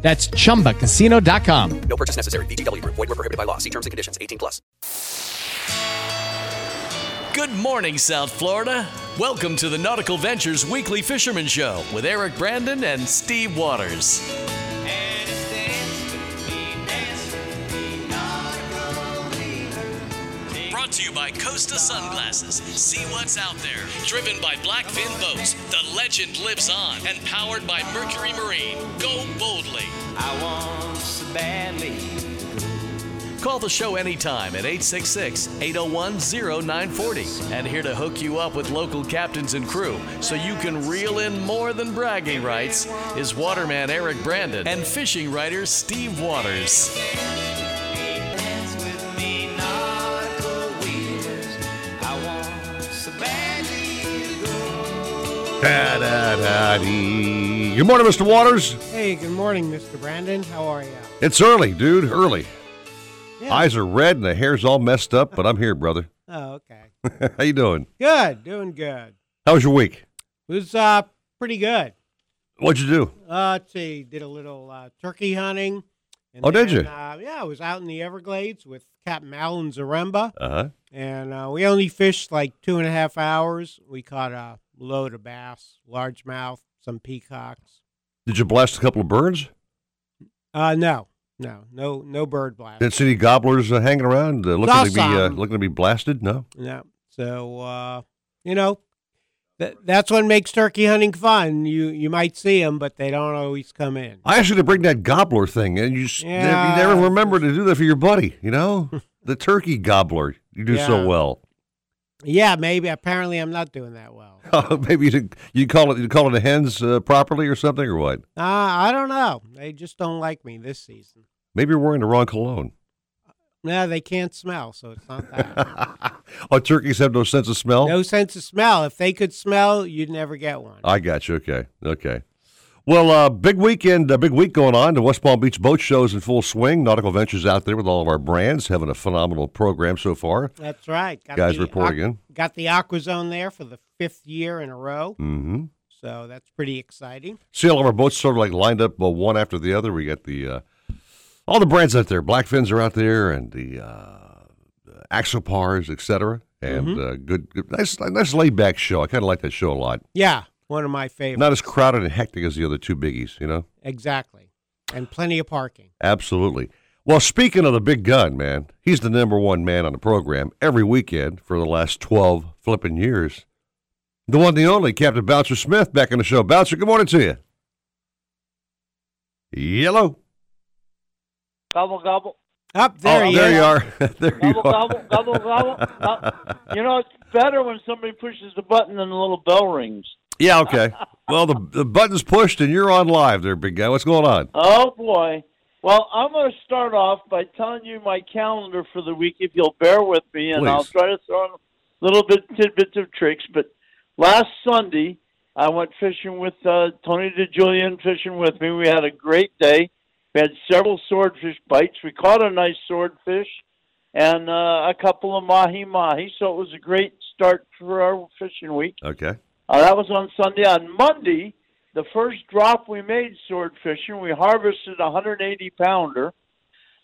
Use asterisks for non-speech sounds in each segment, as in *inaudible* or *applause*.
That's chumbacasino.com. No purchase necessary. VGW Group. Void were prohibited by law. See terms and conditions. 18 plus. Good morning, South Florida. Welcome to the Nautical Ventures Weekly Fisherman Show with Eric Brandon and Steve Waters. Brought to you by Costa Sunglasses. See what's out there. Driven by Blackfin Boats, the legend lives on. And powered by Mercury Marine. Go boldly. I want so badly. Call the show anytime at 866 801 0940. And here to hook you up with local captains and crew so you can reel in more than bragging rights is waterman Eric Brandon and fishing writer Steve Waters. Go. Da-da-da-dee. Good morning, Mr. Waters. Hey, good morning, Mr. Brandon. How are you? It's early, dude. Early. Yeah. Eyes are red and the hair's all messed up, but I'm here, brother. *laughs* Oh, okay. *laughs* How you doing? Good, doing good. How was your week? It was uh pretty good. What'd you do? Uh, let's see, did a little uh, turkey hunting. And Oh, did you? Uh, yeah, I was out in the Everglades with Captain Alan Zaremba, Uh huh. and uh, we only fished like two and a half hours. We caught a load of bass, largemouth, some peacocks. Did you blast a couple of birds? Uh, no, no, no, no bird blast. Didn't see any gobblers uh, hanging around uh, looking Saw to be uh, looking to be blasted? No. No. So uh, you know, that that's what makes turkey hunting fun. You you might see them, but they don't always come in. I asked you to bring that gobbler thing, and you s- Yeah. you never remember to do that for your buddy. You know, *laughs* the turkey gobbler. You do so well. Yeah, maybe. Apparently, I'm not doing that well. *laughs* Maybe you you call it you call it a hens uh, properly or something or what? Uh, I don't know. They just don't like me this season. Maybe you're wearing the wrong cologne. No, they can't smell, so it's not that. *laughs* oh, turkeys have no sense of smell. no sense of smell. If they could smell, you'd never get one. I got you. Okay. Okay. Well, uh, big weekend, uh, big week going on. The West Palm Beach Boat Show is in full swing. Nautical Ventures out there with all of our brands, having a phenomenal program so far. That's right. Got Guys the reporting in. Got the AquaZone there for the fifth year in a row, Mm-hmm. so that's pretty exciting. See all of our boats sort of like lined up uh, one after the other. We got the uh, all the brands out there. Blackfins are out there, and the uh, Axopars, etc. And Mm-hmm. uh, good, good, nice, nice laid back show. I kind of like that show a lot. Yeah, one of my favorites. Not as crowded and hectic as the other two biggies. You know. exactly, and plenty of parking. Absolutely. Well, speaking of the big gun, man, he's the number one man on the program every weekend for the last 12 flipping years. The one, the only, Captain Bouncer Smith back on the show. Bouncer, good morning to you. Yellow. Gobble gobble. Up there, oh, he there is. you are. *laughs* there you are. gobble gobble gobble. gobble. you know it's better when somebody pushes the button and the little bell rings. Yeah, okay. Well, the, the button's pushed and you're on live there, big guy. What's going on? Oh boy. Well, I'm going to start off by telling you my calendar for the week, if you'll bear with me, and I'll try to throw in a little bit tidbits of tricks. But last Sunday, I went fishing with uh, Tony DeJulian fishing with me. We had a great day. We had several swordfish bites. We caught a nice swordfish and uh, a couple of mahi mahi. So it was a great start for our fishing week. Okay. Uh, that was on Sunday. On Monday, the first drop we made sword fishing, we harvested a 180 pounder.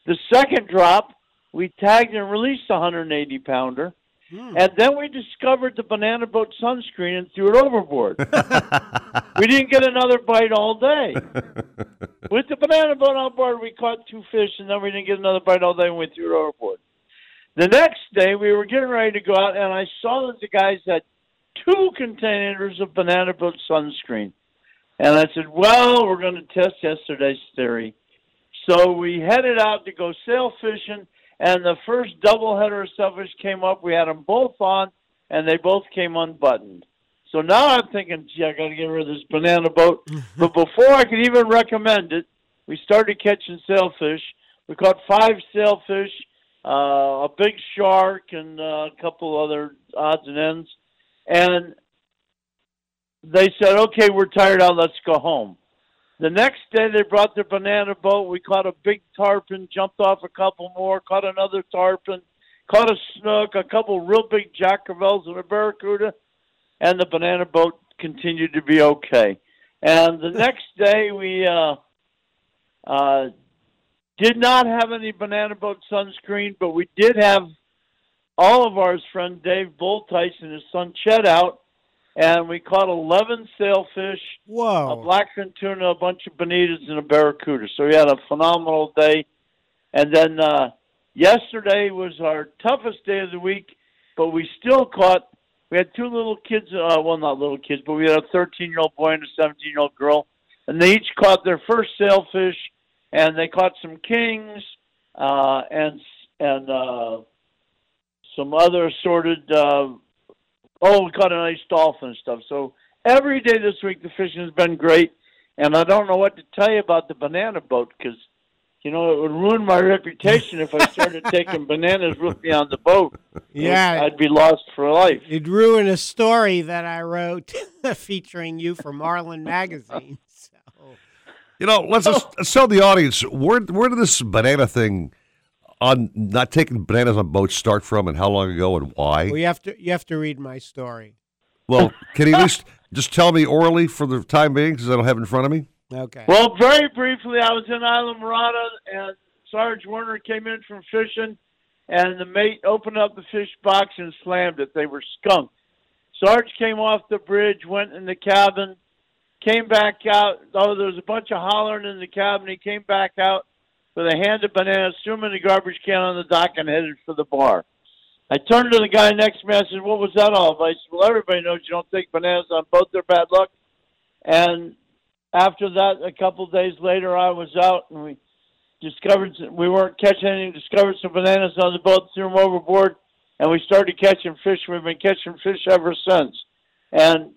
The second drop, we tagged and released a 180 pounder. And then we discovered the banana boat sunscreen and threw it overboard. *laughs* we didn't get another bite all day. *laughs* With the banana boat on board, we caught two fish, and then we didn't get another bite all day, and we threw it overboard. The next day, we were getting ready to go out, and I saw that the guys had two containers of banana boat sunscreen. And I said, well, we're going to test yesterday's theory. So we headed out to go sail fishing, and the first doubleheader of sailfish came up. We had them both on, and they both came unbuttoned. So now I'm thinking, gee, I got to get rid of this banana boat. *laughs* but before I could even recommend it, we started catching sailfish. We caught five sailfish, uh, a big shark, and uh, a couple other odds and ends. And they said, "Okay, we're tired out. Let's go home." The next day, they brought their banana boat. We caught a big tarpon, jumped off a couple more, caught another tarpon, caught a snook, a couple real big jack crevalles, and a barracuda, and the banana boat continued to be okay. And the next day, we uh, uh, did not have any banana boat sunscreen, but we did have all of ours friend Dave Boltice and his son Chet out, and we caught 11 sailfish, a Whoa. blackfin tuna, a bunch of bonitas, and a barracuda. So we had a phenomenal day. And then uh, yesterday was our toughest day of the week, but we still caught. We had two little kids. Uh, well, not little kids, but we had a 13-year-old boy and a 17-year-old girl, and they each caught their first sailfish, and they caught some kings uh, and and uh, some other assorted. Uh, oh, we caught a nice dolphin and stuff. So every day this week the fishing has been great, and I don't know what to tell you about the banana boat because you know it would ruin my reputation if I started *laughs* taking bananas with me on the boat. Yeah. I'd be lost for life. It'd ruin a story that I wrote *laughs* featuring you for Marlin Magazine. So. You know, let's just *laughs* tell the audience where where did this banana thing on not taking bananas on boats start from, and how long ago, and why? Well, you have to you have to read my story. Well, *laughs* can you at least just tell me orally for the time being, because I don't have it in front of me? Okay. Well, very briefly, I was in Islamorada, and Sarge Werner came in from fishing, and the mate opened up the fish box and slammed it. They were skunked. Sarge came off the bridge, went in the cabin, came back out. Oh, there was a bunch of hollering in the cabin. He came back out with a hand of bananas, threw them in the garbage can on the dock, and headed for the bar. I turned to the guy next to me. I said, "What was that all about?" He said, "Well, everybody knows you don't take bananas on boat; they're bad luck." And after that, a couple of days later, I was out and we discovered we weren't catching anything. Discovered some bananas on the boat, threw them overboard, and we started catching fish. We've been catching fish ever since. And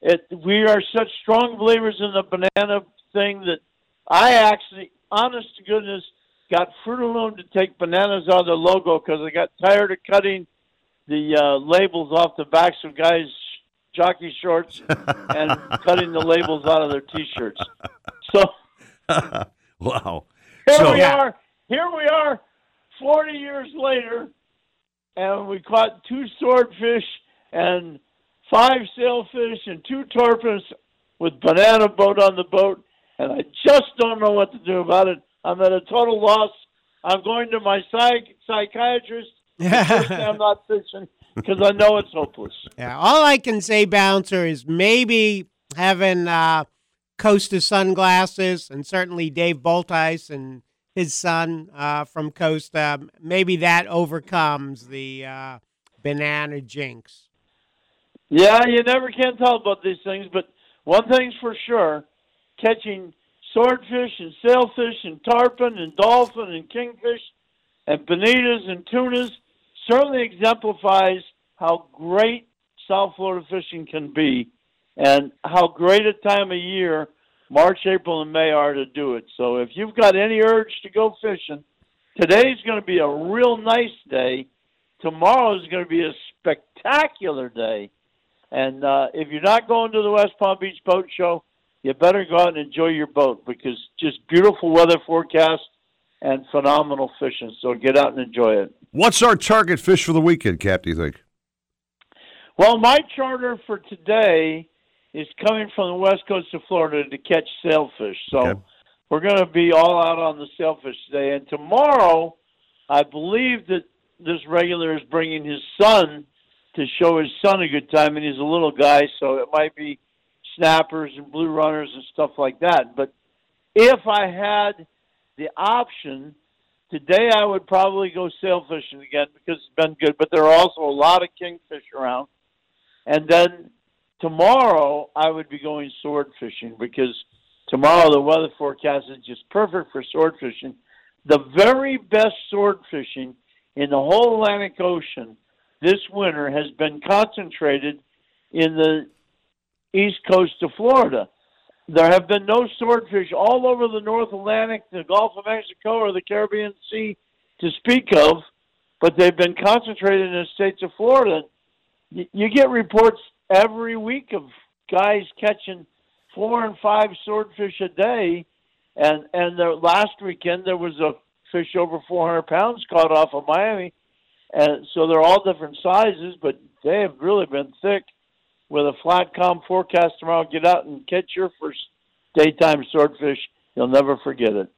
it we are such strong believers in the banana thing that I actually, honest to goodness, got Fruit of Loom to take bananas out of the logo because I got tired of cutting the uh, labels off the backs of guys' jockey shorts *laughs* and cutting the labels out of their T-shirts. So *laughs* wow. here So- we are. Here we are, forty years later, and we caught two swordfish and five sailfish and two tarpons with banana boat on the boat, and I just don't know what to do about it. I'm at a total loss. I'm going to my psych psychiatrist. *laughs* I'm not fishing because I know it's hopeless. Yeah, all I can say, bouncer, is maybe having uh, Costa sunglasses, and certainly Dave Boltice and his son uh, from Costa. Maybe that overcomes the uh, banana jinx. Yeah, you never can tell about these things, but one thing's for sure: catching swordfish and sailfish and tarpon and dolphin and kingfish and bonitas and tunas certainly exemplifies how great South Florida fishing can be and how great a time of year March, April, and May are to do it. So if you've got any urge to go fishing, today's going to be a real nice day. Tomorrow is going to be a spectacular day. And uh, if you're not going to the West Palm Beach Boat Show, you better go out and enjoy your boat because just beautiful weather forecast and phenomenal fishing. So get out and enjoy it. What's our target fish for the weekend, Cap? Do you think? Well, my charter for today is coming from the west coast of Florida to catch sailfish. So Okay. we're going to be all out on the sailfish today. And tomorrow, I believe that this regular is bringing his son to show his son a good time, and he's a little guy, so it might be snappers and blue runners and stuff like that. But if I had the option, today I would probably go sail fishing again because it's been good. But there are also a lot of kingfish around. And then tomorrow I would be going sword fishing because tomorrow the weather forecast is just perfect for sword fishing. The very best sword fishing in the whole Atlantic Ocean this winter has been concentrated in the east coast of Florida. There have been no swordfish all over the North Atlantic, the Gulf of Mexico, or the Caribbean Sea to speak of but they've been concentrated in the states of Florida. You, get reports every week of guys catching four and five swordfish a day, and and the last weekend there was a fish over 400 pounds caught off of Miami, and so they're all different sizes, but they have really been thick. With a flat calm forecast tomorrow, get out and catch your first daytime swordfish. You'll never forget it.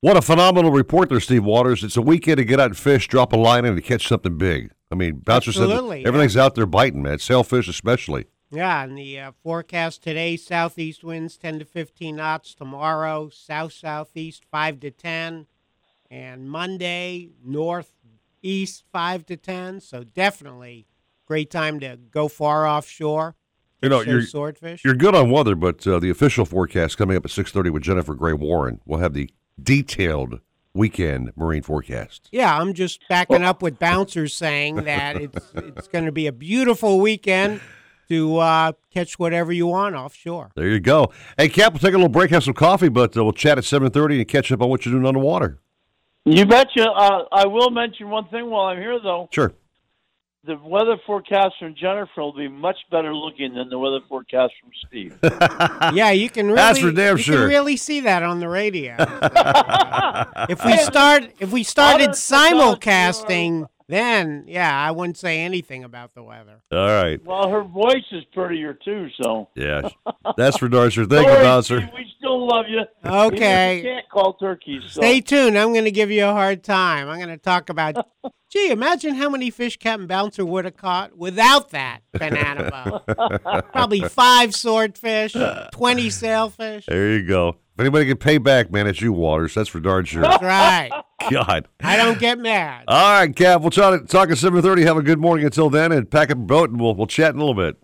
What a phenomenal report there, Steve Waters. It's a weekend to get out and fish, drop a line in, and catch something big. I mean, Bouncer said that Absolutely, everything's out there biting, man. Sailfish especially. Yeah, and the uh, forecast today: southeast winds 10 to 15 knots. Tomorrow, south southeast 5 to 10, and Monday northeast 5 to 10. So definitely great time to go far offshore. You know, you're swordfish. you're good on weather, but uh, the official forecast coming up at six thirty with Jennifer Gray Warren. We'll have the detailed weekend marine forecast. Yeah, I'm just backing up with *laughs* bouncers saying *laughs* that it's it's going to be a beautiful weekend to uh, catch whatever you want offshore. There you go. Hey, Cap, we'll take a little break, have some coffee, but uh, we'll chat at seven thirty and catch up on what you're doing on the water. You betcha. Uh, I will mention one thing while I'm here, though. Sure. The weather forecast from Jennifer will be much better looking than the weather forecast from Steve. *laughs* Yeah, you can really That's for damn you sure. can really see that on the radio. *laughs* if we start if we started Honest to God, simulcasting, then yeah, I wouldn't say anything about the weather. All right. well, her voice is prettier too, so. Yeah. That's for Darcer. Thank you, Sorry, Bouncer. Steve, we still love you. Okay. You can't call turkeys. So. Stay tuned. I'm going to give you a hard time. I'm going to talk about. *laughs* Gee, imagine how many fish Captain Bouncer would have caught without that banana boat. *laughs* Probably five swordfish, twenty sailfish. There you go. If anybody can pay back, man, it's you, Waters. That's for darn sure. That's right. *laughs* God. I don't get mad. All right, Cap. We'll try to talk at seven thirty. Have a good morning until then, and pack up your boat, and we'll we'll chat in a little bit.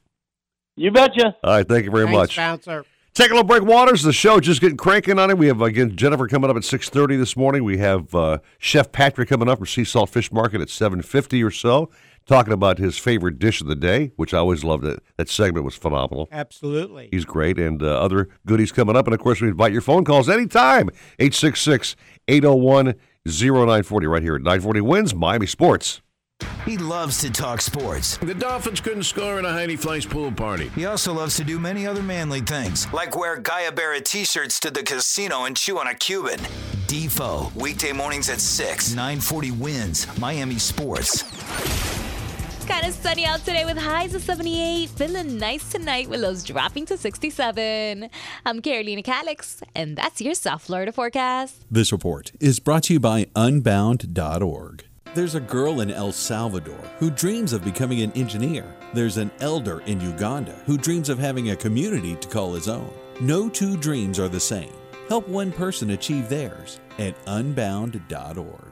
You betcha. All right. Thank you very Thanks, much. Bouncer. Take a little break, Waters. The show just getting cranking on it. We have again Jennifer coming up at six thirty this morning. We have uh, Chef Patrick coming up from Sea Salt Fish Market at seven fifty or so, talking about his favorite dish of the day, which I always loved. It that segment was phenomenal. Absolutely. He's great, and uh, other goodies coming up. And of course, we invite your phone calls anytime 866 801 0940 right here at 940 Wins Miami Sports. He loves to talk sports. The Dolphins couldn't score in a Heidi Fleiss pool party. He also loves to do many other manly things, like wear Guy Harvey t-shirts to the casino and chew on a Cuban. Defo, weekday mornings at 6, 940 wins, Miami Sports. Kind of sunny out today with highs of 78. Feeling nice tonight with lows dropping to 67. I'm Carolina Calix, and that's your South Florida forecast. This report is brought to you by Unbound.org. There's a girl in El Salvador who dreams of becoming an engineer. There's an elder in Uganda who dreams of having a community to call his own. No two dreams are the same. Help one person achieve theirs at Unbound.org.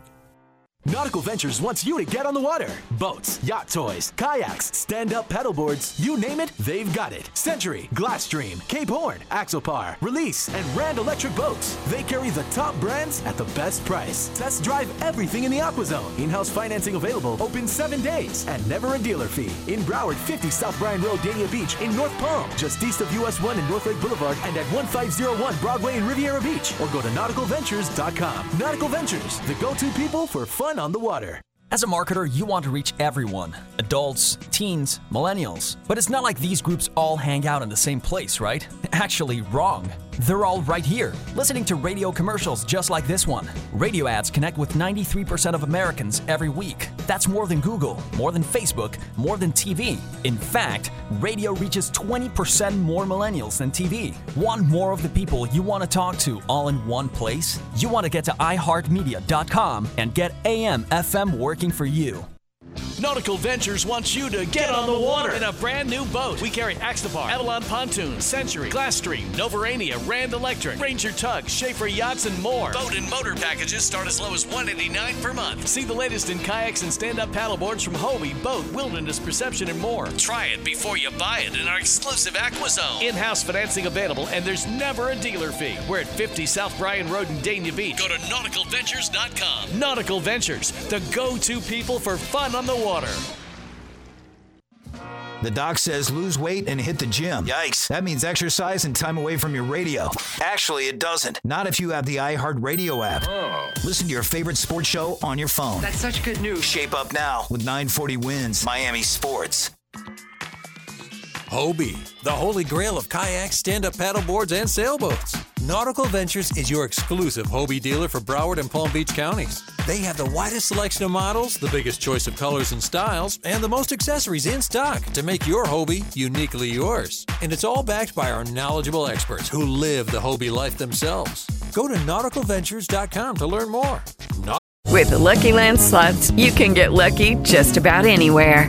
Nautical Ventures wants you to get on the water. Boats, yacht toys, kayaks, stand up paddleboards, you name it, they've got it. Century, Glasstream, Cape Horn, Axopar, Release, and Rand Electric Boats. They carry the top brands at the best price. Test drive everything in the AquaZone. In house financing available, open seven days, and never a dealer fee. In Broward, 50 South Bryan Road, Dania Beach, in North Palm, just east of US 1 and North Lake Boulevard, and at 1501 Broadway in Riviera Beach, or go to nauticalventures.com. Nautical Ventures, the go to people for fun on the water. As a marketer, you want to reach everyone adults, teens, millennials. But it's not like these groups all hang out in the same place, right? *laughs* Actually, wrong. They're all right here, listening to radio commercials just like this one. Radio ads connect with 93% of Americans every week. That's more than Google, more than Facebook, more than TV. In fact, radio reaches 20% more millennials than TV. Want more of the people you want to talk to all in one place? You want to get to iHeartMedia.com and get AM FM working for you. Nautical Ventures wants you to get, on the water in a brand new boat. We carry Axopar, Avalon Pontoon, Century, Glasstream, Novurania, Rand Electric, Ranger Tug, Schaefer Yachts, and more. BOTE and motor packages start as low as 189 per month. See the latest in kayaks and stand-up paddleboards from Hobie, Boat, Wilderness Perception, and more. Try it before you buy it in our exclusive AquaZone. In-house financing available, and there's never a dealer fee. We're at 50 South Bryan Road in Dania Beach. Go to nauticalventures.com. Nautical Ventures, the go-to people for fun on the water. The doc says lose weight and hit the gym. Yikes. That means exercise and time away from your radio. Actually, it doesn't. Not if you have the iHeartRadio app. Oh. Listen to your favorite sports show on your phone. That's such good news. Shape up now with 940 wins Miami Sports. Hobie, the holy grail of kayaks, stand up paddleboards, and sailboats. Nautical Ventures is your exclusive Hobie dealer for Broward and Palm Beach counties. They have the widest selection of models, the biggest choice of colors and styles, and the most accessories in stock to make your Hobie uniquely yours. And it's all backed by our knowledgeable experts who live the Hobie life themselves. Go to nauticalventures.com to learn more. With the Lucky Land slots, you can get lucky just about anywhere.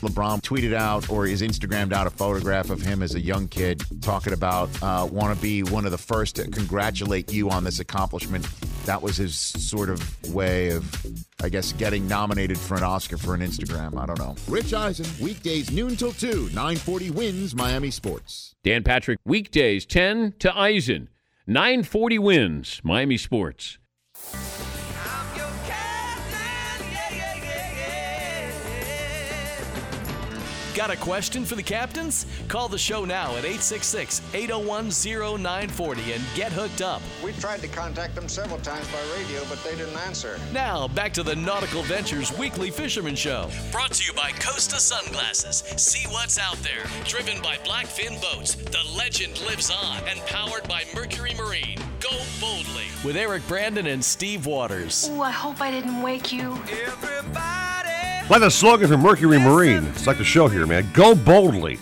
LeBron tweeted out or is Instagrammed out a photograph of him as a young kid talking about uh, want to be one of the first to congratulate you on this accomplishment. That was his sort of way of, I guess, getting nominated for an Oscar for an Instagram. I don't know. Rich Eisen, weekdays noon till 2, 940 wins Miami Sports. Dan Patrick, weekdays 10 to Eisen. 940 wins Miami Sports. Got a question for the captains? Call the show now at 866 801 0940 and get hooked up. We tried to contact them several times by radio, but they didn't answer. Now, back to the Nautical Ventures Weekly Fisherman Show. Brought to you by Costa Sunglasses. See what's out there. Driven by Blackfin Boats, the legend lives on. And powered by Mercury Marine. Go boldly. With Eric Brandon and Steve Waters. Oh, I hope I didn't wake you. Like the slogan from Mercury Marine. It's like the show here, man. Go boldly.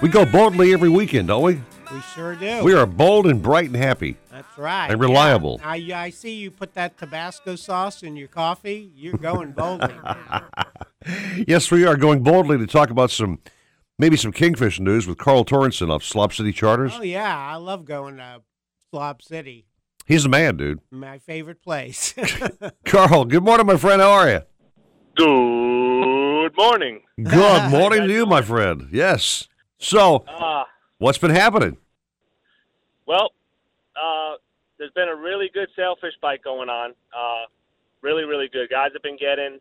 We go boldly every weekend, don't we? We sure do. We are bold and bright and happy. That's right. And reliable. I, I see you put that Tabasco sauce in your coffee. You're going boldly. *laughs* Yes, we are going boldly to talk about some, maybe some kingfish news with Carl Torrenson of Slop City Charters. oh yeah, I love going to Slop City. He's the man, dude. My favorite place. *laughs* *laughs* Carl, good morning, my friend. How are you? Good morning. Good *laughs* morning to you, my friend. Yes. So, Uh, what's been happening? well, uh, there's been a really good sailfish bite going on. Uh, really, really good. Guys have been getting,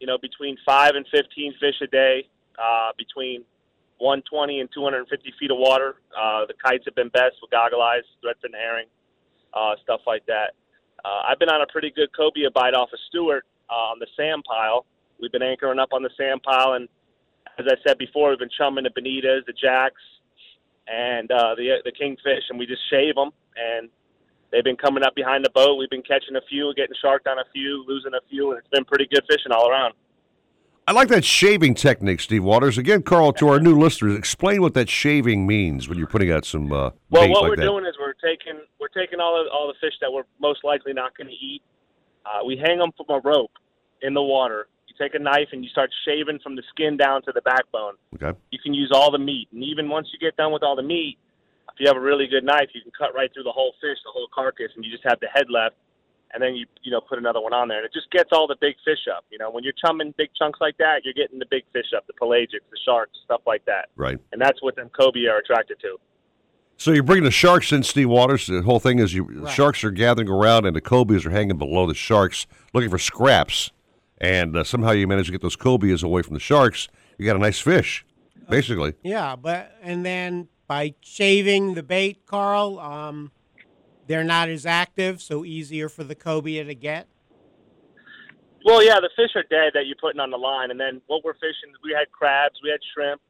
you know, between five and fifteen fish a day, uh, between 120 and 250 feet of water. Uh, the kites have been best with goggle eyes, threadfin herring, uh, stuff like that. Uh, I've been on a pretty good cobia bite off of Stuart uh, on the sand pile. We've been anchoring up on the sand pile, and as I said before, we've been chumming the bonitas, the jacks, and uh, the the kingfish, and we just shave them. And they've been coming up behind the boat. We've been catching a few, getting sharked on a few, losing a few, and it's been pretty good fishing all around. I like that shaving technique, Steve Waters. Again, Carl, to our new listeners, explain what that shaving means when you're putting out some uh, Well, what like we're that. doing is we're taking we're taking all of, all the fish that we're most likely not going to eat. Uh, we hang them from a rope in the water. You take a knife and you start shaving from the skin down to the backbone. Okay. You can use all the meat, and even once you get done with all the meat, if you have a really good knife, you can cut right through the whole fish, the whole carcass, and you just have the head left. And then you you know put another one on there, and it just gets all the big fish up. You know, when you're chumming big chunks like that, you're getting the big fish up, the pelagics, the sharks, stuff like that. Right. And that's what them cobia are attracted to. So you're bringing the sharks in, Steve Waters. The whole thing is you the sharks are gathering around, and the cobias are hanging below the sharks, looking for scraps. And uh, somehow you manage to get those cobias away from the sharks. You got a nice fish, basically. yeah, but and then by shaving the bait, Carl, um, they're not as active, so easier for the cobia to get. Well, yeah, the fish are dead that you're putting on the line, and then what we're fishing, we had crabs, we had shrimp,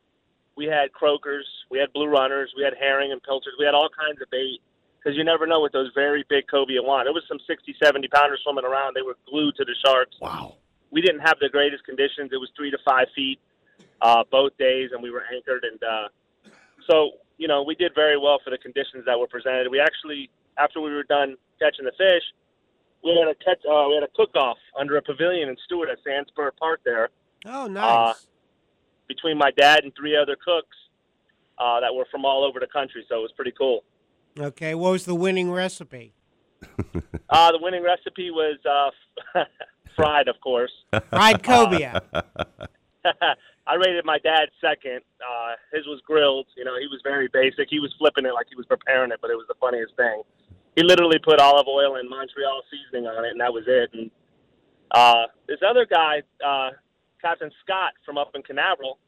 we had croakers, we had blue runners, we had herring and pilchards, we had all kinds of bait because you never know what those very big cobia want. It was some 60, 70 pounders swimming around. They were glued to the sharks. Wow. We didn't have the greatest conditions. It was three to five feet uh, both days, and we were anchored, and uh, so you know we did very well for the conditions that were presented. We actually, after we were done catching the fish, we had a catch, uh, we had a cook off under a pavilion in Stuart at Sandsprit Park there. Oh, Uh, nice. Between my dad and three other cooks uh, that were from all over the country. So it was pretty cool. Okay, what was the winning recipe? *laughs* Uh, the winning recipe was uh, *laughs* fried, of course. Fried cobia. *laughs* I rated my dad second. Uh, his was grilled. You know, he was very basic. He was flipping it like he was preparing it, but it was the funniest thing. He literally put olive oil and Montreal seasoning on it, and that was it. And uh, this other guy, uh, Captain Scott from up in Canaveral,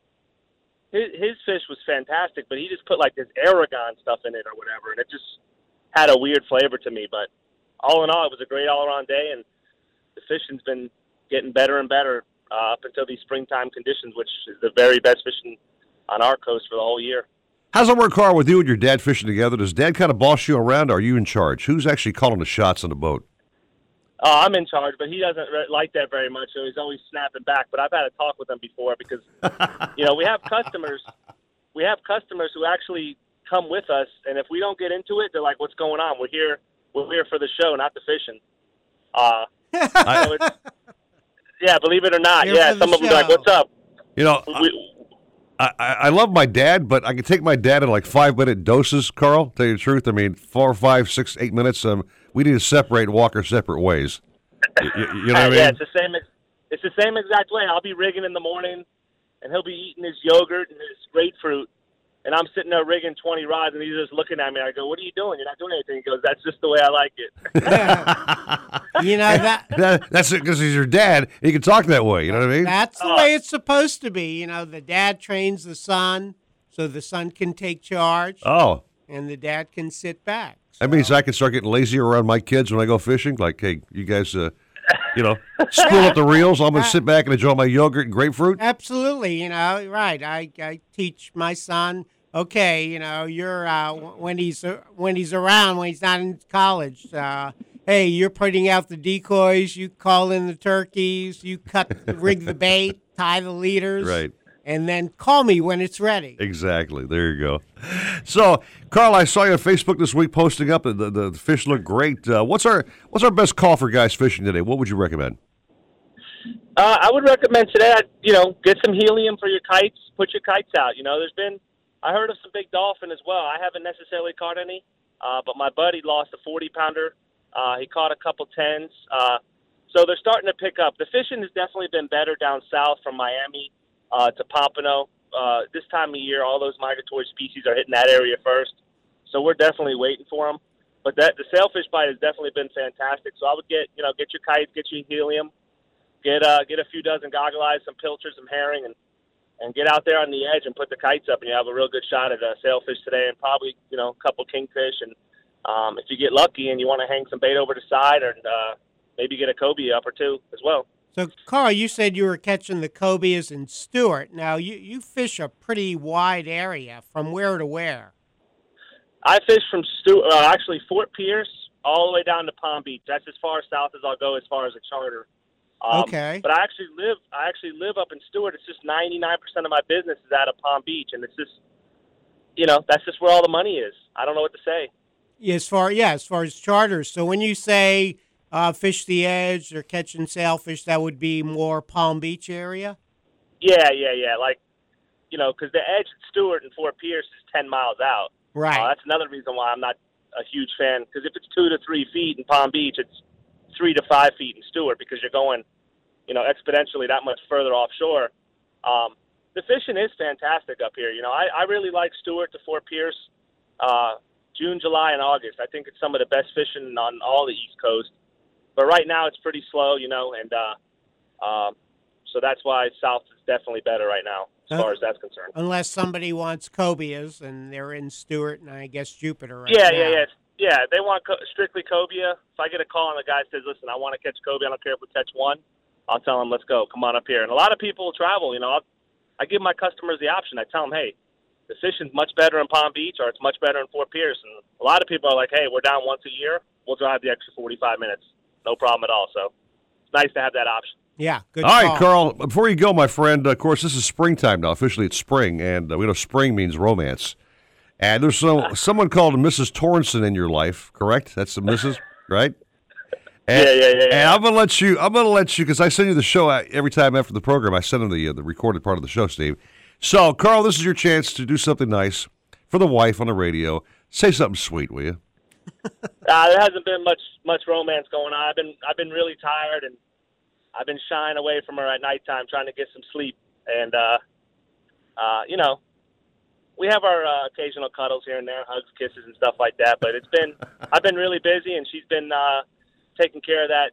his, his fish was fantastic, but he just put like this Aragon stuff in it or whatever, and it just had a weird flavor to me. But all in all, it was a great all-around day, and the fishing's been getting better and better uh, up until these springtime conditions, which is the very best fishing on our coast for the whole year. How's it work, Carl, with you and your dad fishing together? Does dad kind of boss you around, or are you in charge? Who's actually calling the shots on the boat? Uh, I'm in charge, but he doesn't re- like that very much, so he's always snapping back. But I've had a talk with him before because, *laughs* you know, we have customers, we have customers who actually come with us, and if we don't get into it, they're like, "What's going on? We're here, we're here for the show, not the fishing." Uh, *laughs* so yeah, believe it or not, Here yeah, for the some of them are like, "What's up?" You know, We, I, I, I love my dad, but I can take my dad in like five minute doses, Carl. Tell you the truth. I mean, four, five, six, eight minutes. Um, we need to separate and walk our separate ways. You, you- you know what I *laughs* Uh, mean? Yeah, it's the same. It's the same exact way. I'll be rigging in the morning, and he'll be eating his yogurt and his grapefruit, and I'm sitting there rigging 20 rods, and he's just looking at me. I go, "What are you doing? You're not doing anything." He goes, "That's just the way I like it." *laughs* You know that *laughs* That- that's it because he's your dad. He can talk that way. You know what I mean? that's the way it's supposed to be. You know, the dad trains the son so the son can take charge. Oh. And the dad can sit back. That means I can start getting lazy around my kids when I go fishing. Like, hey, you guys, uh, you know, spool up the reels. I'm going *laughs* to sit back and enjoy my yogurt and grapefruit. Absolutely, you know, right. I, I teach my son. Okay, you know, you're uh, when he's uh, when he's around when he's not in college. Uh, hey, you're putting out the decoys. You call in the turkeys. You cut, rig the bait, tie the leaders, Right. And then call me when it's ready. Exactly. There you go. So, Carl, I saw you on Facebook this week posting up. The, the, the fish look great. Uh, what's our What's our best call for guys fishing today? What would you recommend? Uh, I would recommend today, I'd, you know, get some helium for your kites. Put your kites out. You know, there's been, I heard of some big dolphin as well. I haven't necessarily caught any, uh, but my buddy lost a 40 pounder. Uh, he caught a couple tens. Uh, so they're starting to pick up. The fishing has definitely been better down south from Miami uh, to Pompano. Uh, this time of year, all those migratory species are hitting that area first. So we're definitely waiting for them. But that the sailfish bite has definitely been fantastic. So I would get, you know, get your kites, get your helium, get uh, get a few dozen goggle eyes, some pilchards, some herring, and and get out there on the edge and put the kites up, and you have a real good shot at a sailfish today, and probably you know a couple kingfish. And um, if you get lucky and you want to hang some bait over the side, and uh, maybe get a cobia up or two as well. So, Carl, you said you were catching the cobias in Stuart. Now, you, you fish a pretty wide area from where to where? I fish from Stu- uh, actually Fort Pierce all the way down to Palm Beach. That's as far south as I'll go as far as a charter. Um, Okay. But I actually live I actually live up in Stuart. It's just ninety nine percent of my business is out of Palm Beach, and it's just you know that's just where all the money is. I don't know what to say. As far, yeah, as far as charters. So when you say uh, fish the edge or catching sailfish, that would be more Palm Beach area? Yeah, yeah, yeah. Like you know, because the edge at Stuart and Fort Pierce is ten miles out. Right. Uh, that's another reason why I'm not a huge fan. Because if it's two to three feet in Palm Beach, it's three to five feet in Stuart because you're going, you know, exponentially that much further offshore. Um, the fishing is fantastic up here. You know, I, I really like Stuart to Fort Pierce. Uh, June, July, and August. I think it's some of the best fishing on all the East Coast. But right now it's pretty slow, you know, and uh, um, so that's why South is definitely better right now as far as that's concerned. Unless somebody wants cobias and they're in Stuart and I guess Jupiter right yeah, now. yeah, yeah, yeah. They want co- strictly cobia. If I get a call and the guy says, "Listen, I want to catch cobia. I don't care if we catch one," I'll tell them, "Let's go. Come on up here." And a lot of people travel. You know, I'll, I give my customers the option. I tell them, "Hey, the fishing's much better in Palm Beach, or it's much better in Fort Pierce." And a lot of people are like, "Hey, we're down once a year. We'll drive the extra 45 minutes. No problem at all." So it's nice to have that option. Yeah, good All right, call. Carl. Before you go, my friend. Of course, this is springtime now. Officially, it's spring, and uh, we know spring means romance. And there's some *laughs* someone called Mrs. Torrenson in your life, correct? That's the Mrs. right? And, *laughs* Yeah, yeah, yeah, And I'm gonna let you. I'm gonna let you because I send you the show every time after the program. I send them the uh, the recorded part of the show, Steve. So, Carl, this is your chance to do something nice for the wife on the radio. Say something sweet, will you? *laughs* Uh, there hasn't been much much romance going on. I've been I've been really tired and I've been shying away from her at nighttime, trying to get some sleep. And uh, uh, you know, we have our uh, occasional cuddles here and there, hugs, kisses, and stuff like that. But it's been *laughs* I've been really busy, and she's been uh, taking care of that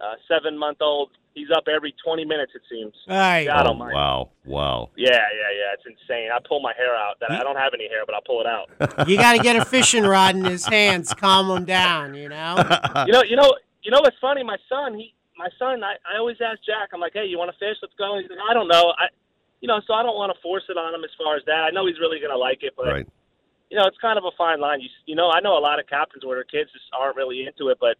uh, seven month old. He's up every twenty minutes, it seems. Aye. God Oh, almighty. wow, wow. Yeah, yeah, yeah. It's insane. I pull my hair out. That I don't have any hair, but I'll pull it out. You got to get a fishing rod in his hands, calm him down. You know. *laughs* you know, you know, you know what's funny? My son, he, my son, I, I always ask Jack. I'm like, hey, you want to fish? Let's go. He's like, I don't know. I, you know, so I don't want to force it on him as far as that. I know he's really gonna like it, but Right. you know, it's kind of a fine line. You, you know, I know a lot of captains where their kids just aren't really into it, but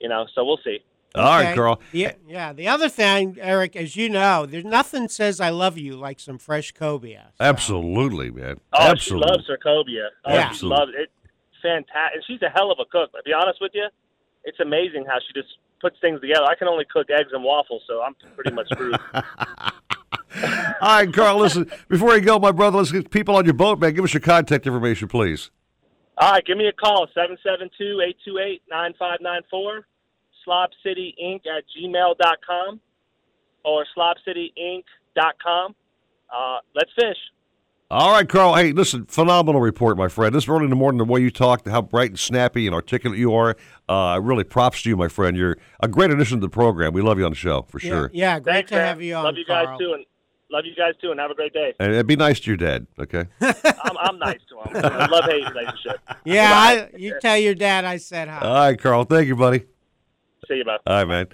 you know, so we'll see. All right, Okay. Carl. Yeah, yeah. The other thing, Eric, as you know, there's nothing says I love you like some fresh cobia. Absolutely, man. Oh, Absolutely. she loves her cobia. Oh, Yeah. she loves it. Fantastic, and she's a hell of a cook. To be honest with you, it's amazing how she just puts things together. I can only cook eggs and waffles, so I'm pretty much screwed. *laughs* All right, Carl, listen, before you go, my brother, let's get people on your boat, man. Give us your contact information, please. All right, give me a call, 772-828-9594, slobcityinc at gmail.com or slobcityinc.com. Uh, let's fish. All right, Carl. Hey, listen, phenomenal report, my friend. This early in the morning, the way you talk, how bright and snappy and articulate you are, uh, really props to you, my friend. You're a great addition to the program. We love you on the show, for sure. Yeah, great Thanks, to man. have you on. Love you Carl. guys, too, and love you guys, too, and have a great day. And, and be nice to your dad, okay? *laughs* I'm, I'm nice to him. I Love-hate relationship. Yeah, I, you tell your dad I said hi. All right, Carl. Thank you, buddy. See you, bud. All right, man.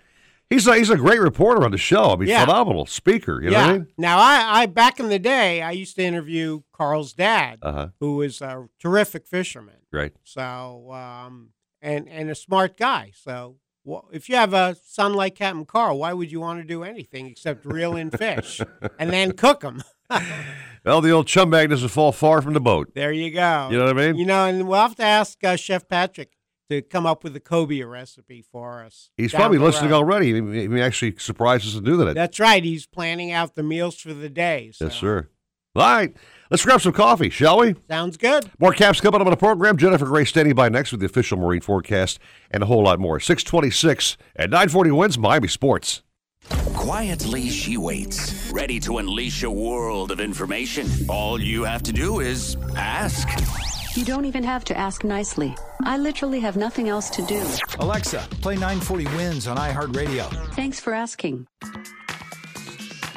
He's a, he's a great reporter on the show. I mean, Yeah. phenomenal speaker. You know yeah. what I mean? Now, I, I back in the day, I used to interview Carl's dad, Uh-huh. who was a terrific fisherman. Right. So, um, and and a smart guy. So, wh- if you have a son like Captain Carl, why would you want to do anything except reel in fish *laughs* and then cook them? *laughs* Well, the old chum bag doesn't fall far from the boat. There you go. You know what I mean? You know, and we'll have to ask uh, Chef Patrick to come up with a cobia recipe for us. He's probably listening road. already. He may- he actually surprise us and do that. That's right. He's planning out the meals for the day. So. Yes, sir. All right. Let's grab some coffee, shall we? Sounds good. More caps coming up on the program. Jennifer Gray standing by next with the official marine forecast and a whole lot more. 626 at 940 wins Miami Sports. Quietly, she waits, ready to unleash a world of information. All you have to do is ask. You don't even have to ask nicely. I literally have nothing else to do. Alexa, play 940 Wins on iHeartRadio. Thanks for asking.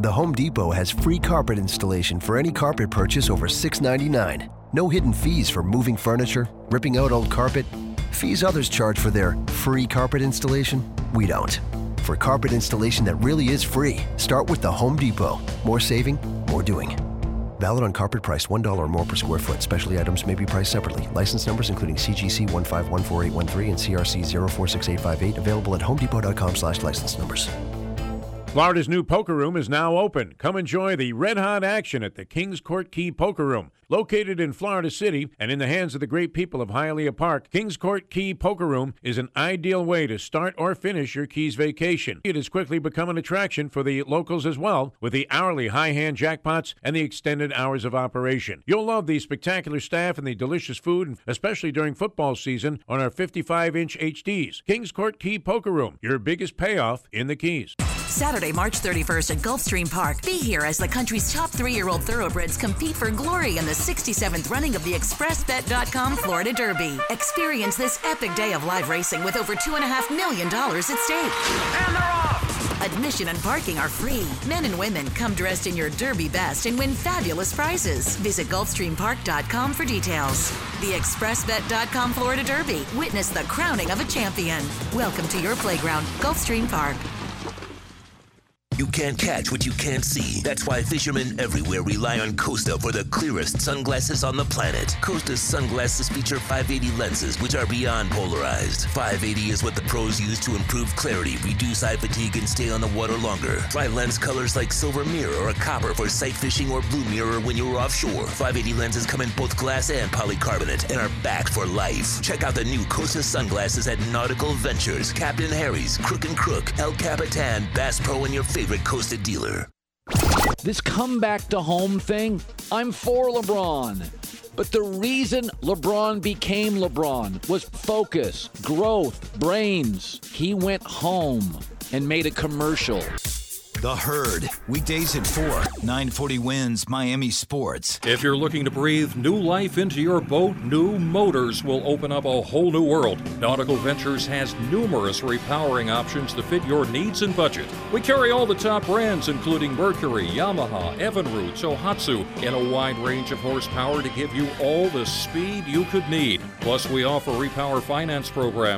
The Home Depot has free carpet installation for any carpet purchase over $6.99. No hidden fees for moving furniture, ripping out old carpet, fees others charge for their free carpet installation. We don't. For carpet installation that really is free, start with the Home Depot. More saving, more doing. Valid on carpet price $1 or more per square foot. Specialty items may be priced separately. License numbers including CGC 1514813 and CRC 046858 available at homedepot.com slash license numbers. Florida's new poker room is now open. Come enjoy the red hot action at the Kings Court Key Poker Room. Located in Florida City and in the hands of the great people of Hialeah Park, Kings Court Key Poker Room is an ideal way to start or finish your Keys vacation. It has quickly become an attraction for the locals as well, with the hourly high hand jackpots and the extended hours of operation. You'll love the spectacular staff and the delicious food, especially during football season on our 55 inch HDs. Kings Court Key Poker Room, your biggest payoff in the Keys. Saturday, March 31st at Gulfstream Park. Be here as the country's top three year old thoroughbreds compete for glory in the 67th running of the ExpressBet.com Florida Derby. Experience this epic day of live racing with over $2.5 million at stake. And they're off! Admission and parking are free. Men and women come dressed in your Derby best and win fabulous prizes. Visit GulfstreamPark.com for details. The ExpressBet.com Florida Derby. Witness the crowning of a champion. Welcome to your playground, Gulfstream Park. You can't catch what you can't see. That's why fishermen everywhere rely on Costa for the clearest sunglasses on the planet. Costa's sunglasses feature 580 lenses, which are beyond polarized. 580 is what the pros use to improve clarity, reduce eye fatigue, and stay on the water longer. Try lens colors like silver mirror or a copper for sight fishing or blue mirror when you're offshore. 580 lenses come in both glass and polycarbonate and are backed for life. Check out the new Costa sunglasses at Nautical Ventures, Captain Harry's, Crook and Crook, El Capitan, Bass Pro, and your favorite Costa dealer. This comeback to home thing, I'm for LeBron. But the reason LeBron became LeBron was focus, growth, brains. He went home and made a commercial. The Herd, weekdays at 4, 940 wins Miami Sports. If you're looking to breathe new life into your boat, new motors will open up a whole new world. Nautical Ventures has numerous repowering options to fit your needs and budget. We carry all the top brands, including Mercury, Yamaha, Evinrude, Tohatsu, in a wide range of horsepower to give you all the speed you could need. Plus, we offer repower finance program.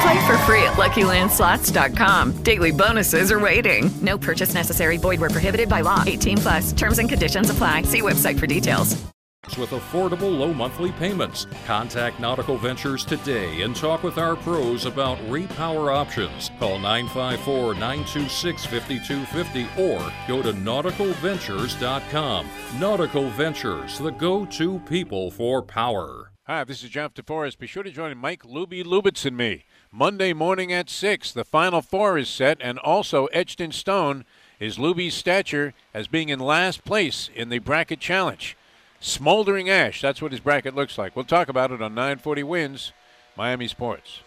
Play for free at LuckyLandSlots.com. Daily bonuses are waiting. No purchase necessary. Void where prohibited by law. 18 plus. Terms and conditions apply. See website for details. With affordable low monthly payments. Contact Nautical Ventures today and talk with our pros about repower options. Call 954 926 5250 or go to nauticalventures.com. Nautical Ventures, the go to people for power. Hi, this is Jeff DeForest. Be sure to join Mike Luby Lubitz and me Monday morning at 6. The Final Four is set, and also etched in stone is Luby's stature as being in last place in the bracket challenge. Smoldering ash, that's what his bracket looks like. We'll talk about it on 940 Wins, Miami Sports.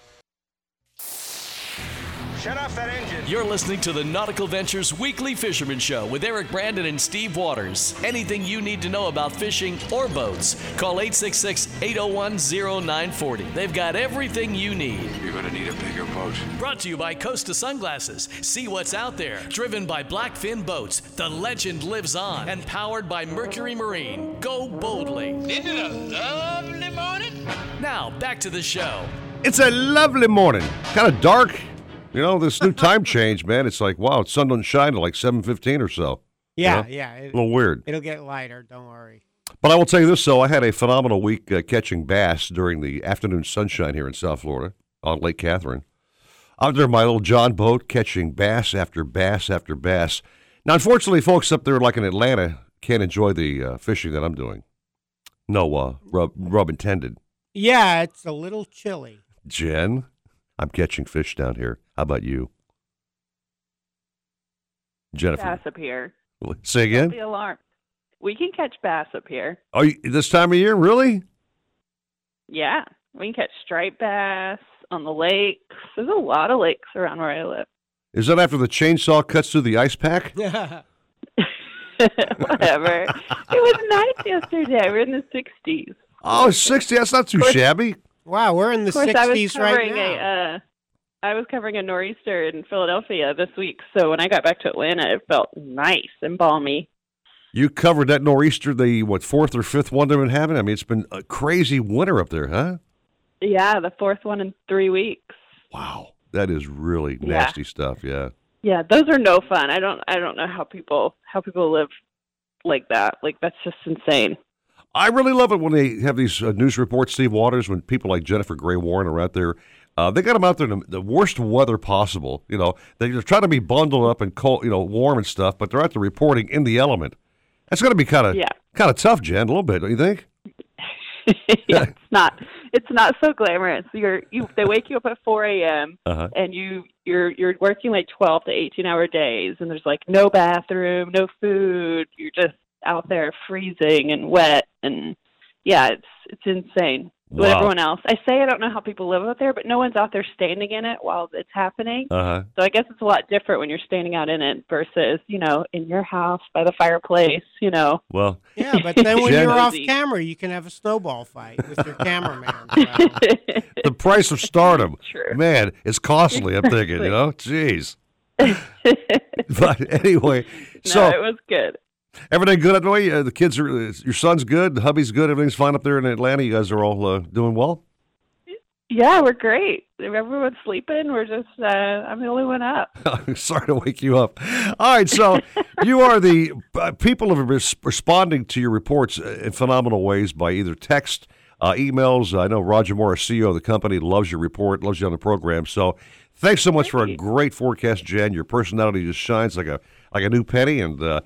Shut off that engine. You're listening to the Nautical Ventures Weekly Fisherman Show with Eric Brandon and Steve Waters. Anything you need to know about fishing or boats, call 866 801 0940. They've got everything you need. You're going to need a bigger boat. Brought to you by Costa Sunglasses. See what's out there. Driven by Blackfin Boats, the legend lives on. And powered by Mercury Marine. Go boldly. Isn't it a lovely morning? Now, back to the show. It's a lovely morning. Kind of dark. You know, this new time *laughs* change, man. It's like, wow, sun doesn't shine till like 7.15 or so. You Yeah, know? yeah. a little weird. It'll get lighter. Don't worry. But I will tell you this, though. I had a phenomenal week uh, catching bass during the afternoon sunshine here in South Florida on Lake Catherine. Out there in my little John boat catching bass after bass after bass. Now, unfortunately, folks up there like in Atlanta can't enjoy the uh, fishing that I'm doing. No uh, rub, rub intended. Yeah, it's a little chilly. Jen, I'm catching fish down here. How about you? Jennifer. Bass up here. Say Don't again? be alarmed. We can catch bass up here. Are you, this time of year, really? Yeah, we can catch striped bass on the lakes. There's a lot of lakes around where I live. Is that after the chainsaw cuts through the ice pack? Yeah. *laughs* Whatever. it was nice yesterday. We're in the 60s. Oh, 60. That's not too shabby. Wow, we're in the Of course, I was 60s right now. a. Uh, I was covering a nor'easter in Philadelphia this week, so when I got back to Atlanta, it felt nice and balmy. You covered that nor'easter, the what fourth or fifth one they've been having. I mean, it's been a crazy winter up there, huh? Yeah, the fourth one in three weeks. Wow, that is really Yeah. nasty stuff. Yeah. Yeah, those are no fun. I don't. I don't know how people how people live like that. Like that's just insane. I really love it when they have these uh, news reports, Steve Waters, when people like Jennifer Gray Warren are out there. Uh, they got them out there in the, the worst weather possible. You know, they're trying to be bundled up and cold, you know, warm and stuff, but they're out there reporting in the element. That's going to be kind of Yeah. kind of tough, Jen, a little bit, don't you think? *laughs* yeah, it's not. It's not so glamorous. You're you. They wake you up at 4 a.m. Uh-huh. and you you're you're working like 12 to 18 hour days, and there's like no bathroom, no food. You're just out there freezing and wet, and yeah, it's it's insane. With Wow. everyone else. I say I don't know how people live out there, but no one's out there standing in it while it's happening. Uh huh. So I guess it's a lot different when you're standing out in it versus, you know, in your house by the fireplace, you know. Well, Yeah, but then when Jen- you're off camera, you can have a snowball fight with your cameraman. *laughs* The price of stardom, *laughs* man, it's costly. I'm thinking, you know, jeez. *laughs* but anyway, No, so it was good. Everything good the way. Uh, the kids are. uh, Your son's good. The hubby's good. Everything's fine up there in Atlanta. You guys are all uh, doing well. Yeah, we're great. Everyone's sleeping. We're just uh I'm the only one up. *laughs* Sorry to wake you up. All right, so *laughs* you are the uh, people have been res- responding to your reports uh, in phenomenal ways by either text, uh, emails. I know Roger Morris, CEO of the company, loves your report, loves you on the program. So thanks so much for a great forecast, Jen. Your personality just shines like a like a new penny, and uh,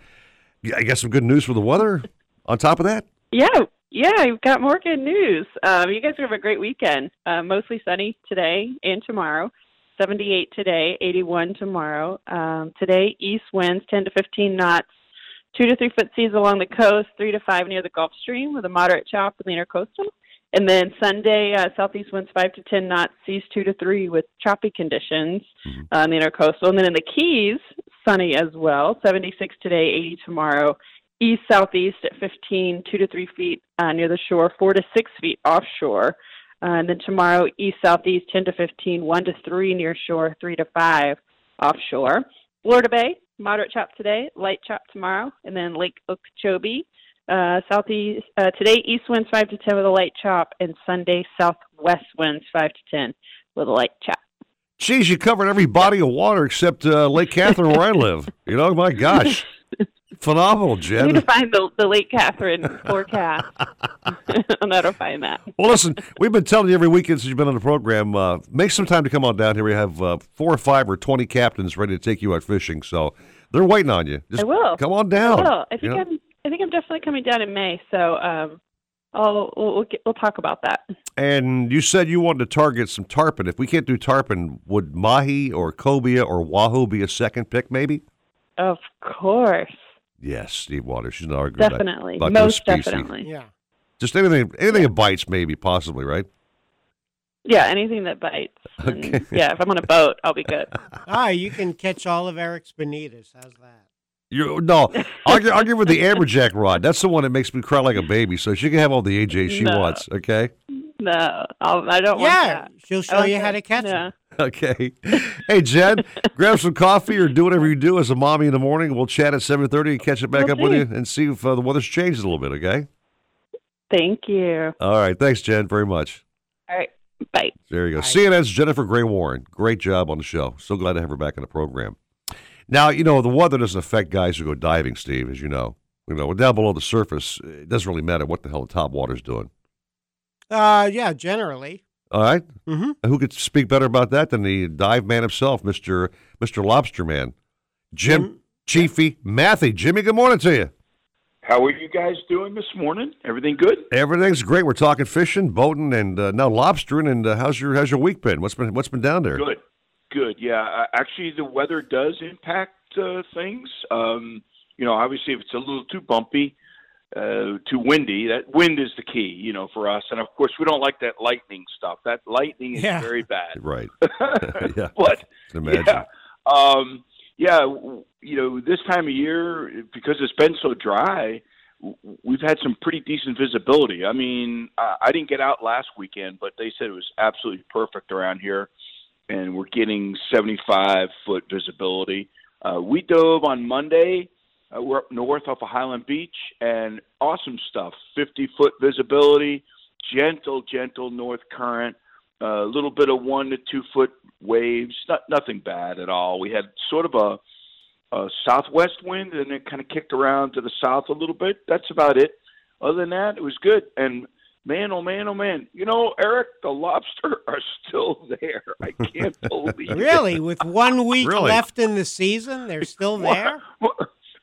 I got some good news for the weather. *laughs* On top of that, Yeah, yeah, I've got more good news. Um, you guys have a great weekend. Uh, mostly sunny today and tomorrow. 78 today, 81 tomorrow. Um, today, east winds 10 to 15 knots, two to three foot seas along the coast, three to five near the Gulf Stream with a moderate chop in the intercoastal. And then Sunday, uh, southeast winds five to 10 knots, seas two to three with choppy conditions uh, in the intercoastal. And then in the Keys, sunny as well, 76 today, 80 tomorrow east southeast at 15, 2 to 3 feet uh, near the shore, 4 to 6 feet offshore. Uh, and then tomorrow, east southeast 10 to 15, 1 to 3 near shore, 3 to 5 offshore. Florida Bay, moderate chop today, light chop tomorrow. And then Lake Okeechobee, uh, southeast uh, today, east winds 5 to 10 with a light chop, and Sunday, southwest winds 5 to 10 with a light chop. Geez, you covered every body of water except uh, Lake Catherine, where I *laughs* live. You know, my gosh, phenomenal, I Jen. need to find the, the Lake Catherine forecast. *laughs* I'll to find that. Well, listen, we've been telling you every weekend since you've been on the program, uh, make some time to come on down here. We have uh, four or five or 20 captains ready to take you out fishing. So they're waiting on you. Just I will. Come on down. I will. I you think know? I'm. I think I'm definitely coming down in May. So, um, I'll we'll we'll, get, we'll talk about that. And you said you wanted to target some tarpon. If we can't do tarpon, would mahi or cobia or wahoo be a second pick, maybe? Of course, Yes, Steve Waters. She's not arguing about- definitely, about those most species. definitely. Yeah. Just anything, anything that bites, maybe, possibly, right? Yeah, anything that bites. Okay. Yeah, if I'm on a boat, I'll be good. *laughs* Ah, you can catch all of Eric's bonitas. How's that? You no, I'll, gi- I'll give her the amberjack rod. That's the one that makes me cry like a baby. So she can have all the AJ she No. wants. Okay. No, I'll, I don't Yeah, want that. she'll show I you how to catch yeah. Okay. Hey Jen, grab some coffee or do whatever you do as a mommy in the morning. We'll chat at seven thirty and catch it back Will up with you and see if uh, the weather's changed a little bit. Okay. Thank you. All right. Thanks, Jen, very much. All right, bye. There you go. CNN's Jennifer Gray Warren. Great job on the show. So glad to have her back in the program. Now, you know, the weather doesn't affect guys who go diving, Steve, as you know. You know, down below the surface, it doesn't really matter what the hell the top water's doing. Uh, yeah, generally. All right? Mhm. Who could speak better about that than the dive man himself, Mr. Mr. Lobster Man? Jim Chiefy Mathie. Jimmy, good morning to you. How are you guys doing this morning? Everything good? Everything's great. We're talking fishing, boating, and uh, now lobstering. And uh, how's your how's your week been? What's been what's been down there? Good, good. Yeah, uh, actually, the weather does impact uh, things. Um, you know, obviously, if it's a little too bumpy, uh, too windy, that wind is the key. You know, for us, and of course, we don't like that lightning stuff. That lightning is Yeah. very bad. *laughs* Right. *laughs* yeah. But Can imagine. yeah, um, yeah, w- you know, this time of year because it's been so dry, we've had some pretty decent visibility. I mean, I I didn't get out last weekend, but they said it was absolutely perfect around here, and we're getting 75 foot visibility. Uh, we dove on Monday. Uh, we're up north off of Highland Beach, and awesome stuff. 50 foot visibility, gentle, gentle north current a little bit of one to two foot waves, not nothing bad at all. We had sort of a, a southwest wind, and it kind of kicked around to the south a little bit. That's about it. Other than that, it was good. And man, oh man, oh man, you know, Eric, the lobster *laughs* are still there. I can't *laughs* believe it. Really? With one week Really? left in the season, they're still *laughs* there?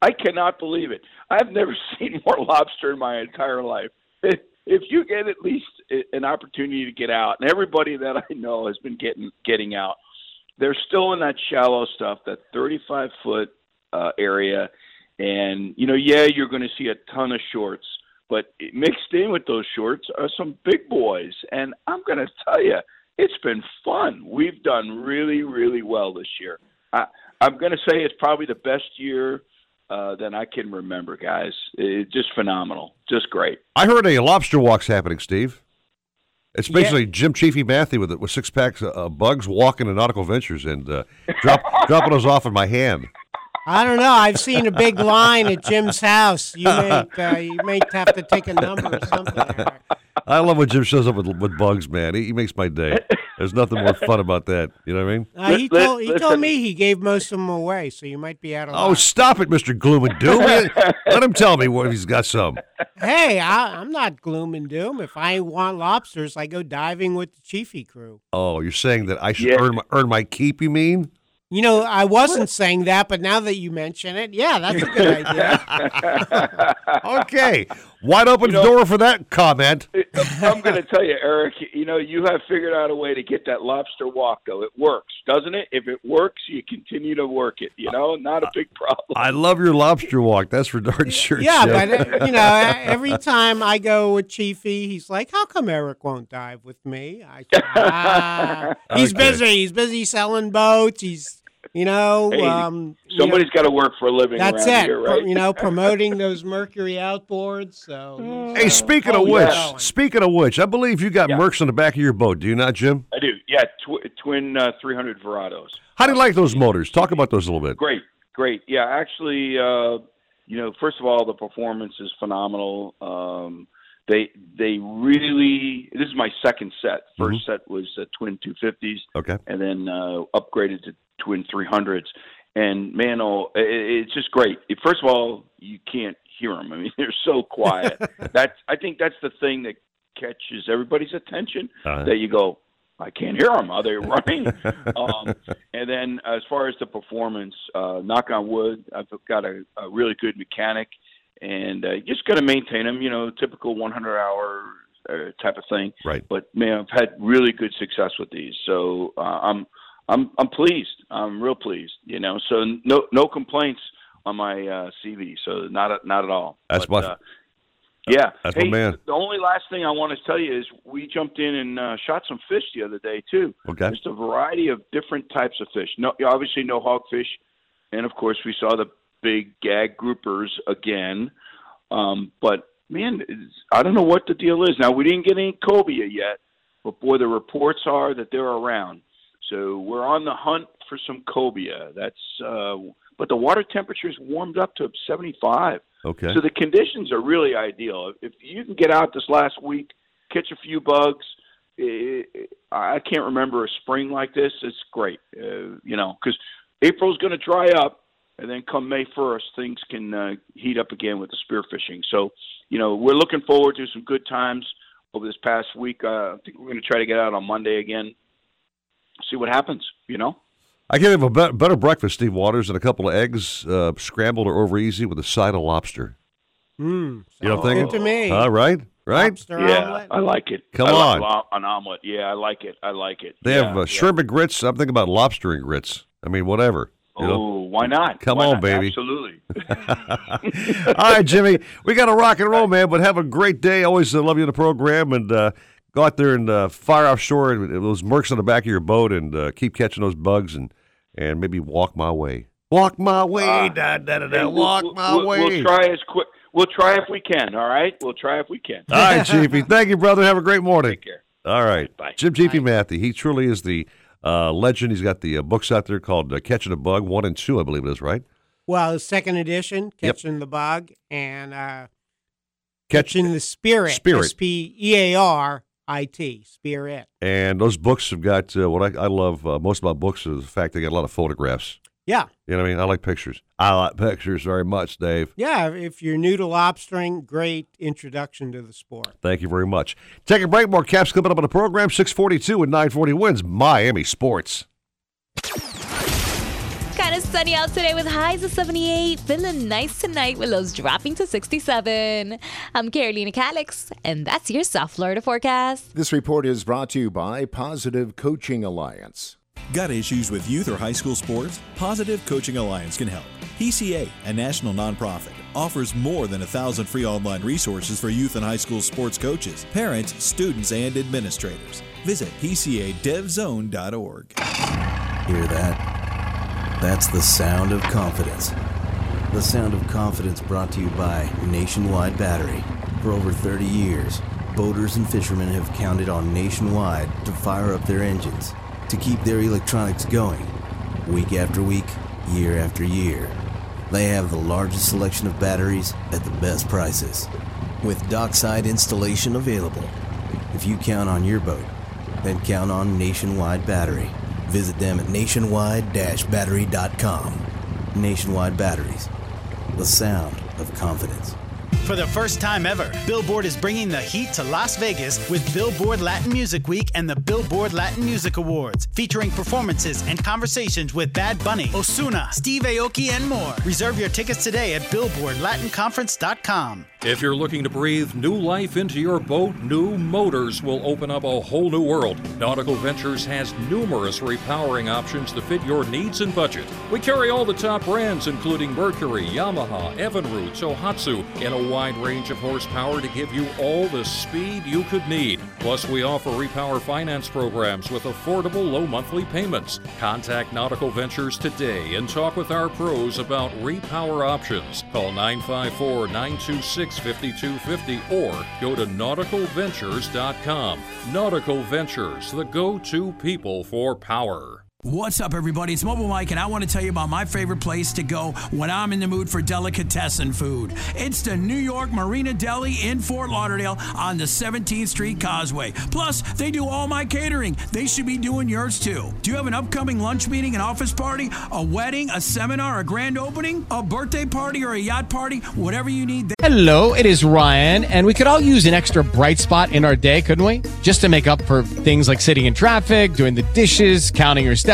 I cannot believe it. I've never seen more lobster in my entire life. If if you get at least an opportunity to get out, and everybody that I know has been getting getting out, they're still in that shallow stuff, that 35 foot uh, area, and you know, yeah, you're going to see a ton of shorts, but mixed in with those shorts are some big boys, and I'm going to tell you, it's been fun. We've done really, really well this year. I, I'm going to say it's probably the best year uh, than I can remember, guys. It's just phenomenal, just great. I heard a lobster walk's happening, Steve. It's basically Jim Chiefy Mathie with it with six packs of bugs walking to Nautical Ventures and uh, drop, *laughs* dropping those off in my hand. I don't know. I've seen a big line at Jim's house. You *laughs* may uh, you may have to take a number or something. Eric. I love when Jim shows up with, with bugs, man. He, he makes my day. There's nothing more fun about that. You know what I mean? Uh, he told he told me he gave most of them away, so you might be out of. Oh, luck. stop it, Mr. Gloom and Doom. Let him tell me what he's got some. Hey, I, I'm not gloom and doom. If I want lobsters, I go diving with the Chiefy crew. Oh, you're saying that I should Yeah. earn, my, earn my keep, you mean? You know, I wasn't saying that, but now that you mention it, yeah, that's a good *laughs* idea. *laughs* okay. Wide open door for that comment. *laughs* I'm going to tell you, Eric. You know, you have figured out a way to get that lobster walk, though. It works, doesn't it? If it works, you continue to work it. You know, not a big problem. I love your lobster walk. That's for darn sure. yeah, Chef. but uh, you know, *laughs* every time I go with Chiefy, he's like, "How come Eric won't dive with me?" I say, ah, *laughs* he's Okay. busy. He's busy selling boats. He's, you know, Hey, um, you Somebody's know, got to work for a living. That's it. Here, right? You know, *laughs* promoting those Mercury outboards. So, Hey, speaking Oh, of which, yeah. speaking of which, I believe you got Mercs on the back of your boat, do you not, Jim? I do. Yeah, tw- twin uh, 300 Verados. How do you like those motors? Talk about those a little bit. Great, great. Yeah, actually, uh, you know, first of all, the performance is phenomenal. Um, they they really. This is my second set. 1st set was uh, twin 250s. Okay. And then uh, upgraded to twin 300s. And man, oh, it, it's just great. First of all, you can't hear them. I mean, *laughs* they're so quiet. *laughs* that's I think that's the thing that catches everybody's attention. Uh-huh. That you go, I can't hear them. Are they *laughs* running? um, and then as far as the performance, uh, knock on wood, I've got a, a really good mechanic, and uh, you just got to maintain them. You know, typical 100 hour uh, type of thing. Right. But man, I've had really good success with these, so uh, I'm I'm I'm pleased. I'm real pleased. You know, so no no complaints on my uh, CV. So not at- not at all. That's But, my- uh, yeah. That's my man. The only last thing I want to tell you is we jumped in and uh, shot some fish the other day too. Okay. Just a variety of different types of fish. No, obviously no hogfish, and of course we saw the big gag groupers again. Um, but man, I don't know what the deal is. Now we didn't get any cobia yet, but boy, the reports are that they're around. So we're on the hunt for some cobia. That's uh, but the water temperature's warmed up to 75. Okay. So the conditions are really ideal. If you can get out this last week, catch a few bugs. eh, I can't remember a spring like this. It's great, uh, you know, because April's going to dry up, and then come May first, things can uh, heat up again with the spearfishing. So, you know, we're looking forward to some good times over this past week. Uh, I think we're going to try to get out on Monday again. See what happens. You know. I can have a be- better breakfast, Steve Waters, and a couple of eggs uh, scrambled or over easy with a side of lobster. Mm, You know what I'm sounds thinking? to me. All right, right. Lobster yeah, omelet. I like it. Come I on. like an omelet. Yeah, I like it. I like it. They Yeah, have uh, yeah. shrimp and grits. I'm thinking about lobster and grits. I mean, whatever. Oh, why not? Come Why on, not? baby. Absolutely. *laughs* All right, Jimmy. We got to rock and roll, man. But have a great day. Always uh, love you in the program, and uh, go out there and uh, fire offshore and those mercs on the back of your boat, and uh, keep catching those bugs, and and maybe walk my way. Walk my way, Uh, da, da, da, da, we'll- walk we'll, my we'll, way. We'll try as quick. We'll try if we can. All right. We'll try if we can. All right, Chiefy. *laughs* Thank you, brother. Have a great morning. Take care. All right. Bye. Jim Chiefy Mathie. He truly is the uh, legend. He's got the uh, books out there called uh, Catching a Bug 1 and 2, I believe it is, right? Well, second edition, Yep. catching the bug, and uh, Catch- catching the spirit. Spirit. S P E A R I T. Spirit. And those books have got uh, what I, I love uh, most about books is the fact they got a lot of photographs. Yeah. You know what I mean? I like pictures. I like pictures very much, Dave. Yeah, if you're new to lobstering, great introduction to the sport. Thank you very much. Take a break. More caps coming up on the program. 642 and 940 wins Miami Sports. Kind of sunny out today with highs of 78. Feeling nice tonight with lows dropping to 67. I'm Carolina Calix, and that's your South Florida forecast. This report is brought to you by Positive Coaching Alliance. Got issues with youth or high school sports? Positive Coaching Alliance can help. PCA, a national nonprofit, offers more than a thousand free online resources for youth and high school sports coaches, parents, students, and administrators. Visit PCADevZone.org. Hear that? That's the sound of confidence. The sound of confidence brought to you by Nationwide Battery. For over 30 years, boaters and fishermen have counted on Nationwide to fire up their engines, to keep their electronics going, week after week, year after year. They have the largest selection of batteries at the best prices, with dockside installation available. If you count on your boat, then count on Nationwide Battery. Visit them at nationwide-battery.com. Nationwide Batteries, the sound of confidence. For the first time ever, Billboard is bringing the heat to Las Vegas with Billboard Latin Music Week and the Billboard Latin Music Awards, featuring performances and conversations with Bad Bunny, Ozuna, Steve Aoki, and more. Reserve your tickets today at BillboardLatinConference.com. If you're looking to breathe new life into your boat, new motors will open up a whole new world. Nautical Ventures has numerous repowering options to fit your needs and budget. We carry all the top brands, including Mercury, Yamaha, Evinrude, Tohatsu, in a wide range of horsepower to give you all the speed you could need. Plus, we offer repower finance programs with affordable low monthly payments. Contact Nautical Ventures today and talk with our pros about repower options. Call 954 926 5250 or go to nauticalventures.com. Nautical Ventures, the go to people for power. What's up, everybody? It's Mobile Mike, and I want to tell you about my favorite place to go when I'm in the mood for delicatessen food. It's the New York Marina Deli in Fort Lauderdale on the 17th Street Causeway. Plus, they do all my catering. They should be doing yours too. Do you have an upcoming lunch meeting, an office party, a wedding, a seminar, a grand opening, a birthday party, or a yacht party? Whatever you need. Hello, it is Ryan, and we could all use an extra bright spot in our day, couldn't we? Just to make up for things like sitting in traffic, doing the dishes, counting your steps,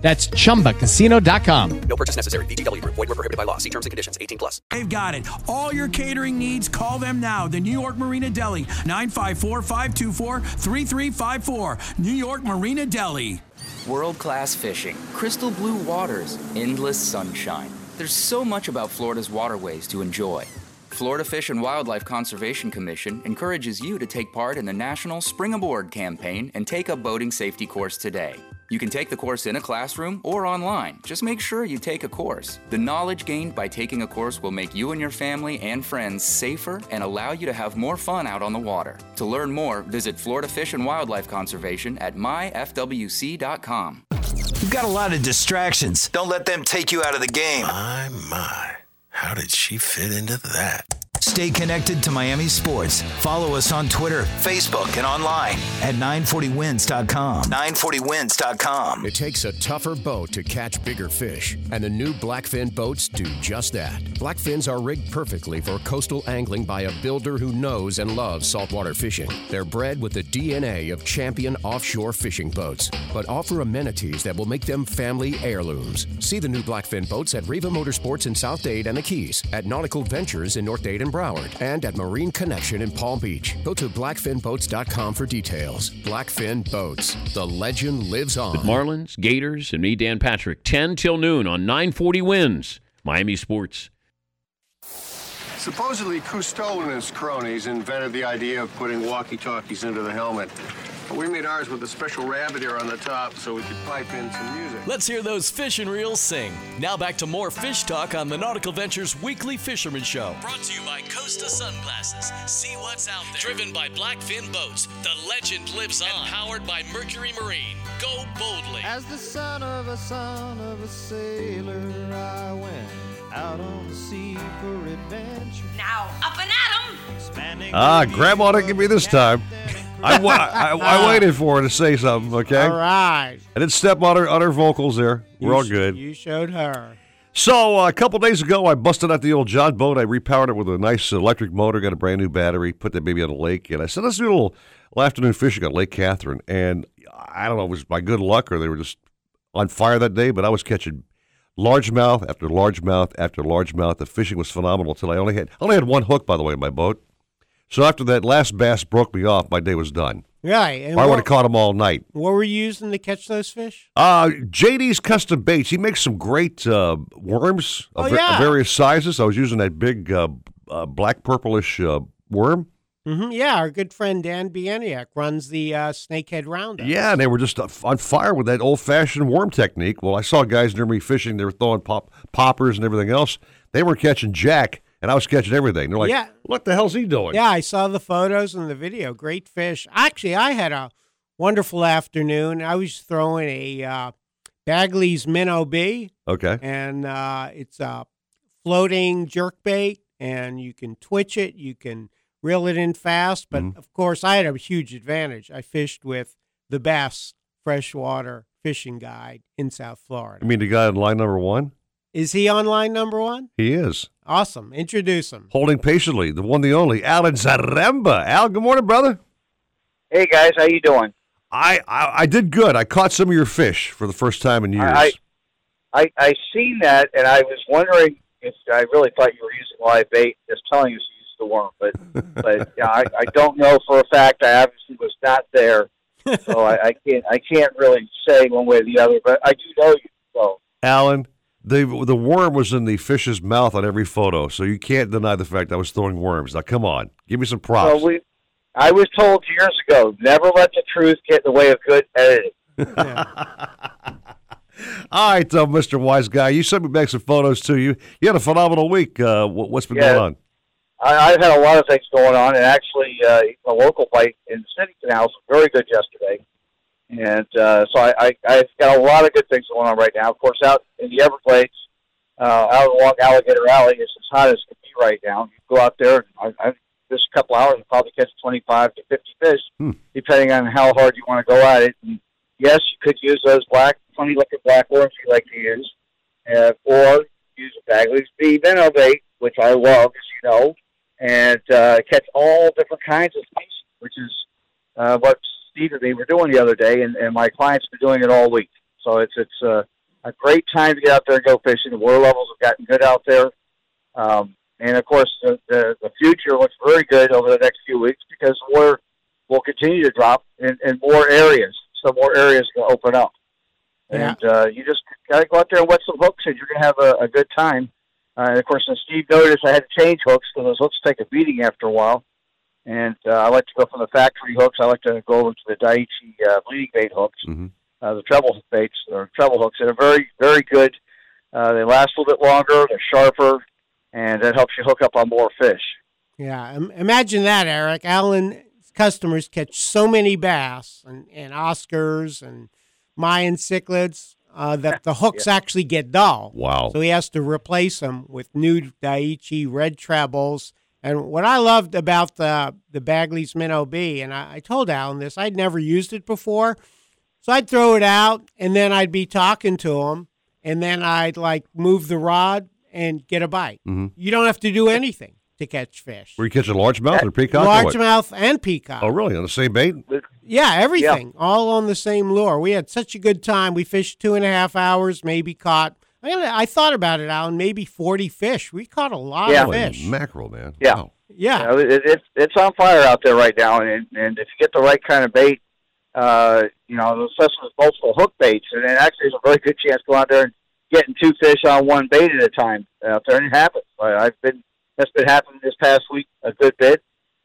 That's chumbacasino.com. No purchase necessary. VGW Group. Void were prohibited by law. See terms and conditions. 18 plus. They've got it. All your catering needs, call them now. The New York Marina Deli, 954-524-3354. New York Marina Deli. World class fishing, crystal blue waters, endless sunshine. There's so much about Florida's waterways to enjoy. Florida Fish and Wildlife Conservation Commission encourages you to take part in the National Spring Aboard campaign and take a boating safety course today. You can take the course in a classroom or online. Just make sure you take a course. The knowledge gained by taking a course will make you and your family and friends safer and allow you to have more fun out on the water. To learn more, visit Florida Fish and Wildlife Conservation at myfwc.com. You've got a lot of distractions. Don't let them take you out of the game. My, my. How did she fit into that? Stay connected to Miami sports. Follow us on Twitter, Facebook, and online at 940wins.com. 940wins.com. It takes a tougher boat to catch bigger fish, and the new Blackfin boats do just that. Blackfins are rigged perfectly for coastal angling by a builder who knows and loves saltwater fishing. They're bred with the DNA of champion offshore fishing boats, but offer amenities that will make them family heirlooms. See the new Blackfin boats at Riva Motorsports in South Dade and the Keys, at Nautical Ventures in North Dade and Broward, and at Marine Connection in Palm Beach. Go to blackfinboats.com for details. Blackfin Boats. The legend lives on. With Marlins, Gators, and me, Dan Patrick, 10 till noon on 940 wins. Miami Sports. Supposedly, Cousteau and his cronies invented the idea of putting walkie-talkies into the helmet. But we made ours with a special rabbit ear on the top so we could pipe in some music. Let's hear those fish and reels sing. Now back to more fish talk on the Nautical Ventures Weekly Fisherman Show. Brought to you by Costa Sunglasses. See what's out there. Driven by Blackfin Boats. The legend lives on. And powered by Mercury Marine. Go boldly. As the son of a son of a sailor, I went out on the sea for adventure. Now, up and at 'em! Ah, Grandma didn't give me this time. I, wa- I, I waited for her to say something, okay? All right. I didn't step on her, on her vocals there. We're You all sh- good. You showed her. So uh, a couple days ago, I busted out the old John boat. I repowered it with a nice electric motor, got a brand new battery, put that baby on the lake, and I said, let's do a little afternoon fishing on Lake Catherine, and I don't know, it was by good luck or they were just on fire that day, but I was catching largemouth after largemouth after largemouth. The fishing was phenomenal until I only had I only had one hook, by the way, in my boat. So after that last bass broke me off, my day was done. Right. And I would have caught them all night. what were you using to catch those fish? Uh, JD's Custom Baits. He makes some great uh, worms of, Oh, va- of various sizes. I was using that big uh, uh, black purplish uh, worm. hmm Yeah, our good friend Dan Bieniak runs the uh, Snakehead Roundup. Yeah, and they were just on fire with that old fashioned worm technique. Well, I saw guys near me fishing. They were throwing pop poppers and everything else. They were catching jack, and I was catching everything. They're like, Yeah. "What the hell's he doing?" Yeah, I saw the photos and the video. Great fish. Actually, I had a wonderful afternoon. I was throwing a uh, Bagley's Minnow B, Okay. and uh, it's a floating jerk bait, and you can twitch it, you can reel it in fast. But Mm-hmm. of course, I had a huge advantage. I fished with the best freshwater fishing guide in South Florida. I mean, the guy in line number one. Is he on line number one? He is Awesome. Introduce him. holding patiently the one, the only Alan Zaremba. Al, good morning, brother. Hey guys, how you doing? I, I I did good. I caught some of your fish for the first time in years. I, I I seen that, and I was wondering if I really thought you were using live bait. Just telling you you used the worm, but *laughs* but yeah, I, I don't know for a fact. I obviously was not there, so I, I can't I can't really say one way or the other. But I do know you. So Alan, the the worm was in the fish's mouth on every photo, so you can't deny the fact I was throwing worms. Now, come on, give me some props. so we. I was told years ago, never let the truth get in the way of good editing. *laughs* All right, uh, Mr. Wise Guy, you sent me back some photos too. You you had a phenomenal week. Uh, what, what's been Yeah. going on? I, I've had a lot of things going on, and actually, uh, a local bite in the city canals was very good yesterday. And uh, so I, I, I've got a lot of good things going on right now. Of course, out in the Everglades, uh, out along Alligator Alley, it's as hot as it can be right now. You go out there, and I, I, this couple hours, you probably catch 25 to 50 fish, Hmm. depending on how hard you want to go at it. And yes, you could use those black, funny looking black worms you like to use, uh, or use a Bagley's B minnow bait, which I love, as you know, and uh, catch all different kinds of species, which is uh, what And me were doing the other day, and, and my clients have been doing it all week. So it's it's uh, a great time to get out there and go fishing. The water levels have gotten good out there, um, and of course the, the the future looks very good over the next few weeks because water will continue to drop in, in more areas. So more areas can open up, Yeah. and uh, you just got to go out there and wet some hooks, and you're going to have a, a good time. Uh, and of course, as Steve noticed, I had to change hooks because those hooks take a beating after a while. And uh, I like to go from the factory hooks. I like to go over to the Daiichi uh, bleeding bait hooks, uh, the treble baits or treble hooks. They're very, very good. Uh, they last a little bit longer. They're sharper, and that helps you hook up on more fish. Yeah, imagine that, Eric. Alan's customers catch so many bass and, and Oscars and Mayan cichlids uh, that the *laughs* hooks actually get dull. Wow. So he has to replace them with new Daiichi red trebles. And what I loved about the the Bagley's Minnow B, and I, I told Alan this, I'd never used it before. So I'd throw it out, and then I'd be talking to him, and then I'd like move the rod and get a bite. Mhm. You don't have to do anything to catch fish. Were you catching largemouth or peacock? or? Largemouth and peacock. Oh, really? On the same bait? Yeah, everything, all on the same lure. We had such a good time. We fished two and a half hours, maybe caught. I, mean, I thought about it, Alan. Maybe forty fish. We caught a lot Yeah. of fish. Yeah, mackerel, man. Yeah. Yeah. You know, it, it's it's on fire out there right now, and and if you get the right kind of bait, uh, you know, especially with multiple hook baits, and it actually there's a very good chance to go out there and getting two fish on one bait at a time out there, and it happens. I, I've been that's been happening this past week a good bit,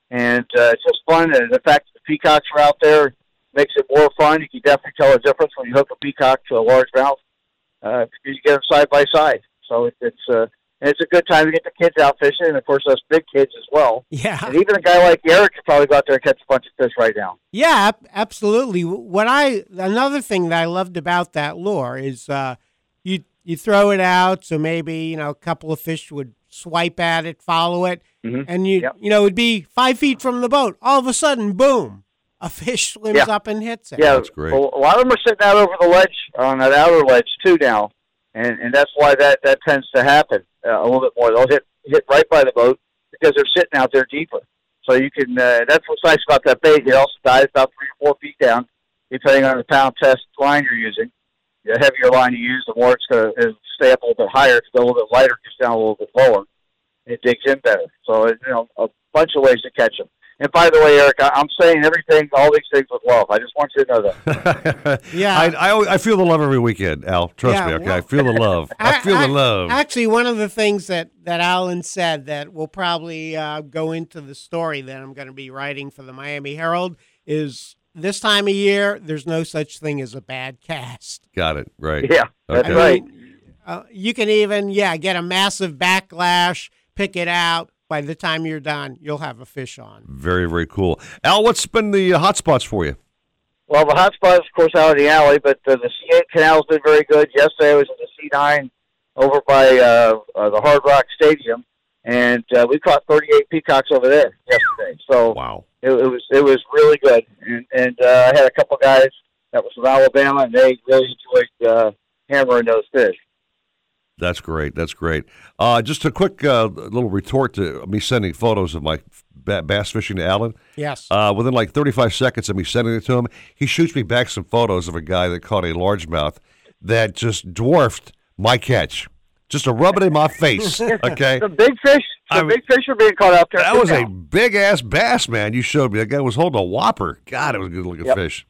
and uh, it's just fun. And the fact that the peacocks are out there makes it more fun. You can definitely tell the difference when you hook a peacock to a largemouth uh, because you get them side by side. So it, it's uh, and it's a good time to get the kids out fishing, and of course us big kids as well. Yeah. And even a guy like Eric could probably go out there and catch a bunch of fish right now. Yeah, ab- absolutely. What I another thing that I loved about that lure is uh, you you throw it out, so maybe you know a couple of fish would swipe at it, follow it, Mhm. and you you know it'd be five feet from the boat. All of a sudden, boom, a fish swims Yeah. up and hits it. Yeah, it's great. a lot of them are sitting out over the ledge on that outer ledge too now, and and that's why that that tends to happen uh, a little bit more. They'll hit hit right by the boat because they're sitting out there deeper. So you can. Uh, that's what's nice about that bait. It also dies about three or four feet down, depending on the pound test line you're using. The heavier line you use, the more it's going to stay up a little bit higher. If it's a little bit lighter, it gets down a little bit lower. It digs in better. So you know, a bunch of ways to catch them. And by the way, Eric, I, I'm saying everything, all these things with love. I just want you to know that. *laughs* Yeah. I, I, I feel the love every weekend, Al. Trust Yeah, me. Okay, well- *laughs* I feel the love. I feel the love. Actually, one of the things that, that Alan said that will probably uh, go into the story that I'm going to be writing for the Miami Herald is this time of year, there's no such thing as a bad cast. Got it. Right. Yeah, that's Okay. right. Uh, you can even, yeah, get a massive backlash, pick it out. By the time you're done, you'll have a fish on. Very, very cool. Al, what's been the uh, hot spots for you? Well, the hot spot is, of course, out in the alley, but uh, the C8 canal's been very good. Yesterday, I was in the C9 over by uh, uh, the Hard Rock Stadium, and uh, we caught 38 peacocks over there yesterday. So wow, it, it was it was really good, and and uh, I had a couple guys that was from Alabama, and they really enjoyed uh, hammering those fish. That's great. That's great. Uh, just a quick uh, little retort to me sending photos of my bass fishing to Alan. Yes. Uh, within like 35 seconds of me sending it to him, he shoots me back some photos of a guy that caught a largemouth that just dwarfed my catch. Just to rub it in my face. *laughs* Okay. the big fish, the I- big fish are being caught out there. That too was a big ass bass, man. You showed me. That guy was holding a whopper. God, it was a good looking Yep. fish.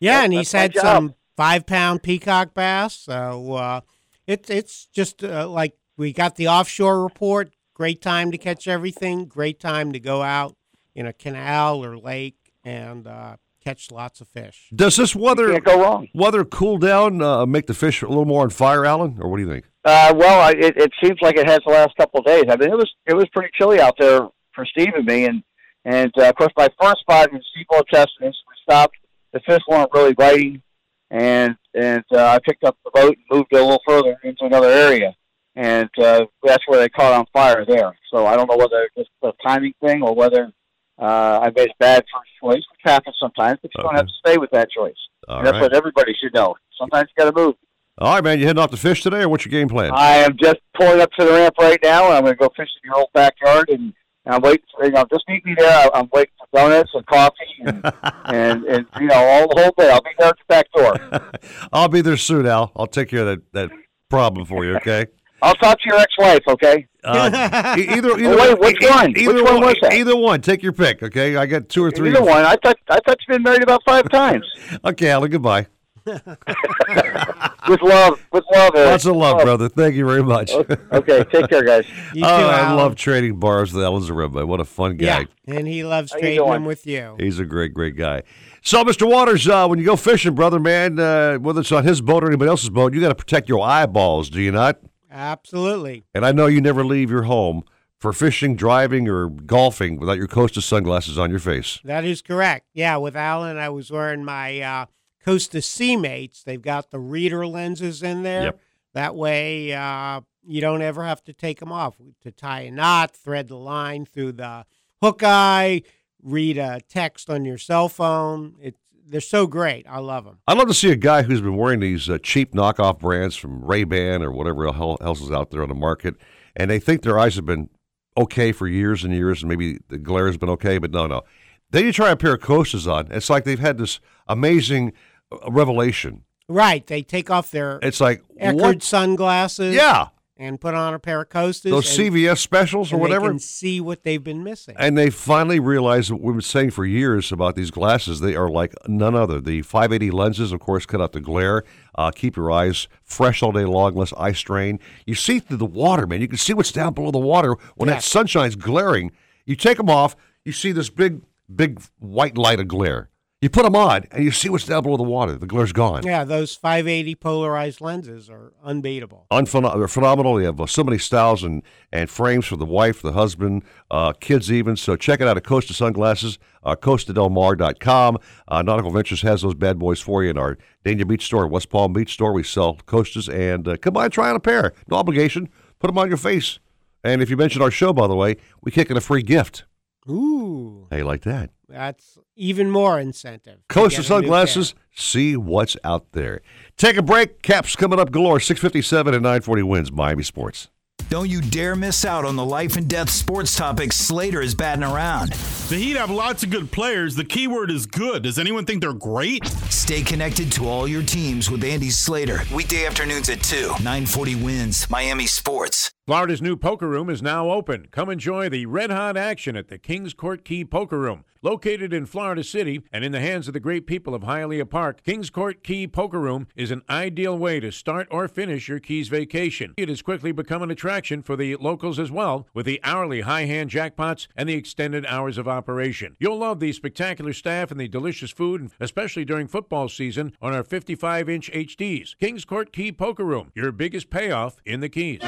Yeah, Yep, and that's he's had some five pound peacock bass. So uh, it's it's just uh, like we got the offshore report. Great time to catch everything. Great time to go out in a canal or lake and uh, catch lots of fish. Does this weather can't go wrong. weather cool down, uh, make the fish a little more on fire, Alan? Or what do you think? Uh, well, I, it, it seems like it has the last couple of days. I mean, it was it was pretty chilly out there for Steve and me, and and uh, of course my first spot in Steamboat Chestnut, we stopped. The fish weren't really biting, and and uh, I picked up the boat and moved it a little further into another area, and uh, that's where they caught on fire there. So I don't know whether it's a timing thing or whether uh, I made a bad first choice, which happens sometimes, but you don't have to stay with that choice. That's right. what everybody should know. Sometimes you got to move. All right, man. You heading off to fish today, or what's your game plan? I am just pulling up to the ramp right now, and I'm going to go fish in your old backyard, and, and I'm waiting. For, you know, just meet me there. I, I'm waiting for donuts and coffee, and, *laughs* and and you know, all the whole day. I'll be there at the back door. *laughs* I'll be there soon, Al. I'll take care of that, that problem for you, okay? *laughs* I'll talk to your ex-wife. Okay. Uh, either, either, Oh, wait, which one? Either Which one was that? Either one. Take your pick, okay? I got two or three. Either one. I thought I thought you've been married about five times. Okay, Alan. Goodbye. *laughs* with love, with love. Eric. Lots of love, brother. Thank you very much. Okay, take care, guys. *laughs* You Oh, too, I love trading bars with Alan Zaremba. What a fun guy. Yeah, and he loves How trading them with you. He's a great, great guy. So, Mr. Waters, uh, when you go fishing, brother, man, uh, whether it's on his boat or anybody else's boat, you got to protect your eyeballs, do you not? Absolutely. And I know you never leave your home for fishing, driving, or golfing without your Costa sunglasses on your face. That is correct. Yeah, with Alan, I was wearing my uh, Costa C-Mates. They've got the reader lenses in there. Yep. That way, uh, you don't ever have to take them off to tie a knot, thread the line through the hook eye, read a text on your cell phone. It's they're so great. I love them. I'd love to see a guy who's been wearing these uh, cheap knockoff brands from Ray Ban or whatever else is out there on the market, and they think their eyes have been okay for years and years, and maybe the glare has been okay, but no, no. Then you try a pair of Costas on, it's like they've had this amazing uh, revelation. Right. They take off their It's like Eckerd what? sunglasses. Yeah. And put on a pair of coasters. Those and- CVS specials or whatever. And see what they've been missing. And they finally realized what we've been saying for years about these glasses. They are like none other. The 580 lenses, of course, cut out the glare, uh, keep your eyes fresh all day long, less eye strain. You see through the water, man. You can see what's down below the water when that sunshine's glaring. You take them off, you see this big, big white light of glare. You put them on, and you see what's down below the water. The glare's gone. Yeah, those 580 polarized lenses are unbeatable. Unphen- they're phenomenal. They have uh, so many styles and, and frames for the wife, the husband, uh, kids even. So check it out at Costa Sunglasses, uh, CostaDelMar.com. Uh, Nautical Ventures has those bad boys for you in our Dania Beach store, West Palm Beach store. We sell Costas, and uh, come by and try on a pair. No obligation. Put them on your face. And if you mention our show, by the way, we kick in a free gift. Ooh, How you like that? that's even more incentive. to Costa get a new Sunglasses, see what's out there. Take a break. Caps coming up galore. 657 and 940 wins Miami Sports. Don't you dare miss out on the life and death sports topics Slater is batting around. The Heat have lots of good players. The key word is good. Does anyone think they're great? Stay connected to all your teams with Andy Slater. Weekday afternoons at 2, 940 wins, Miami Sports. Florida's new poker room is now open. Come enjoy the red hot action at the Kings Court Key Poker Room. Located in Florida City and in the hands of the great people of Hialeah Park, Kings Court Key Poker Room is an ideal way to start or finish your Keys vacation. It has quickly become an attraction for the locals as well, with the hourly high hand jackpots and the extended hours of operation. You'll love the spectacular staff and the delicious food, especially during football season on our 55 inch HDs. Kings Court Key Poker Room, your biggest payoff in the Keys.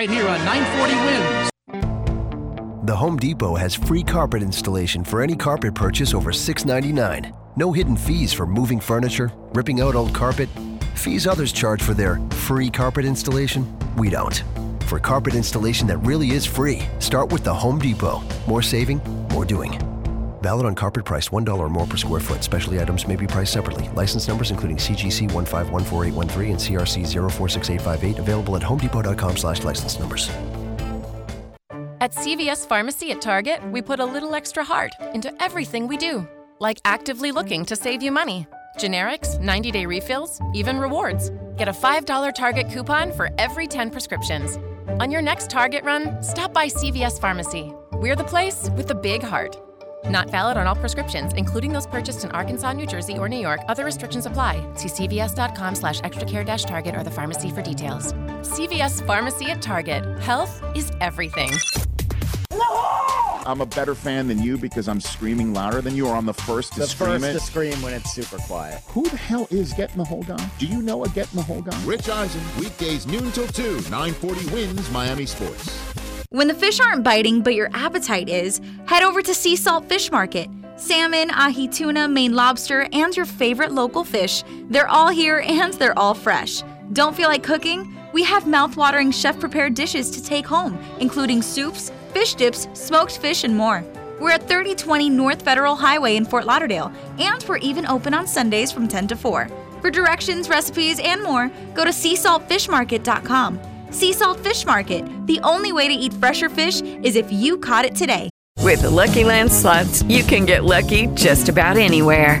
Right here on 940 Wins. The Home Depot has free carpet installation for any carpet purchase over $6.99. No hidden fees for moving furniture, ripping out old carpet, fees others charge for their free carpet installation. We don't. For carpet installation that really is free, start with the Home Depot. More saving, more doing. Valid on carpet priced $1 or more per square foot. Specialty items may be priced separately. License numbers including CGC 1514813 and CRC 046858 available at homedepot.com slash license numbers. At CVS Pharmacy at Target, we put a little extra heart into everything we do, like actively looking to save you money. Generics, 90 day refills, even rewards. Get a $5 Target coupon for every 10 prescriptions. On your next Target run, stop by CVS Pharmacy. We're the place with the big heart. Not valid on all prescriptions, including those purchased in Arkansas, New Jersey, or New York. Other restrictions apply. See cvs.com slash extracare target or the pharmacy for details. CVS Pharmacy at Target. Health is everything. I'm a better fan than you because I'm screaming louder than you, or I'm the first to the scream first it. to scream when it's super quiet. Who the hell is Getting the Hold On? Do you know a Getting the Hold On? Rich Eisen, weekdays noon till 2, 940 wins Miami Sports. When the fish aren't biting but your appetite is, head over to Sea Salt Fish Market. Salmon, ahi tuna, Maine lobster, and your favorite local fish, they're all here and they're all fresh. Don't feel like cooking? We have mouth-watering chef-prepared dishes to take home, including soups, fish dips, smoked fish, and more. We're at 3020 North Federal Highway in Fort Lauderdale, and we're even open on Sundays from 10 to 4. For directions, recipes, and more, go to seasaltfishmarket.com. Sea Salt Fish Market. The only way to eat fresher fish is if you caught it today. With the Lucky Land slots, you can get lucky just about anywhere.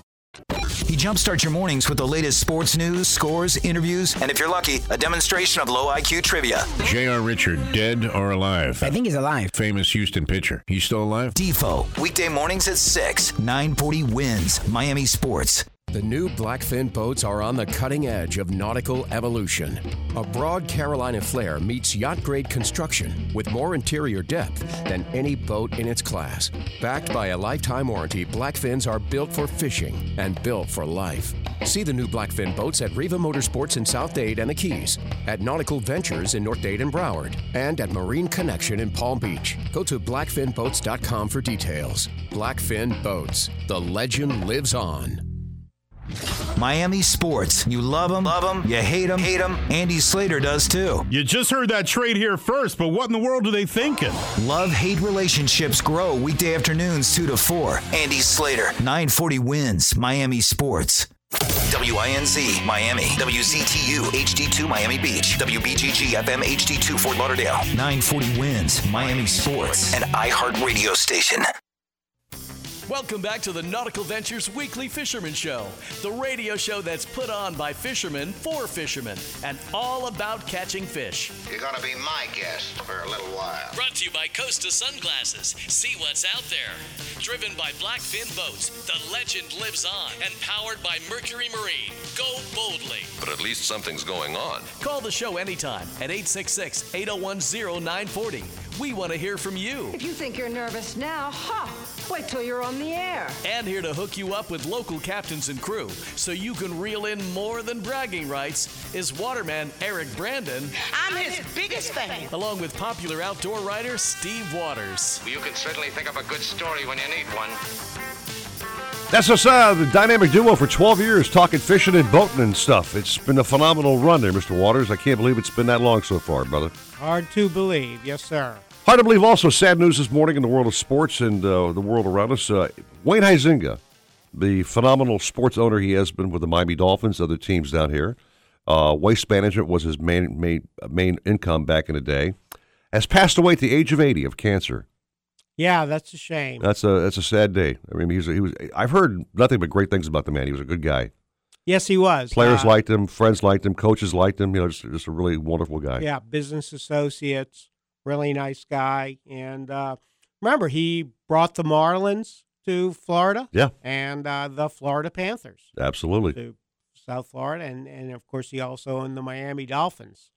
He jumpstarts your mornings with the latest sports news, scores, interviews, and if you're lucky, a demonstration of low IQ trivia. J.R. Richard, dead or alive? I think he's alive. Famous Houston pitcher. He's still alive? Defo, weekday mornings at 6, 940 wins, Miami Sports. The new Blackfin boats are on the cutting edge of nautical evolution. A broad Carolina flare meets yacht grade construction with more interior depth than any boat in its class. Backed by a lifetime warranty, Blackfins are built for fishing and built for life. See the new Blackfin boats at Riva Motorsports in South Dade and the Keys, at Nautical Ventures in North Dade and Broward, and at Marine Connection in Palm Beach. Go to blackfinboats.com for details. Blackfin Boats. The legend lives on. Miami Sports. You love them, love them, you hate them, hate them. Andy Slater does too. You just heard that trade here first, but what in the world are they thinking? Love hate relationships grow weekday afternoons 2 to 4. Andy Slater, 940 wins, Miami Sports. WINZ Miami, WZTU HD2 Miami Beach, WBGG FM HD2 Fort Lauderdale, 940 wins, Miami Sports, and iHeart Radio Station. Welcome back to the Nautical Ventures Weekly Fisherman Show, the radio show that's put on by fishermen for fishermen and all about catching fish. You're going to be my guest for a little while. Brought to you by Costa Sunglasses. See what's out there. Driven by Blackfin Boats, the legend lives on. And powered by Mercury Marine. Go boldly. But at least something's going on. Call the show anytime at 866 801 0940. We want to hear from you. If you think you're nervous now, ha! Wait till you're on the air. And here to hook you up with local captains and crew so you can reel in more than bragging rights is waterman Eric Brandon. I'm his biggest fan. Along with popular outdoor writer Steve Waters. You can certainly think of a good story when you need one. That's us, uh, the dynamic duo for 12 years, talking fishing and boating and stuff. It's been a phenomenal run there, Mr. Waters. I can't believe it's been that long so far, brother. Hard to believe. Yes, sir. Hard to believe also, sad news this morning in the world of sports and uh, the world around us. Uh, Wayne Huizenga, the phenomenal sports owner he has been with the Miami Dolphins, other teams down here. Uh, waste management was his main, main, main income back in the day. Has passed away at the age of 80 of cancer. Yeah, that's a shame. That's a that's a sad day. I mean, he's he was. I've heard nothing but great things about the man. He was a good guy. Yes, he was. Players Uh, liked him, friends liked him, coaches liked him. You know, just, just a really wonderful guy. Yeah, business associates, really nice guy. And uh, remember, he brought the Marlins to Florida. Yeah. And uh, the Florida Panthers Absolutely. to South Florida. And, and of course, he also owned the Miami Dolphins.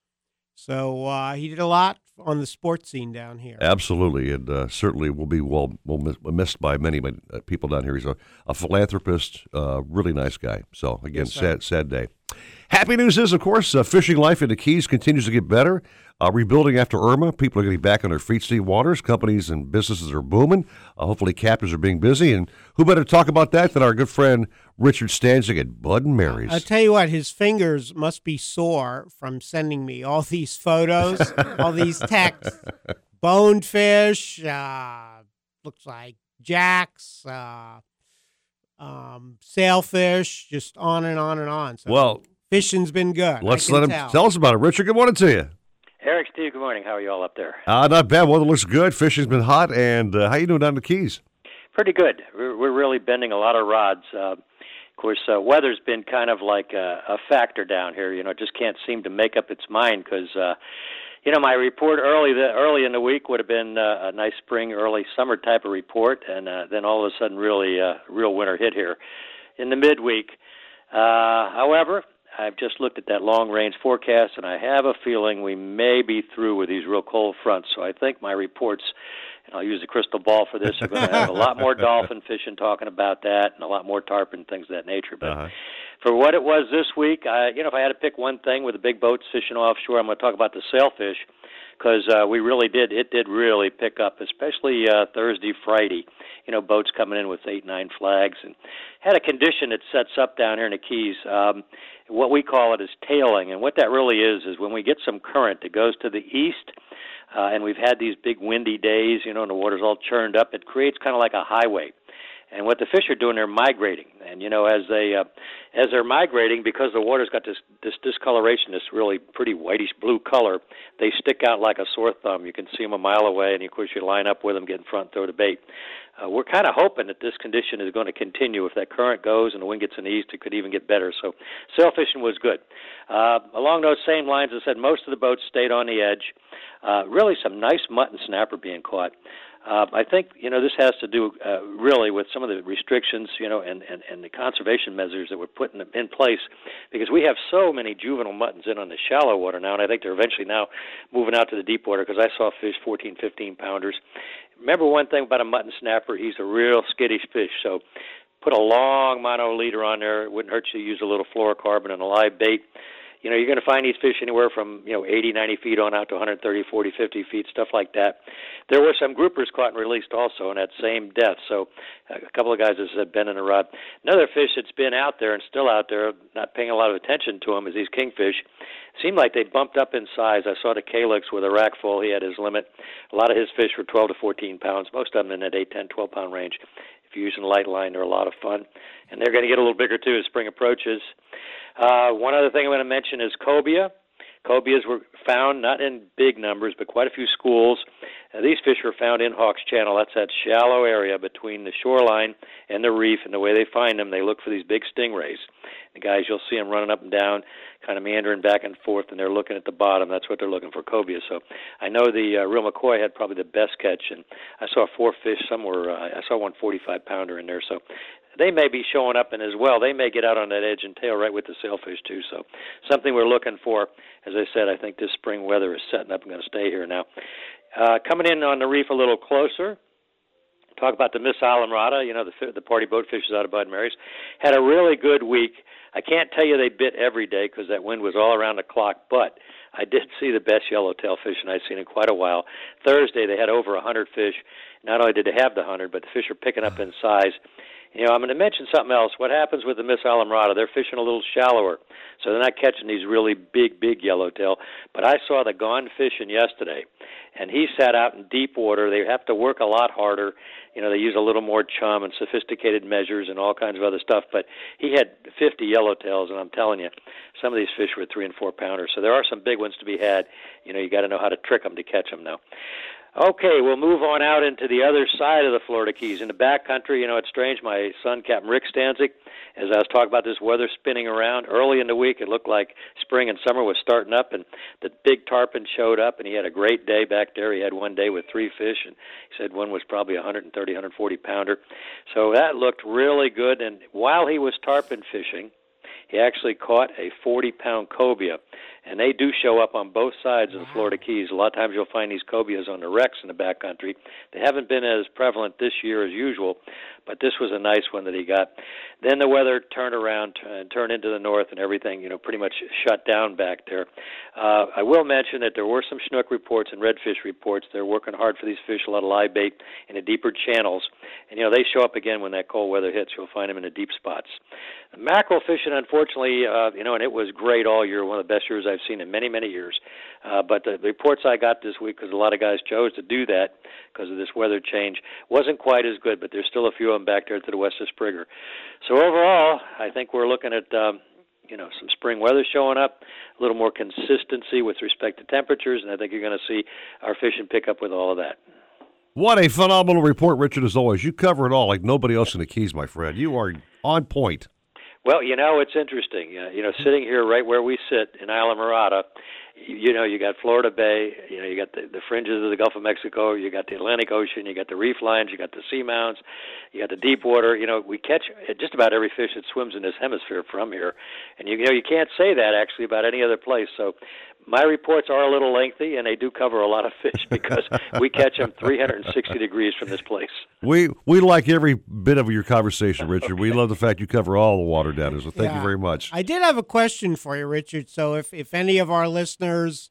So uh, he did a lot on the sports scene down here. Absolutely, and uh, certainly will be well, well miss- missed by many many, uh, people down here. He's a, a philanthropist, uh, really nice guy. So again, Yes, sad sad day. Happy news is, of course, uh, fishing life in the Keys continues to get better. Uh, rebuilding after Irma, people are getting back on their feet. Steve Waters, companies and businesses are booming. Uh, hopefully, captains are being busy, and who better to talk about that than our good friend Richard Stanczyk at Bud and Mary's? I'll tell you what, his fingers must be sore from sending me all these photos, all these texts. *laughs* Bonefish, uh, looks like jacks, uh, um, sailfish, just on and on and on. So Well, fishing's been good. Let's let him tell. tell us about it. Richard, good morning to you. Eric, Steve, good morning. How are you all up there? Uh, not bad. Weather looks good. Fishing's been hot. And uh, how you doing down in the Keys? Pretty good. We're, we're really bending a lot of rods. Uh, of course, uh, weather's been kind of like a, a factor down here. You know, it just can't seem to make up its mind because, uh, you know, my report early the, early in the week would have been uh, a nice spring, early summer type of report, and uh, then all of a sudden, really, uh, real winter hit here in the midweek. Uh, however, I've just looked at that long range forecast, and I have a feeling we may be through with these real cold fronts. So I think my reports, and I'll use the crystal ball for this, are going to have a lot more *laughs* dolphin fishing talking about that, and a lot more tarpon things of that nature. But Uh-huh. for what it was this week, I, you know, if I had to pick one thing with the big boats fishing offshore, I'm going to talk about the sailfish because uh, we really did. It did really pick up, especially uh, Thursday, Friday. You know, boats coming in with eight, nine flags, and had a condition that sets up down here in the Keys. Um, what we call it is tailing, and what that really is is when we get some current that goes to the east. Uh, and we've had these big windy days, you know, and the water's all churned up. It creates kind of like a highway. And what the fish are doing, they're migrating. And you know, as they uh, as they're migrating, because the water's got this this discoloration, this really pretty whitish blue color, they stick out like a sore thumb. You can see them a mile away, and of course you line up with them, get in front, throw the bait. Uh, we're kind of hoping that this condition is going to continue. If that current goes and the wind gets in the east, it could even get better. So, sail fishing was good. Uh, along those same lines, I said most of the boats stayed on the edge. Uh, really, some nice mutton snapper being caught. Uh, I think you know this has to do uh, really with some of the restrictions, you know, and, and, and the conservation measures that we're putting in place, because we have so many juvenile muttons in on the shallow water now, and I think they're eventually now moving out to the deep water. Because I saw fish 14, 15 pounders. Remember one thing about a mutton snapper? He's a real skittish fish. So put a long mono leader on there. It wouldn't hurt you to use a little fluorocarbon and a live bait. You know, you're going to find these fish anywhere from, you know, 80, 90 feet on out to 130, 40, 50 feet, stuff like that. There were some groupers caught and released also in that same depth. So uh, a couple of guys have been in a rod. Another fish that's been out there and still out there, not paying a lot of attention to them, is these kingfish. Seemed like they bumped up in size. I saw the Calyx with a rack full. He had his limit. A lot of his fish were 12 to 14 pounds, most of them in that 8, 10, 12 pound range. If you're using light line, they're a lot of fun. And they're going to get a little bigger too as spring approaches. Uh, one other thing I'm going to mention is cobia. Cobias were found not in big numbers, but quite a few schools. Uh, these fish were found in Hawks Channel. That's that shallow area between the shoreline and the reef. And the way they find them, they look for these big stingrays. The guys, you'll see them running up and down, kind of meandering back and forth, and they're looking at the bottom. That's what they're looking for, cobia. So I know the uh, real McCoy had probably the best catch, and I saw four fish. Some were, uh, I saw one 45 pounder in there. So they may be showing up and as well they may get out on that edge and tail right with the sailfish too so something we're looking for as i said i think this spring weather is setting up and going to stay here now Uh, coming in on the reef a little closer, talk about the Miss Islamorada, you know, the the party boat fishers out of Bud Mary's, had a really good week. I can't tell you they bit every day because that wind was all around the clock, but I did see the best yellowtail fishing I've seen in quite a while. Thursday they had over a hundred fish. Not only did they have the hundred, but the fish are picking up in size. You know, I'm going to mention something else. What happens with the Miss Islamorada? They're fishing a little shallower, so they're not catching these really big, big yellowtail. But I saw the gone fishing yesterday, and he sat out in deep water. They have to work a lot harder. You know, they use a little more chum and sophisticated measures and all kinds of other stuff. But he had 50 yellowtails, and I'm telling you, some of these fish were three and four pounders. So there are some big ones to be had. You know, you got to know how to trick them to catch them now. Okay, we'll move on out into the other side of the Florida Keys. In the back country, you know, it's strange. My son, Captain Rick Stanczyk, as I was talking about this weather spinning around, early in the week, it looked like spring and summer was starting up, and the big tarpon showed up, and he had a great day back there. He had one day with three fish, and he said one was probably a 130, 140 pounder. So that looked really good. And while he was tarpon fishing, he actually caught a 40 pound cobia and they do show up on both sides of the Florida Keys. A lot of times you'll find these cobias on the wrecks in the backcountry. They haven't been as prevalent this year as usual, but this was a nice one that he got. Then the weather turned around and turned into the north, and everything you know pretty much shut down back there. Uh, I will mention that there were some snook reports and redfish reports. They're working hard for these fish, a lot of live bait in the deeper channels, and you know they show up again when that cold weather hits. You'll find them in the deep spots. The mackerel fishing, unfortunately, uh, you know, and it was great all year, one of the best years I've seen in many, many years. Uh, but the, reports I got this week, because a lot of guys chose to do that because of this weather change, wasn't quite as good. But there's still a few of them back there to the west of Sprigger. So overall, I think we're looking at. Um, you know, some spring weather showing up, a little more consistency with respect to temperatures, and I think you're going to see our fishing pick up with all of that. What a phenomenal report, Richard, as always. You cover it all like nobody else in the Keys, my friend. You are on point. Well, you know, it's interesting. Uh, you know, sitting here right where we sit in Islamorada, you, you know, you got Florida Bay, you know, you got the, the fringes of the Gulf of Mexico, you got the Atlantic Ocean, you got the reef lines, you got the seamounts, you got the deep water. You know, we catch just about every fish that swims in this hemisphere from here, and you, you know, you can't say that actually about any other place. So, my reports are a little lengthy, and they do cover a lot of fish because *laughs* we catch them 360 degrees from this place. We we like every bit of your conversation, Richard. Okay. We love the fact you cover all the water data. So thank yeah. you very much. I did have a question for you, Richard. So if if any of our listeners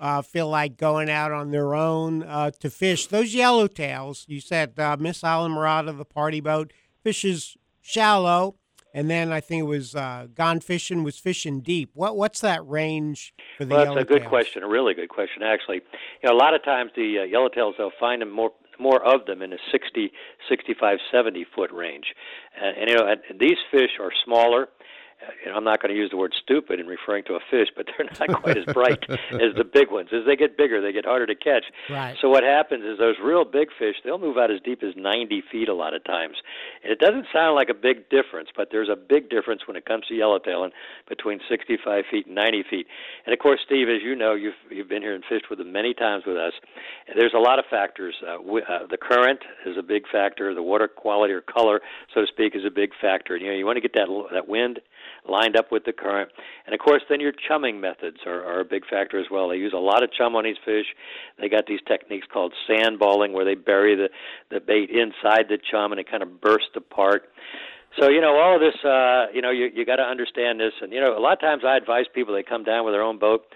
uh, feel like going out on their own uh, to fish, those yellowtails, you said uh, Miss Islamorada, the party boat, fishes shallow and then I think it was uh, gone fishing was fishing deep. What what's that range for the? Well, that's a good question, a really good question actually. You know, a lot of times the uh, yellowtails they'll find them more more of them in a 60, 65, 70 foot range, and, and you know and these fish are smaller you know, I'm not going to use the word stupid in referring to a fish, but they're not *laughs* quite as bright as the big ones. As they get bigger, they get harder to catch. Right. So what happens is those real big fish, they'll move out as deep as 90 feet a lot of times. And it doesn't sound like a big difference, but there's a big difference when it comes to yellowtailing between 65 feet and 90 feet. And of course, Steve, as you know, you've you've been here and fished with them many times with us. And there's a lot of factors. Uh, w- uh, the current is a big factor. The water quality or color, so to speak, is a big factor. And you know, you want to get that that wind lined up with the current. And of course, then your chumming methods are, are a big factor as well. They use a lot of chum on these fish. They got these techniques called sandballing, where they bury the the bait inside the chum and it kind of bursts apart. So you know all of this. Uh, you know you you got to understand this, and you know a lot of times I advise people they come down with their own boat,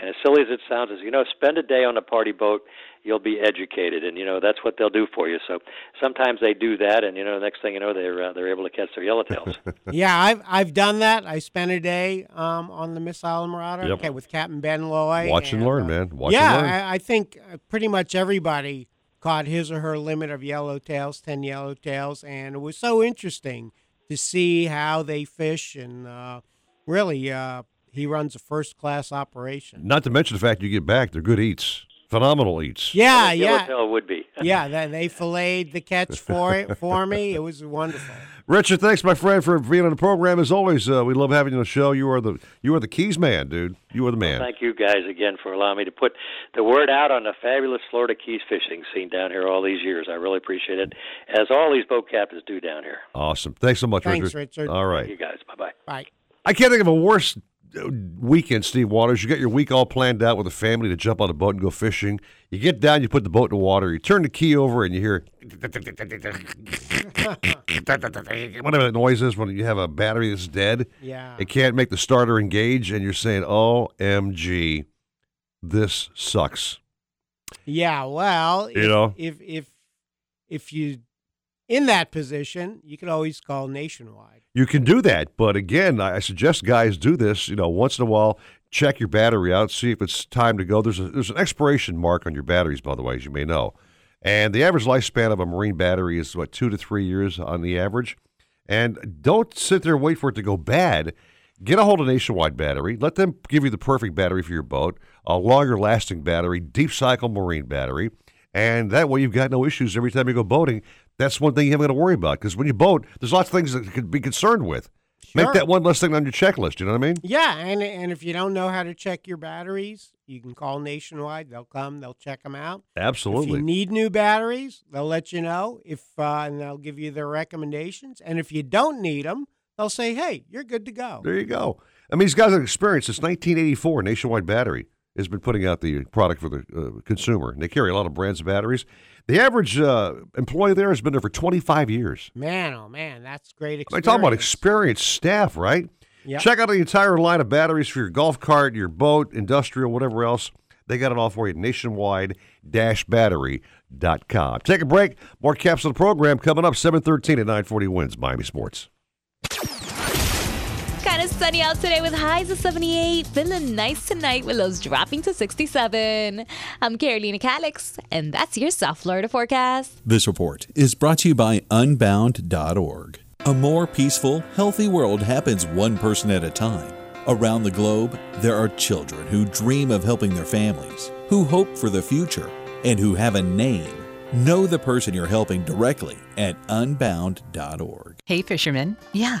and as silly as it sounds, is you know spend a day on a party boat you'll be educated, and you know that's what they'll do for you. So sometimes they do that, and you know the next thing you know they're uh, they're able to catch their yellowtails. *laughs* yeah, I've I've done that. I spent a day um, on the Miss Marauder yep. okay, with Captain Ben Loy. Watch and, and learn, uh, man. Watch yeah, and learn. I, I think uh, pretty much everybody caught his or her limit of yellowtails, ten yellowtails, and it was so interesting to see how they fish and uh, really. Uh, he runs a first class operation. Not to mention the fact you get back, they're good eats. Phenomenal eats. Yeah, yeah. Hotel would be. *laughs* yeah, they, they filleted the catch for it for me. It was wonderful. Richard, thanks, my friend, for being on the program. As always, uh, we love having you on the show. You are the you are the keys man, dude. You are the man. Well, thank you guys again for allowing me to put the word out on the fabulous Florida Keys fishing scene down here all these years. I really appreciate it, as all these boat captains do down here. Awesome. Thanks so much, thanks, Richard. Richard. All right. Thank you guys. Bye bye. Bye. I can't think of a worse weekend, Steve Waters. You got your week all planned out with a family to jump on a boat and go fishing. You get down, you put the boat in the water, you turn the key over, and you hear *laughs* whatever that noise is when you have a battery that's dead. Yeah. It can't make the starter engage, and you're saying, "OMG, this sucks." Yeah, well, You if, know? if if if you in that position, you can always call nationwide. You can do that, but again, I suggest guys do this. You know, once in a while, check your battery out, see if it's time to go. There's a there's an expiration mark on your batteries, by the way, as you may know, and the average lifespan of a marine battery is what two to three years on the average. And don't sit there and wait for it to go bad. Get a hold of Nationwide Battery. Let them give you the perfect battery for your boat, a longer lasting battery, deep cycle marine battery. And that way you've got no issues every time you go boating. That's one thing you haven't got to worry about because when you boat, there's lots of things that you could be concerned with. Make that one less thing on your checklist. You know what I mean? Yeah, and and if you don't know how to check your batteries, you can call Nationwide. They'll come, they'll check them out. Absolutely. If you need new batteries, they'll let you know if uh, and they'll give you their recommendations. And if you don't need them, they'll say, "Hey, you're good to go." There you go. I mean, these guys have experience since 1984. Nationwide Battery has been putting out the product for the uh, consumer. And they carry a lot of brands of batteries. The average uh, employee there has been there for 25 years. Man, oh man, that's great experience. talking about experienced staff, right? Yep. Check out the entire line of batteries for your golf cart, your boat, industrial, whatever else. They got it all for you at nationwide-battery.com. Take a break. More caps of the program coming up 713 at 940 wins Miami Sports. Kind of sunny out today with highs of 78. Feeling nice tonight with lows dropping to 67. I'm Carolina Calix, and that's your South Florida forecast. This report is brought to you by Unbound.org. A more peaceful, healthy world happens one person at a time. Around the globe, there are children who dream of helping their families, who hope for the future, and who have a name. Know the person you're helping directly at Unbound.org. Hey, fisherman. Yeah,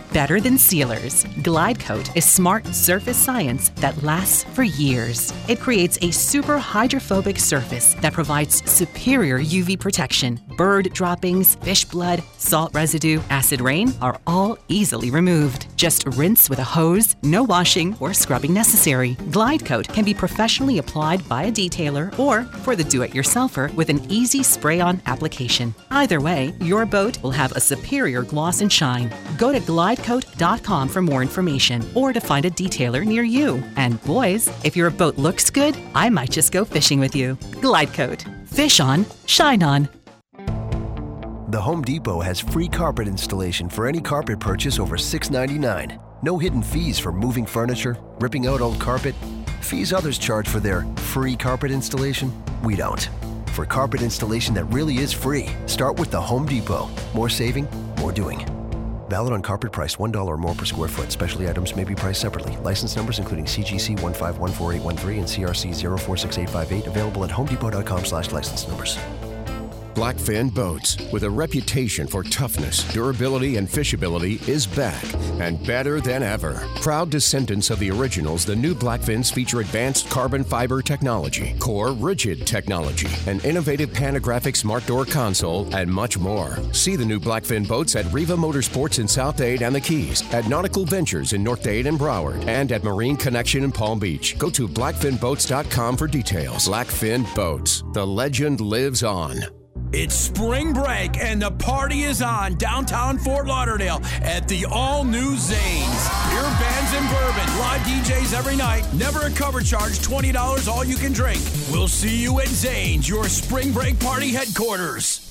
better than sealers. Glide Coat is smart surface science that lasts for years. It creates a super hydrophobic surface that provides superior UV protection. Bird droppings, fish blood, salt residue, acid rain are all easily removed. Just rinse with a hose, no washing or scrubbing necessary. Glide Coat can be professionally applied by a detailer or for the do it yourselfer with an easy spray on application. Either way, your boat will have a superior gloss and shine. Go to glidecoat.com for more information or to find a detailer near you. And boys, if your boat looks good, I might just go fishing with you. Glidecoat. Fish on, shine on. The Home Depot has free carpet installation for any carpet purchase over $6.99. No hidden fees for moving furniture, ripping out old carpet, fees others charge for their free carpet installation. We don't. For carpet installation that really is free, start with the Home Depot. More saving, more doing. Valid on carpet price $1 or more per square foot. Specialty items may be priced separately. License numbers including CGC 1514813 and CRC 046858 available at homedepot.com slash license numbers. Blackfin Boats, with a reputation for toughness, durability, and fishability, is back and better than ever. Proud descendants of the originals, the new Blackfins feature advanced carbon fiber technology, core rigid technology, an innovative panographic smart door console, and much more. See the new Blackfin boats at Riva Motorsports in South Dade and the Keys, at Nautical Ventures in North Dade and Broward, and at Marine Connection in Palm Beach. Go to blackfinboats.com for details. Blackfin Boats, the legend lives on. It's spring break and the party is on downtown Fort Lauderdale at the all new Zanes. Beer bands and bourbon, live DJs every night, never a cover charge, $20 all you can drink. We'll see you at Zanes, your spring break party headquarters.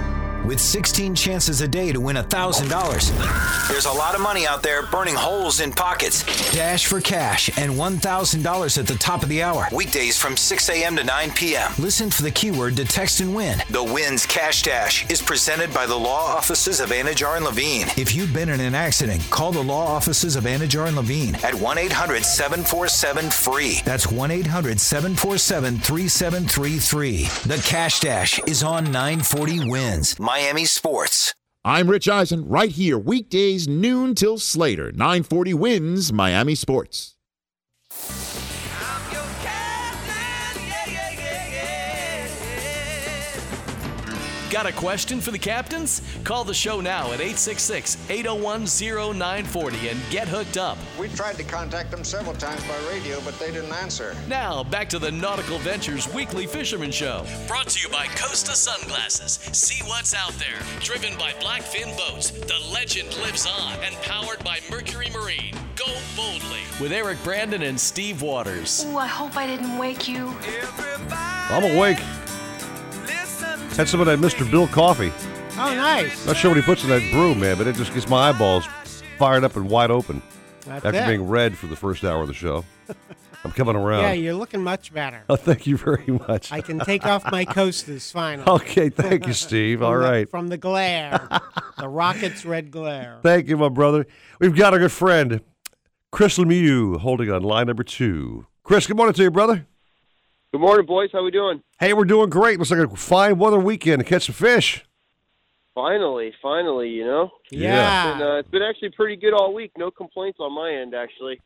With 16 chances a day to win $1,000. There's a lot of money out there burning holes in pockets. Dash for cash and $1,000 at the top of the hour. Weekdays from 6 a.m. to 9 p.m. Listen for the keyword to text and win. The Wins Cash Dash is presented by the law offices of Anidjar and Levine. If you've been in an accident, call the law offices of Anidjar and Levine at 1 800 747 FREE. That's 1 800 747 3733. The Cash Dash is on 940 Wins, Miami Sports. I'm Rich Eisen, right here, weekdays, noon till Slater. 940 wins Miami Sports. Got a question for the captains? Call the show now at 866 801 0940 and get hooked up. We tried to contact them several times by radio, but they didn't answer. Now, back to the Nautical Ventures Weekly Fisherman Show. Brought to you by Costa Sunglasses. See what's out there. Driven by Blackfin Boats, the legend lives on. And powered by Mercury Marine. Go boldly. With Eric Brandon and Steve Waters. Ooh, I hope I didn't wake you. I'm awake. Had some of that Mr. Bill coffee. Oh, nice. Not sure what he puts in that brew, man, but it just gets my eyeballs fired up and wide open That's after it. being red for the first hour of the show. *laughs* I'm coming around. Yeah, you're looking much better. Oh, thank you very much. I can take off my *laughs* coasters finally. Okay, thank you, Steve. All right. The- From the glare, the *laughs* rocket's red glare. Thank you, my brother. We've got our good friend, Chris Lemieux, holding on line number two. Chris, good morning to you, brother. Good morning, boys. How we doing? Hey, we're doing great. Looks like a fine weather weekend to catch some fish. Finally, finally, you know. Yeah. It's been, uh, it's been actually pretty good all week. No complaints on my end, actually.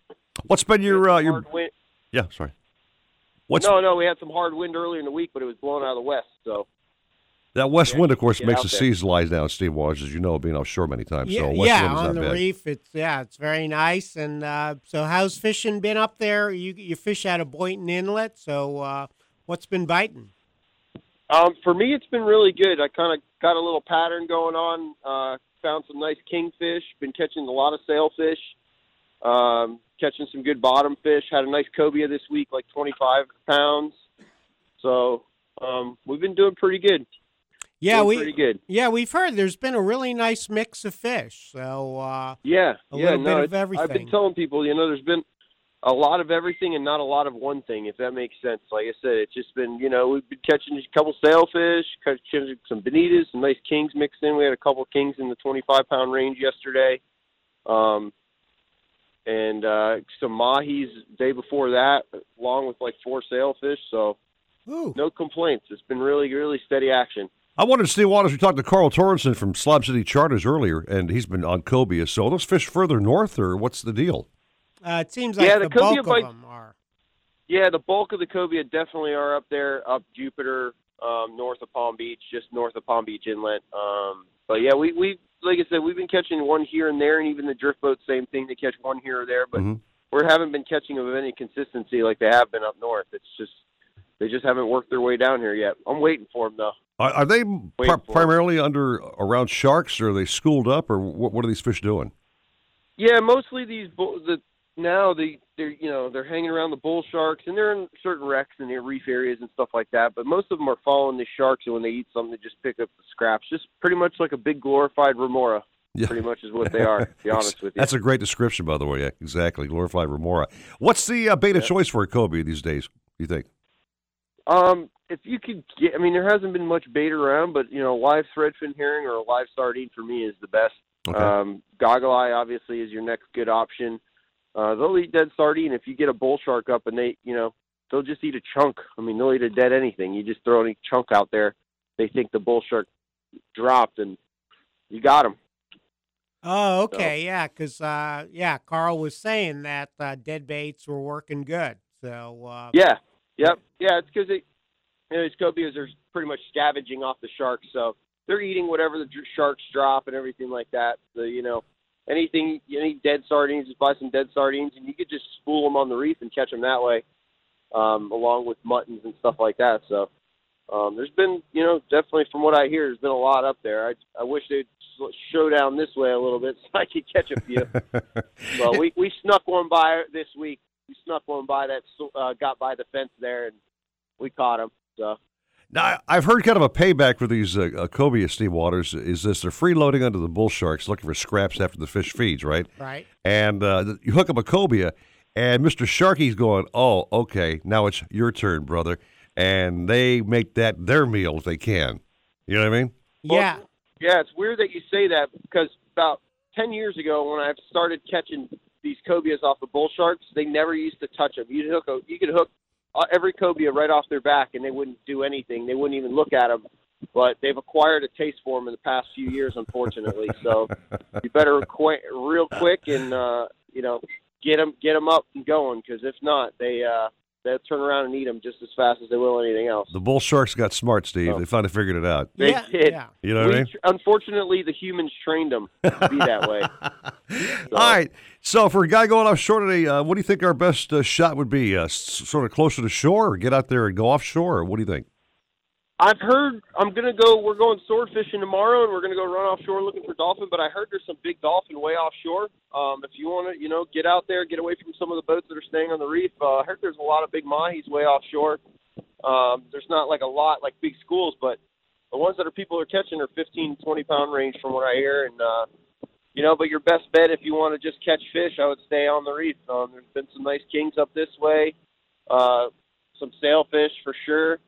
What's been your uh, your? Hard wind. Yeah, sorry. What's No, no, we had some hard wind earlier in the week, but it was blowing out of the west. So that west Yeah, wind? Of course, makes the there. seas lie down. Steve Waters, as you know, being offshore many times. Yeah, so west yeah, wind is on the bad. reef, it's yeah, it's very nice. And uh, so, how's fishing been up there? You you fish out of Boynton Inlet, so uh, what's been biting? Um, for me, it's been really good. I kind of got a little pattern going on. Uh, found some nice kingfish. Been catching a lot of sailfish. Um, catching some good bottom fish. Had a nice cobia this week, like 25 pounds. So um, we've been doing pretty good. Yeah, Doing we pretty good. Yeah, we've heard there's been a really nice mix of fish. So uh, Yeah, a yeah, little no, bit of everything. I've been telling people, you know, there's been a lot of everything and not a lot of one thing, if that makes sense. Like I said, it's just been, you know, we've been catching a couple sailfish, catching some bonitas, some nice kings mixed in. We had a couple kings in the 25 pound range yesterday, um, and uh, some mahis the day before that, along with like four sailfish. So no complaints. It's been really, really steady action. I wanted to Steve Waters. We talked to Carl Torrenson from Slob City Charters earlier, and he's been on cobia. So are those fish further north, or what's the deal? uh, it seems like Yeah, the, the cobia bulk bites- of them are. Yeah, the bulk of the cobia definitely are up there, up Jupiter, um, north of Palm Beach, just north of Palm Beach Inlet. Um, but yeah, we we like I said, we've been catching one here and there, and even the drift boats, same thing. They catch one here or there, but Mhm. we haven't been catching them of any consistency like they have been up north. It's just they just haven't worked their way down here yet. I'm waiting for them though. Are, are they pri- primarily under around sharks, or are they schooled up, or what, what are these fish doing? Yeah, mostly these bull, the now they they're you know they're hanging around the bull sharks and they're in certain wrecks in the reef areas and stuff like that. But most of them are following the sharks, and when they eat something, they just pick up the scraps. Just pretty much like a big glorified remora. Yeah. Pretty much is what they are. To be *laughs* honest with you. That's a great description, by the way. Yeah, exactly. Glorified remora. What's the uh, beta choice for a cobia these days? You think? Um, if you could get, I mean, there hasn't been much bait around, but you know, live threadfin herring or a live sardine for me is the best. Okay. Um, goggle eye obviously is your next good option. Uh, they'll eat dead sardine if you get a bull shark up and they, you know, they'll just eat a chunk. I mean, they'll eat a dead anything. You just throw any chunk out there, they think the bull shark dropped, and you got them. Oh, okay, yeah, 'cause uh, yeah, Carl was saying that uh, dead baits were working good. So uh, Yeah, yep, yeah. It's because they, you know, these cobias are pretty much scavenging off the sharks, so they're eating whatever the sharks drop and everything like that. So you know, anything, any dead sardines, just buy some dead sardines, and you could just spool them on the reef and catch them that way, um, along with muttons and stuff like that. So um, there's been, you know, definitely from what I hear, there's been a lot up there. I I wish they'd show down this way a little bit *laughs* so I could catch a few. *laughs* well, we we snuck one by this week. We snuck one by that uh, got by the fence there, and we caught him. So Now, I- I've heard kind of a payback for these uh, uh, cobia Steve Waters is this they're freeloading under the bull sharks looking for scraps after the fish feeds, right? Right. And uh, you hook up a cobia, and Mr. Sharky's going, oh, okay, now it's your turn, brother. And they make that their meal if they can. You know what I mean? Yeah. Yeah, it's weird that you say that because about ten years ago, when I started catching these cobias off the bull sharks, they never used to touch them. You'd hook a, you could hook uh, every cobia right off their back, and they wouldn't do anything. They wouldn't even look at them. But they've acquired a taste for them in the past few years, unfortunately. so *laughs* you better qu- real quick and uh, you know get them get them up and going because if not, they uh, they'll turn around and eat them just as fast as they will anything else. The bull sharks got smart, Steve. They finally figured it out. They did. You know what I mean? unfortunately, the humans trained them to be that way. *laughs* All right. So for a guy going offshore today, uh, what do you think our best uh, shot would be? Uh, s- sort of closer to shore, or get out there and go offshore? Or what do you think? I've heard I'm gonna go. We're going sword fishing tomorrow, and we're gonna go run offshore looking for dolphin. But I heard there's some big dolphin way offshore. Um, if you want to, you know, get out there, get away from some of the boats that are staying on the reef. Uh, I heard there's a lot of big mahis way offshore. Um, there's not like a lot like big schools, but the ones that are people are catching are 15, 20 pound range from what I hear. And uh, you know, but your best bet if you want to just catch fish, I would stay on the reef. Um, there's been some nice kings up this way, uh, some sailfish for sure.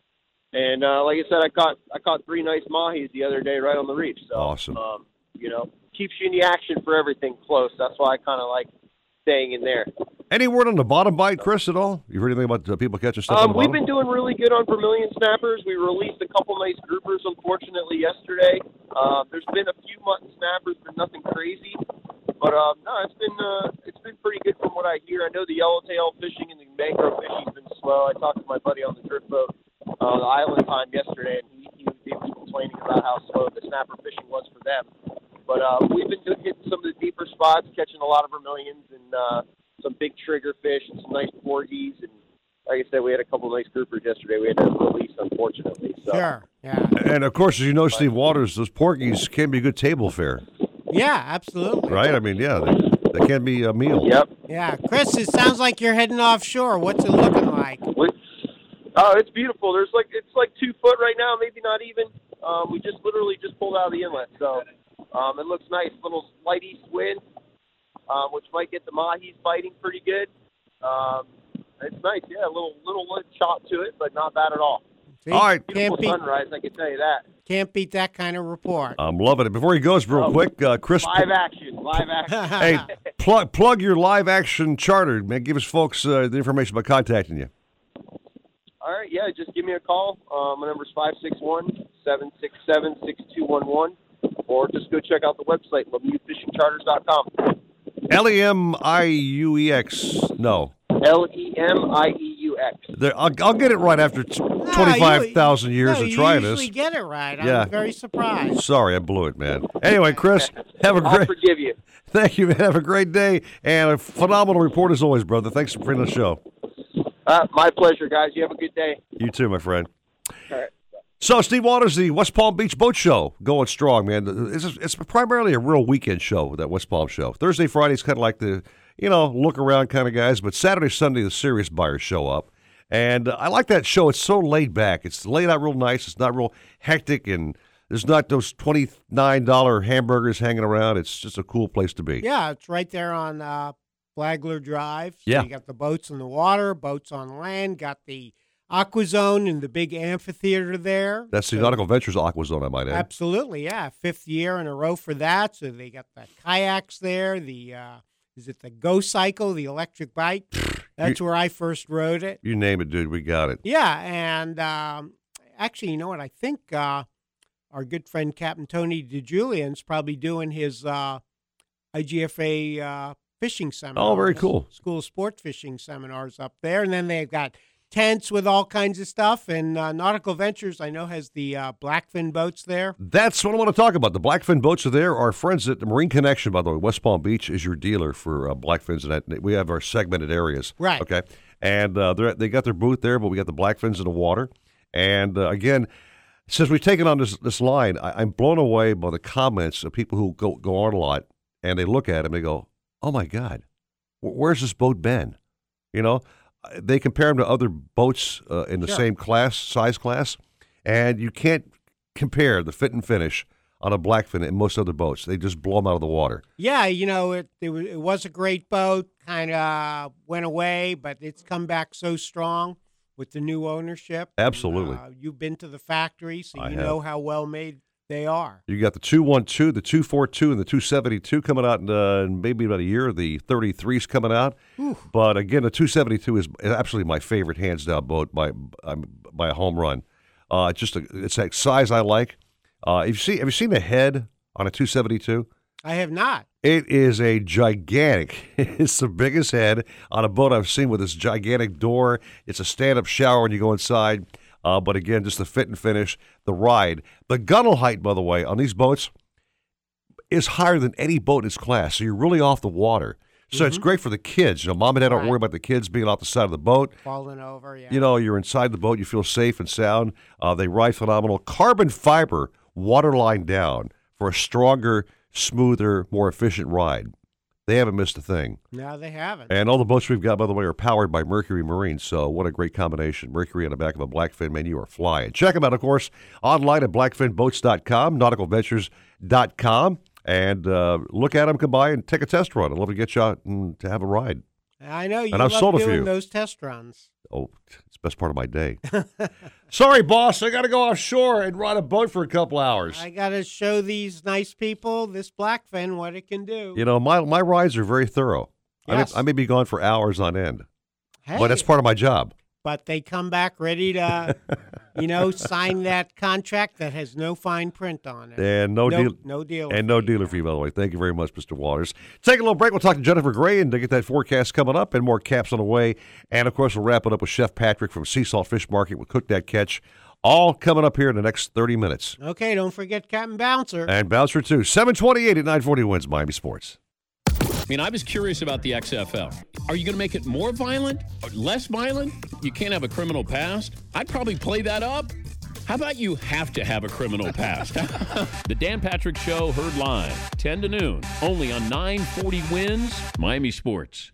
And uh, like I said, I caught I caught three nice mahis the other day right on the reef. So Awesome. um, you know, keeps you in the action for everything close. That's why I kind of like staying in there. Any word on the bottom bite, Chris, at all? You heard anything about uh, people catching stuff on Um, the we've been doing really good on vermilion snappers. We released a couple nice groupers, unfortunately, yesterday. Uh, there's been a few mutton snappers, but nothing crazy. But um, no, it's been uh, it's been pretty good from what I hear. I know the yellowtail fishing and the mangrove fishing's been slow. I talked to my buddy on the drift boat uh, the island time yesterday, and he, he, was, he complaining about how slow the snapper fishing was for them. But uh, we've been hitting some of the deeper spots, catching a lot of vermilions and uh, some big trigger fish and some nice porgies. And like I said, we had a couple of nice groupers yesterday. We had to release, unfortunately. So. Sure. Yeah. And of course, as you know, Steve Waters, those porgies can be good table fare, Yeah, absolutely. right? I mean, yeah, they, they can be a meal. Yep. Yeah, Chris, it sounds like you're heading offshore. What's it looking like? Oh, it's beautiful. There's like it's like two foot right now, maybe not even. Um, we just literally just pulled out of the inlet, so um, it looks nice. Little light east wind, um, which might get the mahis biting pretty good. Um, it's nice, yeah. A little little chop to it, but not bad at all. See? All right. Beautiful Can't beat, sunrise, I can tell you that. can't beat that kind of report. I'm loving it. Before he goes, real Oh, quick, uh, Chris. Live action, live action. *laughs* hey, plug plug your live action charter, man. Give us folks uh, the information about contacting you. All right, yeah, just give me a call. Um, my number's 561-767-6211, or just go check out the website, LemieuxFishingCharters.com. L E M I U E X. No, L E M I E U X. There- I'll, I'll get it right after t- twenty-five thousand years no, of trying you this. usually get it right. Yeah. I'm very surprised. Sorry, I blew it, man. Anyway, Chris, *laughs* have a I'll forgive you. *laughs* Thank you, man. Have a great day and a phenomenal report as always, brother. Thanks for being on the show. Uh, my pleasure, guys. You have a good day. You too, my friend. All right. So, Steve Waters, the West Palm Beach Boat Show, going strong, man. It's, it's primarily a real weekend show, that West Palm show. Thursday, Friday's kind of like the, you know, look around kind of guys, but Saturday, Sunday, the serious buyers show up. And uh, I like that show. It's so laid back. It's laid out real nice. It's not real hectic, and there's not those $29 hamburgers hanging around. It's just a cool place to be. Yeah, it's right there on uh, Flagler Drive. So Yeah. You got the boats in the water, boats on land, got the Aqua Zone and the big amphitheater there. That's the So- Nautical Ventures Aqua Zone, I might add. Absolutely, yeah. Fifth year in a row for that. So they got the kayaks there. The uh, is it the Go Cycle, the electric bike? *laughs* That's where I first rode it. You name it, dude. We got it. Yeah, and um, actually, you know what? I think uh, our good friend Captain Tony DiGiulian's probably doing his uh, IGFA uh, fishing seminar. Oh, very cool. School of sport fishing seminars up there, and then they've got tents with all kinds of stuff. And uh, Nautical Ventures, I know, has the uh, Blackfin boats there. That's what I want to talk about. The Blackfin boats are there. Our friends at the Marine Connection, by the way, West Palm Beach is your dealer for uh, Blackfins, and that, we have our segmented areas. Right. Okay. And uh, they're- they got their booth there, but we got the Blackfins in the water. And uh, again, since we've taken on this this line, I, I'm blown away by the comments of people who go go on a lot and they look at them and they go, "Oh my God, where's this boat been?" You know, Uh, they compare them to other boats uh, in the Sure. same class, size class, and you can't compare the fit and finish on a blackfin and most other boats. They just blow them out of the water. Yeah, you know, it it, wa- it was a great boat. Kind of went away, but it's come back so strong with the new ownership. Absolutely. Uh, you've been to the factory, so I you have. know how well made they are. You got the 212, the 242, and the 272 coming out in, uh, in maybe about a year. The 33's coming out. But again, the 272 is absolutely my favorite, hands down boat by, um, by a home run. Uh, just a, it's that size I like. Uh, if you see, have you seen the head on a 272? I have not. It is a gigantic. *laughs* It's the biggest head on a boat I've seen with this gigantic door. It's a stand-up shower when you go inside. Uh, but again, just the fit and finish, the ride, the gunnel height, by the way, on these boats is higher than any boat in its class. So you're really off the water. So it's great for the kids. You know, mom and dad don't worry about the kids being off the side of the boat. Falling over, yeah. You know, you're inside the boat. You feel safe and sound. Uh, they ride phenomenal. Carbon fiber waterline down for a stronger, smoother, more efficient ride. They haven't missed a thing. No, they haven't. And all the boats we've got, by the way, are powered by Mercury Marine. So what a great combination. Mercury on the back of a Blackfin, man, you are flying. Check them out, of course, online at blackfinboats.com, nauticalventures.com, and uh, look at them, come by and take a test run. I'd love to get you out and to have a ride. I know you And I've sold a few. those test runs. Oh, it's the best part of my day. *laughs* Sorry, boss. I got to go offshore and ride a boat for a couple hours. I got to show these nice people this blackfin what it can do. You know, my, my rides are very thorough. Yes. I, may, I may be gone for hours on end, Hey. but that's part of my job. But they come back ready to, you know, *laughs* sign that contract that has no fine print on it. And no, No- deal, no deal and no dealer fee, by the way. Thank you very much, Mr. Waters. Take a little break. We'll talk to Jennifer Gray and to get that forecast coming up, and more caps on the way. And of course, we'll wrap it up with Chef Patrick from Sea Salt Fish Market. We'll cook that catch. All coming up here in the next thirty minutes. Okay, don't forget Captain Bouncer. And Bouncer too. Seven twenty-eight at nine forty wins Miami Sports. I mean, I was curious about the XFL. Are you going to make it more violent less violent? You can't have a criminal past. I'd probably play that up. How about you have to have a criminal past? *laughs* the Dan Patrick Show heard live, 10 to noon, only on 940 Wins, Miami Sports.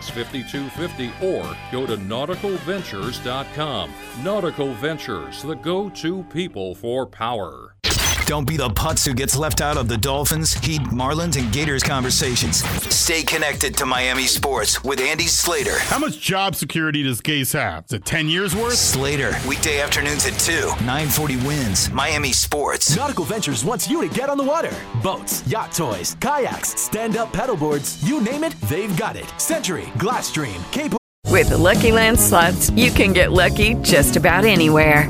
5250 or go to nauticalventures.com. Nautical Ventures, the go to people for power. Don't be the putz who gets left out of the Dolphins, Heat, Marlins, and Gators conversations. Stay connected to Miami sports with Andy Slater. How much job security does Gase have? Is it 10 years worth? Slater, weekday afternoons at 2, 940 wins, Miami sports. Nautical Ventures wants you to get on the water. Boats, yacht toys, kayaks, stand up paddleboards, you name it, they've got it. Century, Glasstream, Cape. With the Lucky Land slots, you can get lucky just about anywhere.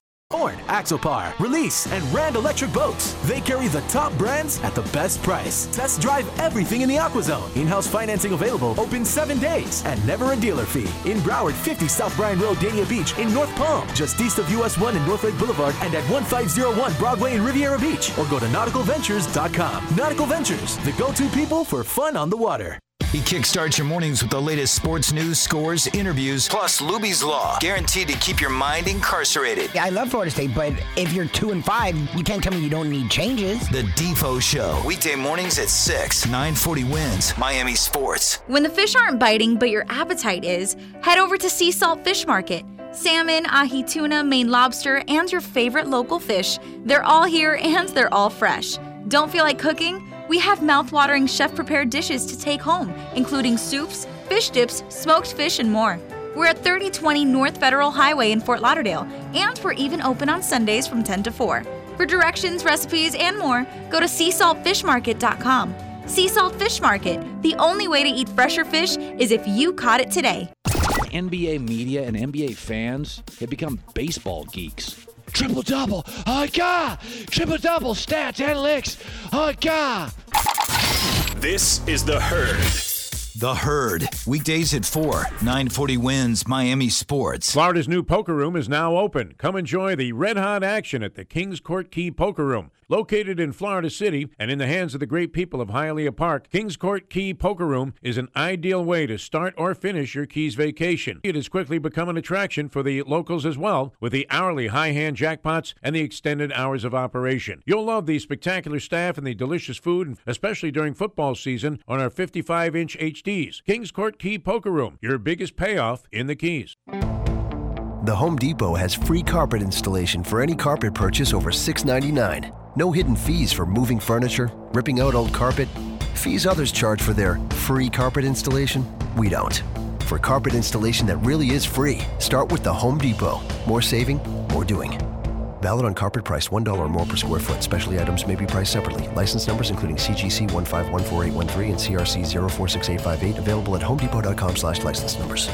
Ford, Axopar, Release, and Rand Electric Boats. They carry the top brands at the best price. Test drive everything in the AquaZone. In-house financing available. Open seven days and never a dealer fee. In Broward, 50 South Bryan Road, Dania Beach. In North Palm, just east of US 1 and North Lake Boulevard, and at 1501 Broadway in Riviera Beach. Or go to nauticalventures.com. Nautical Ventures, the go-to people for fun on the water. He kickstarts your mornings with the latest sports news, scores, interviews, plus Luby's Law, guaranteed to keep your mind incarcerated. I love Florida State, but if you're two and five, you can't tell me you don't need changes. The Defo Show, weekday mornings at 6, 940 wins, Miami Sports. When the fish aren't biting, but your appetite is, head over to Sea Salt Fish Market. Salmon, ahi tuna, Maine lobster, and your favorite local fish. They're all here and they're all fresh. Don't feel like cooking? We have mouth-watering chef-prepared dishes to take home, including soups, fish dips, smoked fish, and more. We're at 3020 North Federal Highway in Fort Lauderdale, and we're even open on Sundays from 10 to 4. For directions, recipes, and more, go to seasaltfishmarket.com. Sea Salt Fish Market. The only way to eat fresher fish is if you caught it today. NBA media and NBA fans have become baseball geeks. Triple double, oh god! Triple double stats, analytics, oh god! This is The Herd. The Herd. Weekdays at 4, 940 wins Miami Sports. Florida's new poker room is now open. Come enjoy the red hot action at the Kings Court Key Poker Room. Located in Florida City and in the hands of the great people of Hialeah Park, Kings Court Key Poker Room is an ideal way to start or finish your Keys vacation. It has quickly become an attraction for the locals as well, with the hourly high hand jackpots and the extended hours of operation. You'll love the spectacular staff and the delicious food, especially during football season on our 55 inch HDs. Kings Court Key Poker Room, your biggest payoff in the Keys. The Home Depot has free carpet installation for any carpet purchase over $6.99. No hidden fees for moving furniture, ripping out old carpet, fees others charge for their free carpet installation. We don't. For carpet installation that really is free, start with the Home Depot. More saving, more doing. Valid on carpet price $1 or more per square foot. Specialty items may be priced separately. License numbers including CGC 1514813 and CRC 046858 available at homedepot.com slash license numbers.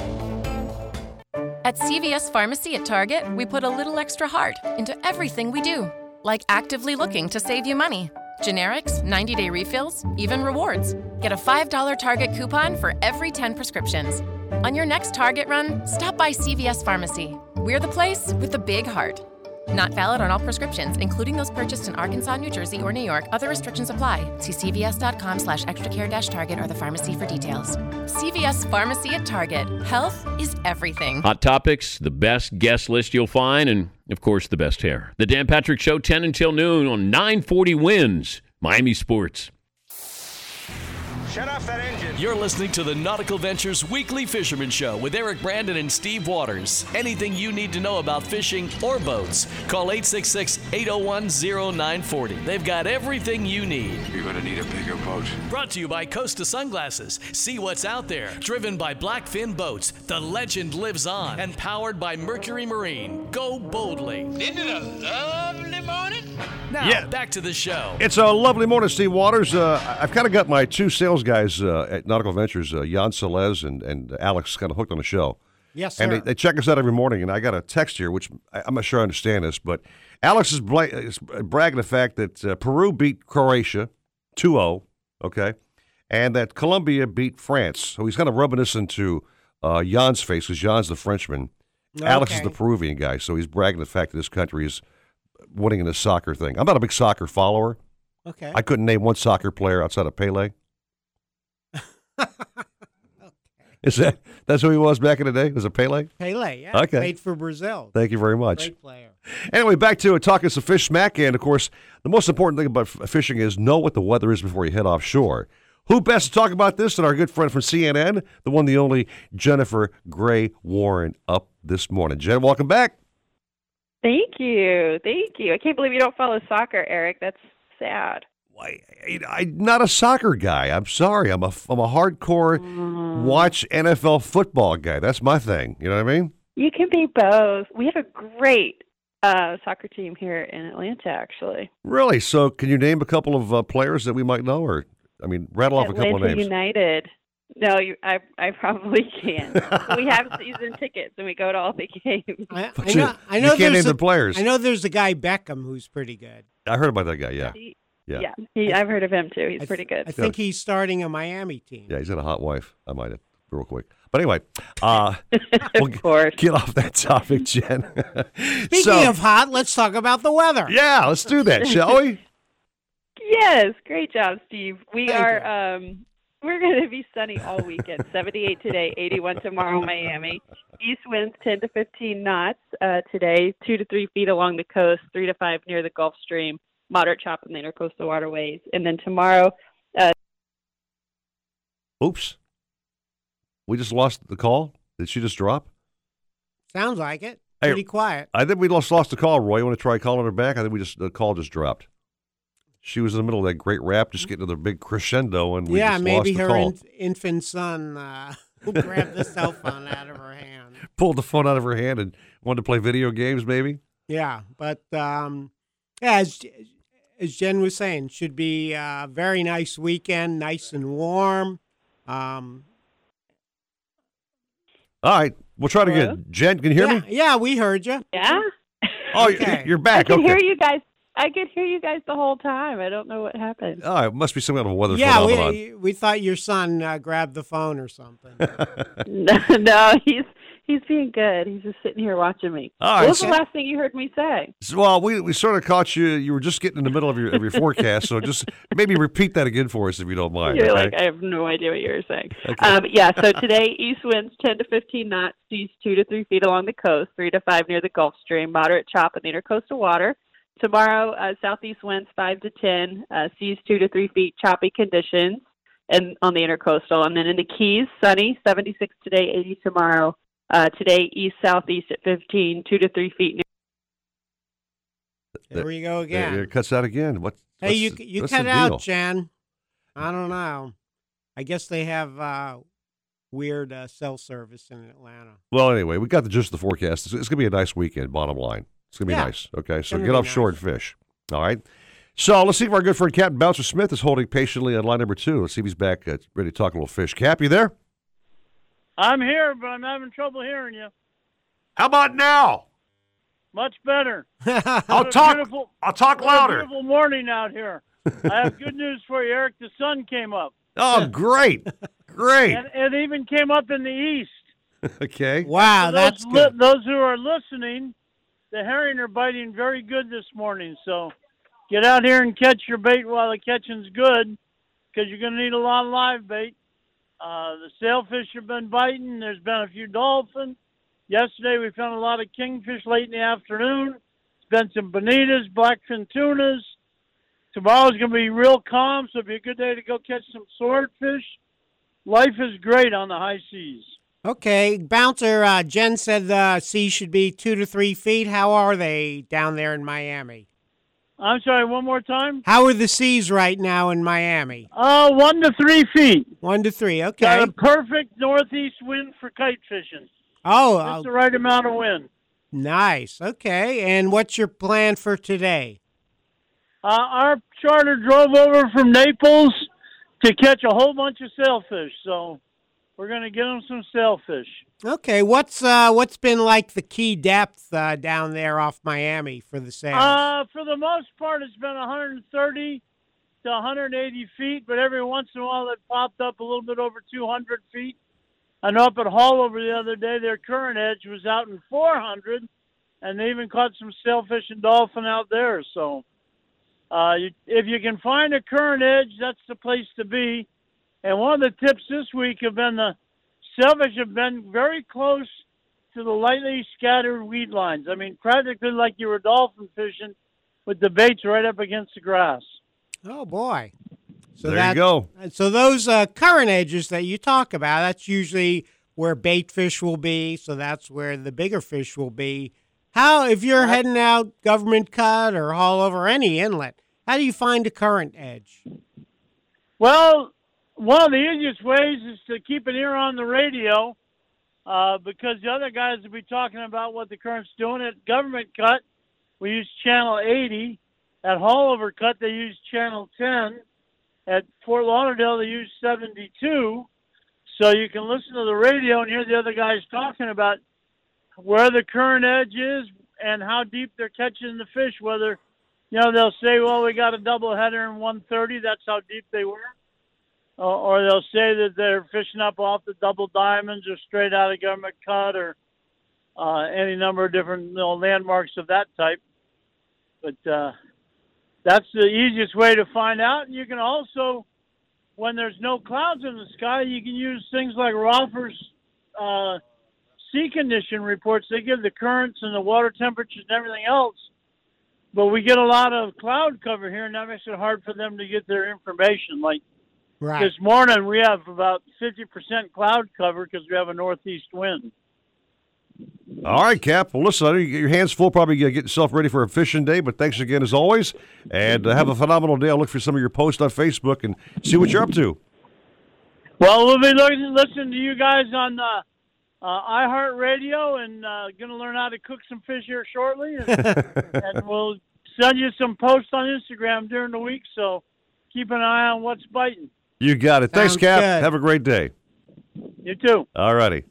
At CVS Pharmacy at Target, we put a little extra heart into everything we do, like actively looking to save you money. Generics, 90 day refills, even rewards. Get a $5 Target coupon for every 10 prescriptions. On your next Target run, stop by CVS Pharmacy. We're the place with the big heart. Not valid on all prescriptions, including those purchased in Arkansas, New Jersey, or New York. Other restrictions apply. See cvs.com slash extracare target or the pharmacy for details. CVS Pharmacy at Target. Health is everything. Hot topics, the best guest list you'll find, and of course, the best hair. The Dan Patrick Show, 10 until noon on 940 wins. Miami Sports. Shut off that engine. You're listening to the Nautical Ventures Weekly Fisherman Show with Eric Brandon and Steve Waters. Anything you need to know about fishing or boats, call 866 801 0940. They've got everything you need. You're going to need a bigger boat. Brought to you by Costa Sunglasses. See what's out there. Driven by Blackfin Boats. The legend lives on. And powered by Mercury Marine. Go boldly. Isn't it a lovely morning? Now, Yeah. back to the show. It's a lovely morning, Steve Waters. Uh, I've kind of got my two sales guys uh, at Nautical Ventures, uh, Jan Celez and, and Alex, kind of hooked on the show. Yes, sir. And they, they check us out every morning. And I got a text here, which I, I'm not sure I understand this, but Alex is, bla- is bragging the fact that uh, Peru beat Croatia 2 0, okay, and that Colombia beat France. So he's kind of rubbing this into uh, Jan's face because Jan's the Frenchman. Okay. Alex is the Peruvian guy. So he's bragging the fact that this country is winning in the soccer thing. I'm not a big soccer follower. Okay. I couldn't name one soccer player outside of Pele. Is that that's who he was back in the day? Was it Pele? Pele, yeah. Okay. Played for Brazil. Thank you very much. Great player. Anyway, back to it, talking some fish smack. And of course, the most important thing about f- fishing is know what the weather is before you head offshore. Who best to talk about this than our good friend from CNN, the one, the only Jennifer Gray Warren, up this morning. Jen, welcome back. Thank you. Thank you. I can't believe you don't follow soccer, Eric. That's sad. I, I'm not a soccer guy. I'm sorry. I'm a I'm a hardcore watch NFL football guy. That's my thing. You know what I mean? You can be both. We have a great uh, soccer team here in Atlanta, actually. Really? So, can you name a couple of uh, players that we might know, or I mean, rattle off a couple of names? United. No, you, I I probably can. *laughs* we have season tickets and we go to all the games. I, But I you- know. I you can't there's name a- the players. I know there's a guy Beckham who's pretty good. I heard about that guy. Yeah, yeah, Yeah, he, I've heard of him too. He's pretty good. I think he's starting a Miami team. yeah. He's got a hot wife. I might have real quick. But anyway, uh, *laughs* we'll get off that topic, Jen. *laughs* Speaking So- of hot, let's talk about the weather. yeah, let's do that, shall we? *laughs* Yes, great job, Steve. We Thank are um we're going to be sunny all weekend. 78 today, 81 tomorrow, Miami. East winds 10 to 15 knots uh, today, 2 to 3 feet along the coast, 3 to 5 near the Gulf Stream, moderate chop in the intercoastal waterways. And then tomorrow, uh, Oops. We just lost the call. Did she just drop? Sounds like it. Hey, Pretty quiet. I think we lost lost the call. Roy, you want to try calling her back? I think we just the call just dropped. She was in the middle of that great rap, just getting to the big crescendo, and we yeah, just maybe lost the her call. in, infant son uh, *laughs* grabbed the cell phone out of her hand. *laughs* pulled the phone out of her hand and wanted to play video games, maybe. Yeah, but um, yeah, as as Jen was saying, should be a very nice weekend, nice and warm. Um, All right, we'll try to get Jen. Can you hear yeah, me? yeah, we heard you. Yeah. Oh, Okay. you're I back. could okay. hear you guys. I could hear you guys the whole time. I don't know what happened. Oh, it must be some kind of a weather Yeah, phenomenon. we we thought your son uh, grabbed the phone or something. no, *laughs* *laughs* no, he's he's being good. He's just sitting here watching me. All right, what was so- the last thing you heard me say? So, Well, we, we sort of caught you. You were just getting in the middle of your of your forecast, so just maybe repeat that again for us if you don't mind. You're okay? like, I have no idea what you were saying. Okay. Um, yeah, so today, east winds 10 to 15 knots, seas 2 to 3 feet along the coast, 3 to 5 near the Gulf Stream, moderate chop in the intercoastal water. Tomorrow, uh, southeast winds 5 to 10, uh, seas 2 to 3 feet, choppy conditions and on the intercoastal. And then in the Keys, sunny, 76 today, 80 tomorrow. Uh, today, east southeast at 15, 2 to 3 feet. There we go There- again. It cuts out again. What? Hey, what's you you what's cut the out, deal? Jen. I don't know. I guess they have uh, weird uh, cell service in Atlanta. Well, anyway, we got the gist of the forecast. It's, it's going to be a nice weekend. Bottom line, it's going to be Yeah. nice. Okay, so get be offshore and fish. All right. So let's see if our good friend Captain Bouncer Smith is holding patiently on line number two. Let's see if he's back, uh, ready to talk a little fish. Cap, you there? I'm here, but I'm having trouble hearing you. How about now? Much better. *laughs* I'll talk. I'll talk what a louder. beautiful morning out here. I have *laughs* good news for you, Eric. The sun came up. Oh, *laughs* great, great. And it even came up in the east. okay. Wow, For that's those, good. li- those who are listening, the herring are biting very good this morning. So get out here and catch your bait while the catching's good, because you're going to need a lot of live bait. Uh, the sailfish have been biting. There's been a few dolphins. Yesterday we found a lot of kingfish late in the afternoon. There's been some bonitas, blackfin tunas. Tomorrow's going to be real calm, so it'll be a good day to go catch some swordfish. Life is great on the high seas. Okay, bouncer. Uh, Jen said the sea should be two to three feet. How are they down there in Miami? I'm sorry, one more time. How are the seas right now in Miami? Uh, one to three feet. One to three. Okay. Got a perfect northeast wind for kite fishing. Oh, Just uh, the right amount of wind. nice. Okay. And what's your plan for today? Uh, our charter drove over from Naples to catch a whole bunch of sailfish, so we're going to get them some sailfish. Okay. What's uh what's been like the key depth uh, down there off Miami for the sails? Uh, for the most part, it's been 130 to 180 feet, but every once in a while it popped up a little bit over 200 feet. I know up at Haulover the other day, their current edge was out in 400, and they even caught some sailfish and dolphin out there. So, uh, you, if you can find a current edge, that's the place to be. And one of the tips this week have been the sailfish have been very close to the lightly scattered weed lines. I mean, practically like you were dolphin fishing with the baits right up against the grass. oh boy. So There you that- go. So those uh, current edges that you talk about, that's usually where bait fish will be. So that's where the bigger fish will be. How if you're heading out government cut or Haulover any inlet, how do you find a current edge? Well, one of the easiest ways is to keep an ear on the radio uh, because the other guys will be talking about what the current's doing. At Government Cut, we use Channel 80. At Haulover Cut, they use Channel 10. At Fort Lauderdale, they use 72. So you can listen to the radio and hear the other guys talking about where the current edge is and how deep they're catching the fish. Whether, you know, they'll say, well, we got a double header in 130. That's how deep they were or, they'll say that they're fishing up off the double diamonds or straight out of government cut or uh, any number of different you know, landmarks of that type. But uh, that's the easiest way to find out. And you can also, when there's no clouds in the sky, you can use things like Roffer's uh, sea condition reports. They give the currents and the water temperatures and everything else. But we get a lot of cloud cover here, and that makes it hard for them to get their information. Like Right. this morning, we have about 50% cloud cover because we have a northeast wind. All right, Cap. Well, listen, I know you get your hands full, probably get yourself ready for a fishing day, but thanks again as always. And uh, have a phenomenal day. I'll look for some of your posts on Facebook and see what you're up to. Well, we'll be looking, listening to you guys on uh, uh, iHeartRadio, and uh, going to learn how to cook some fish here shortly. And, *laughs* and we'll send you some posts on Instagram during the week. So keep an eye on what's biting. You got it. Thanks, Sounds Cap. good. Have a great day. You too. All righty.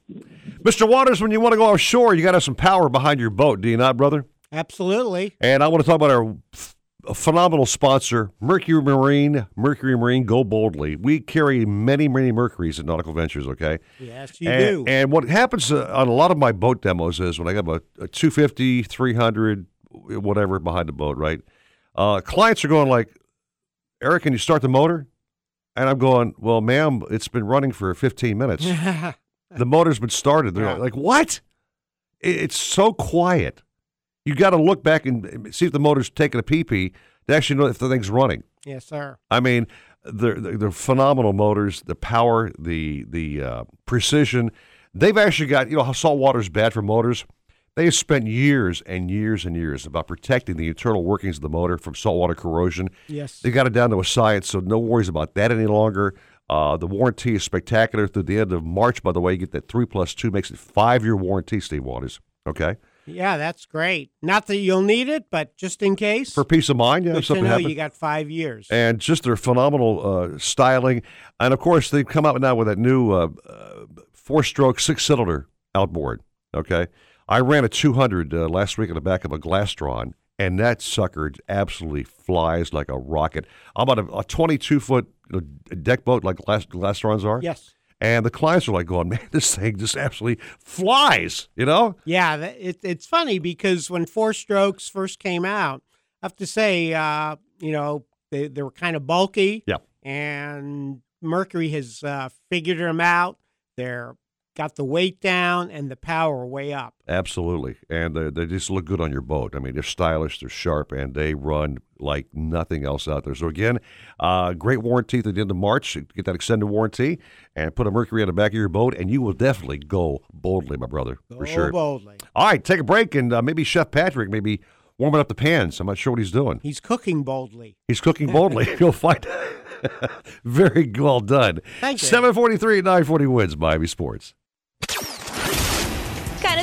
Mr. Waters, when you want to go offshore, you got to have some power behind your boat, do you not, brother? Absolutely. And I want to talk about our f- phenomenal sponsor, Mercury Marine. Mercury Marine, go boldly. We carry many, many Mercuries at Nautical Ventures, okay? Yes, you and, do. And what happens uh, on a lot of my boat demos is when I got a, a 250, 300, whatever behind the boat, right? Uh, clients are going like, Eric, can you start the motor? And I'm going, well, ma'am, it's been running for 15 minutes. *laughs* the motor's been started. They're like, what? It's so quiet. You got to look back and see if the motor's taking a pee pee to actually know if the thing's running. yes, sir. I mean, they're, they're they're phenomenal motors. The power, the the uh, precision. They've actually got you know how salt water is bad for motors. They have spent years and years and years about protecting the internal workings of the motor from saltwater corrosion. Yes. They got it down to a science, so no worries about that any longer. Uh, the warranty is spectacular through the end of March. By the way, you get that three plus two makes it five year warranty. Steve Waters. Okay, Yeah, that's great. Not that you'll need it, but just in case. for peace of mind, yeah, Good if to know happens. you got five years. and just their phenomenal uh, styling. And of course, they've come out now with that new uh, uh, four-stroke six-cylinder outboard. Okay, I ran a 200 uh, last week on the back of a Glastron, and that sucker absolutely flies like a rocket. I'm on a, a 22-foot deck boat like Glass, Glastrons are. Yes. And the clients are like going, man, this thing just absolutely flies. You know? Yeah, it, it's funny because when four strokes first came out, I have to say, uh, you know, they, they were kind of bulky. Yeah. And Mercury has uh, figured them out. They're got the weight down and the power way up. Absolutely, and they, they just look good on your boat. I mean, they're stylish, they're sharp, and they run like nothing else out there. So again, uh, great warranty at the end of March. Get that extended warranty and put a Mercury on the back of your boat, and you will definitely go boldly, my brother, for sure. boldly. All right, take a break, and uh, maybe Chef Patrick maybe warming up the pans. I'm not sure what he's doing. He's cooking boldly. He's cooking boldly. *laughs* You'll find. *laughs* Very well done. Thank you. 743 940 wins Miami Sports.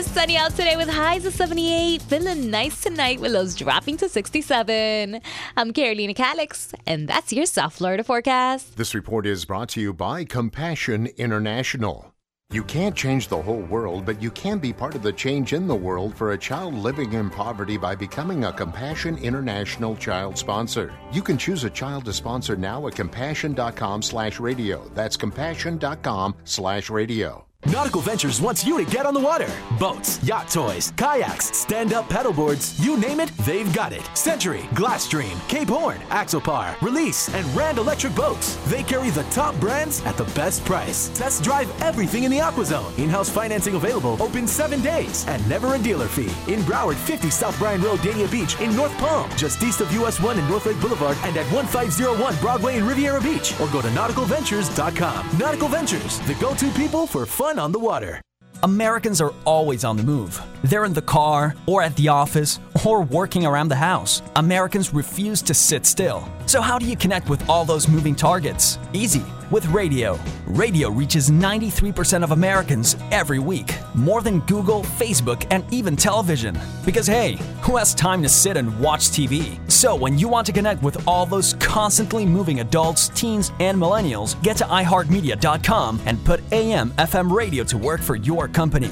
Of sunny out today with highs of 78. Feeling nice tonight with lows dropping to 67. I'm Carolina Calix, and that's your South Florida forecast. This report is brought to you by Compassion International. You can't change the whole world, but you can be part of the change in the world for a child living in poverty by becoming a Compassion International child sponsor. You can choose a child to sponsor now at compassion.com slash radio. That's compassion.com slash radio. Nautical Ventures wants you to get on the water. Boats, yacht toys, kayaks, stand-up paddleboards, you name it, they've got it. Century, Glasstream, Cape Horn, Axopar, Release, and Rand Electric Boats. They carry the top brands at the best price. Test drive everything in the AquaZone. In-house financing available, open seven days, and never a dealer fee. In Broward, 50 South Bryan Road, Dania Beach. In North Palm, just east of US 1 and North Lake Boulevard, and at 1501 Broadway in Riviera Beach. Or go to nauticalventures.com. Nautical Ventures, the go-to people for fun on the water. Americans are always on the move. They're in the car, or at the office, or working around the house. Americans refuse to sit still. So, how do you connect with all those moving targets? Easy, with radio. Radio reaches 93% of Americans every week, more than Google, Facebook, and even television. Because, hey, who has time to sit and watch TV? So, when you want to connect with all those constantly moving adults, teens, and millennials, get to iHeartMedia.com and put AM FM radio to work for your company.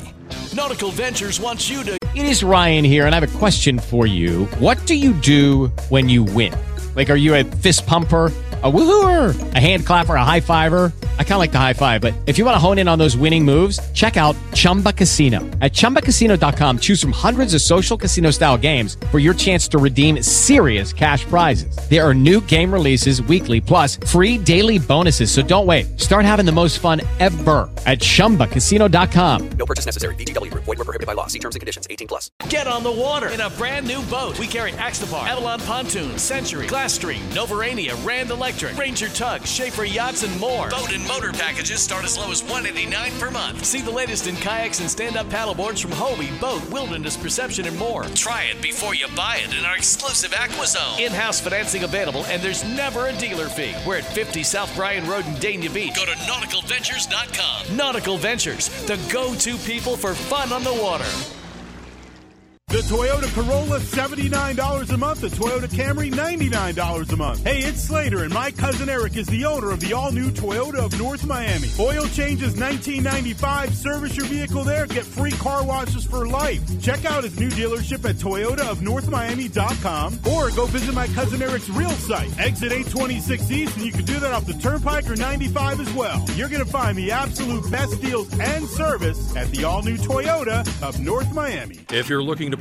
Nautical Ventures wants you to. It is Ryan here, and I have a question for you. What do you do when you win? Like, are you a fist pumper? A woohooer, a hand clapper, a high fiver. I kind of like the high five, but if you want to hone in on those winning moves, check out Chumba Casino. At ChumbaCasino.com, choose from hundreds of social casino style games for your chance to redeem serious cash prizes. There are new game releases weekly, plus free daily bonuses. So don't wait. Start having the most fun ever at ChumbaCasino.com. No purchase necessary. VGW Group. Void were prohibited by law. See terms and conditions. 18 plus. Get on the water in a brand new boat. We carry Axopar, Avalon Pontoons, Century, Glasstream, Novurania, Rand Electric, Ranger Tug, Schaefer Yachts, and more. BOTE and Motor packages start as low as 189 per month. See the latest in kayaks and stand-up paddleboards from Hobie, Boat, Wilderness Perception, and more. Try it before you buy it in our exclusive AquaZone. In-house financing available, and there's never a dealer fee. We're at 50 South Bryan Road in Dania Beach. Go to nauticalventures.com. Nautical Ventures, the go-to people for fun on the water. The Toyota Corolla, $79 a month. The Toyota Camry, $99 a month. Hey, it's Slater, and my cousin Eric is the owner of the all-new Toyota of North Miami. Oil changes $19.95. Service your vehicle there. Get free car washes for life. Check out his new dealership at toyotaofnorthmiami.com or go visit my cousin Eric's real site, exit 826 East, and you can do that off the Turnpike or 95 as well. You're going to find the absolute best deals and service at the all-new Toyota of North Miami. If you're looking to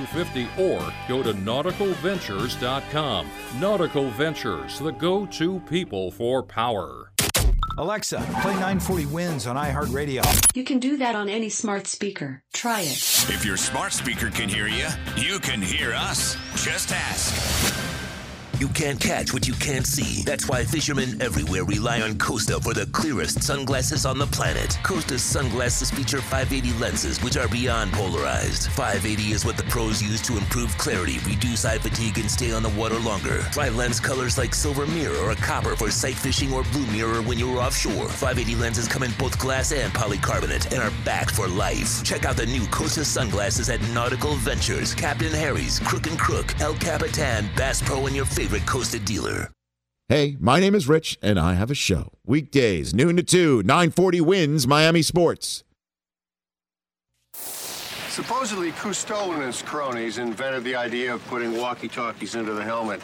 5250 or go to nauticalventures.com. Nautical Ventures, the go to people for power. Alexa, play 940 Wins on iHeartRadio. You can do that on any smart speaker. Try it. If your smart speaker can hear you, you can hear us. Just ask. You can't catch what you can't see. That's why fishermen everywhere rely on Costa for the clearest sunglasses on the planet. Costa's sunglasses feature 580 lenses, which are beyond polarized. 580 is what the pros use to improve clarity, reduce eye fatigue, and stay on the water longer. Try lens colors like silver mirror or copper for sight fishing or blue mirror when you're offshore. 580 lenses come in both glass and polycarbonate and are backed for life. Check out the new Costa sunglasses at Nautical Ventures, Captain Harry's, Crook and Crook, El Capitan, Bass Pro, and your favorite Costa dealer. Hey, my name is Rich, and I have a show. Weekdays, noon to 2, 940 wins Miami Sports. Supposedly, Cousteau and his cronies invented the idea of putting walkie-talkies into the helmet.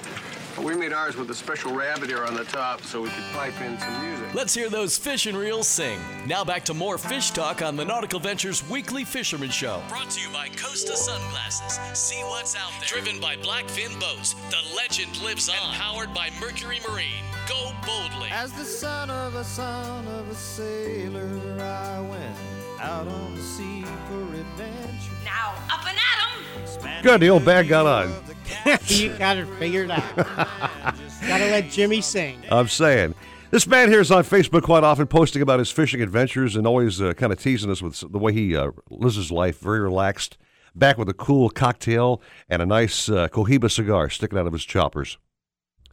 But we made ours with a special rabbit ear on the top so we could pipe in some music. Let's hear those fish and reels sing. Now back to more fish talk on the Nautical Ventures Weekly Fisherman Show. Brought to you by Costa Sunglasses. See what's out there. Driven by Blackfin Boats. The legend lives on. And powered by Mercury Marine. Go boldly. As the son of a son of a sailor, I went out on the sea for adventure. Now, up and at 'em! Good, the old bag got on. *laughs* you gotta figure it figured out. Just *laughs* Gotta let Jimmy sing. I'm saying. This man here is on Facebook quite often, posting about his fishing adventures and always uh, kind of teasing us with the way he uh, lives his life, very relaxed. Back with a cool cocktail and a nice uh, Cohiba cigar sticking out of his choppers.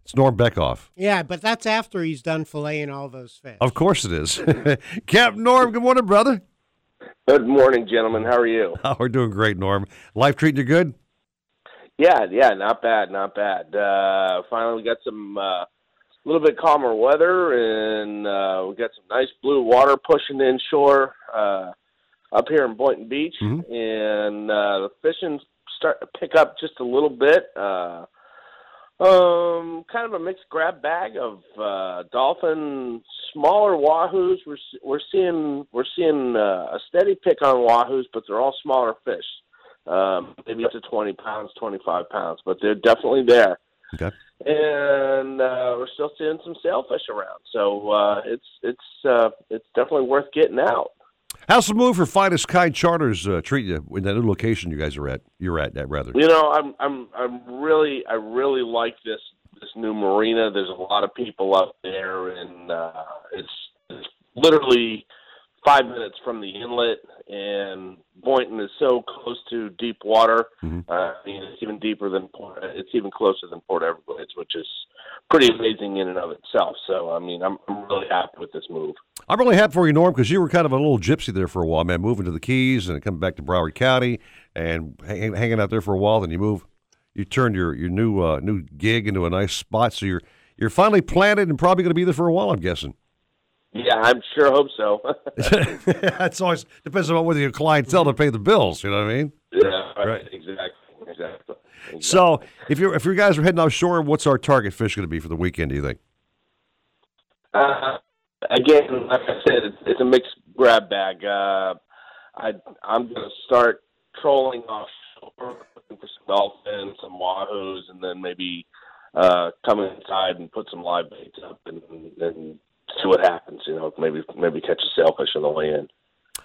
It's Norm Beckoff. Yeah, but that's after he's done filleting all those fish. Of course it is. *laughs* Captain Norm, good morning, brother. Good morning, gentlemen. How are you? Oh, we're doing great, Norm. Life treating you good? Yeah, yeah, not bad, not bad. Uh, finally, we got some uh, little bit calmer weather, and uh, we got some nice blue water pushing inshore uh, up here in Boynton Beach, and uh, the fishing start to pick up just a little bit. Uh, um, kind of a mixed grab bag of uh, dolphin, smaller wahoos. We're we're seeing we're seeing uh, a steady pick on wahoos, but they're all smaller fish, um, maybe up to twenty pounds, twenty five pounds, but they're definitely there. Okay. And uh, we're still seeing some sailfish around, so uh, it's it's uh, it's definitely worth getting out. How's the move for finest kind charters uh, treat you in that new location you guys are at? You're at, that rather. You know, I'm I'm I'm really I really like this this new marina. There's a lot of people up there, and uh, it's, it's literally five minutes from the inlet. And Boynton is so close to deep water. Uh, I mean, it's even deeper than Port, it's even closer than Port Everglades, which is pretty amazing in and of itself. So, I mean, I'm I'm really happy with this move. I'm really happy for you, Norm, because you were kind of a little gypsy there for a while, man. Moving to the Keys and coming back to Broward County and hang, hanging out there for a while. Then you move, you turned your your new uh, new gig into a nice spot. So you're you're finally planted and probably going to be there for a while. I'm guessing. Yeah, I'm sure hope so. *laughs* *laughs* That's always depends on whether your clientele to pay the bills. You know what I mean? yeah, right. Exactly. Exactly. So if you if you guys are heading offshore, what's our target fish going to be for the weekend? Do you think? Uh, again, like I said, it's, it's a mixed grab bag. Uh, I I'm gonna start trolling offshore, looking for some dolphins, some wahoos, and then maybe uh, come inside and put some live baits up and, and see what happens. You know, maybe maybe catch a sailfish on the way in.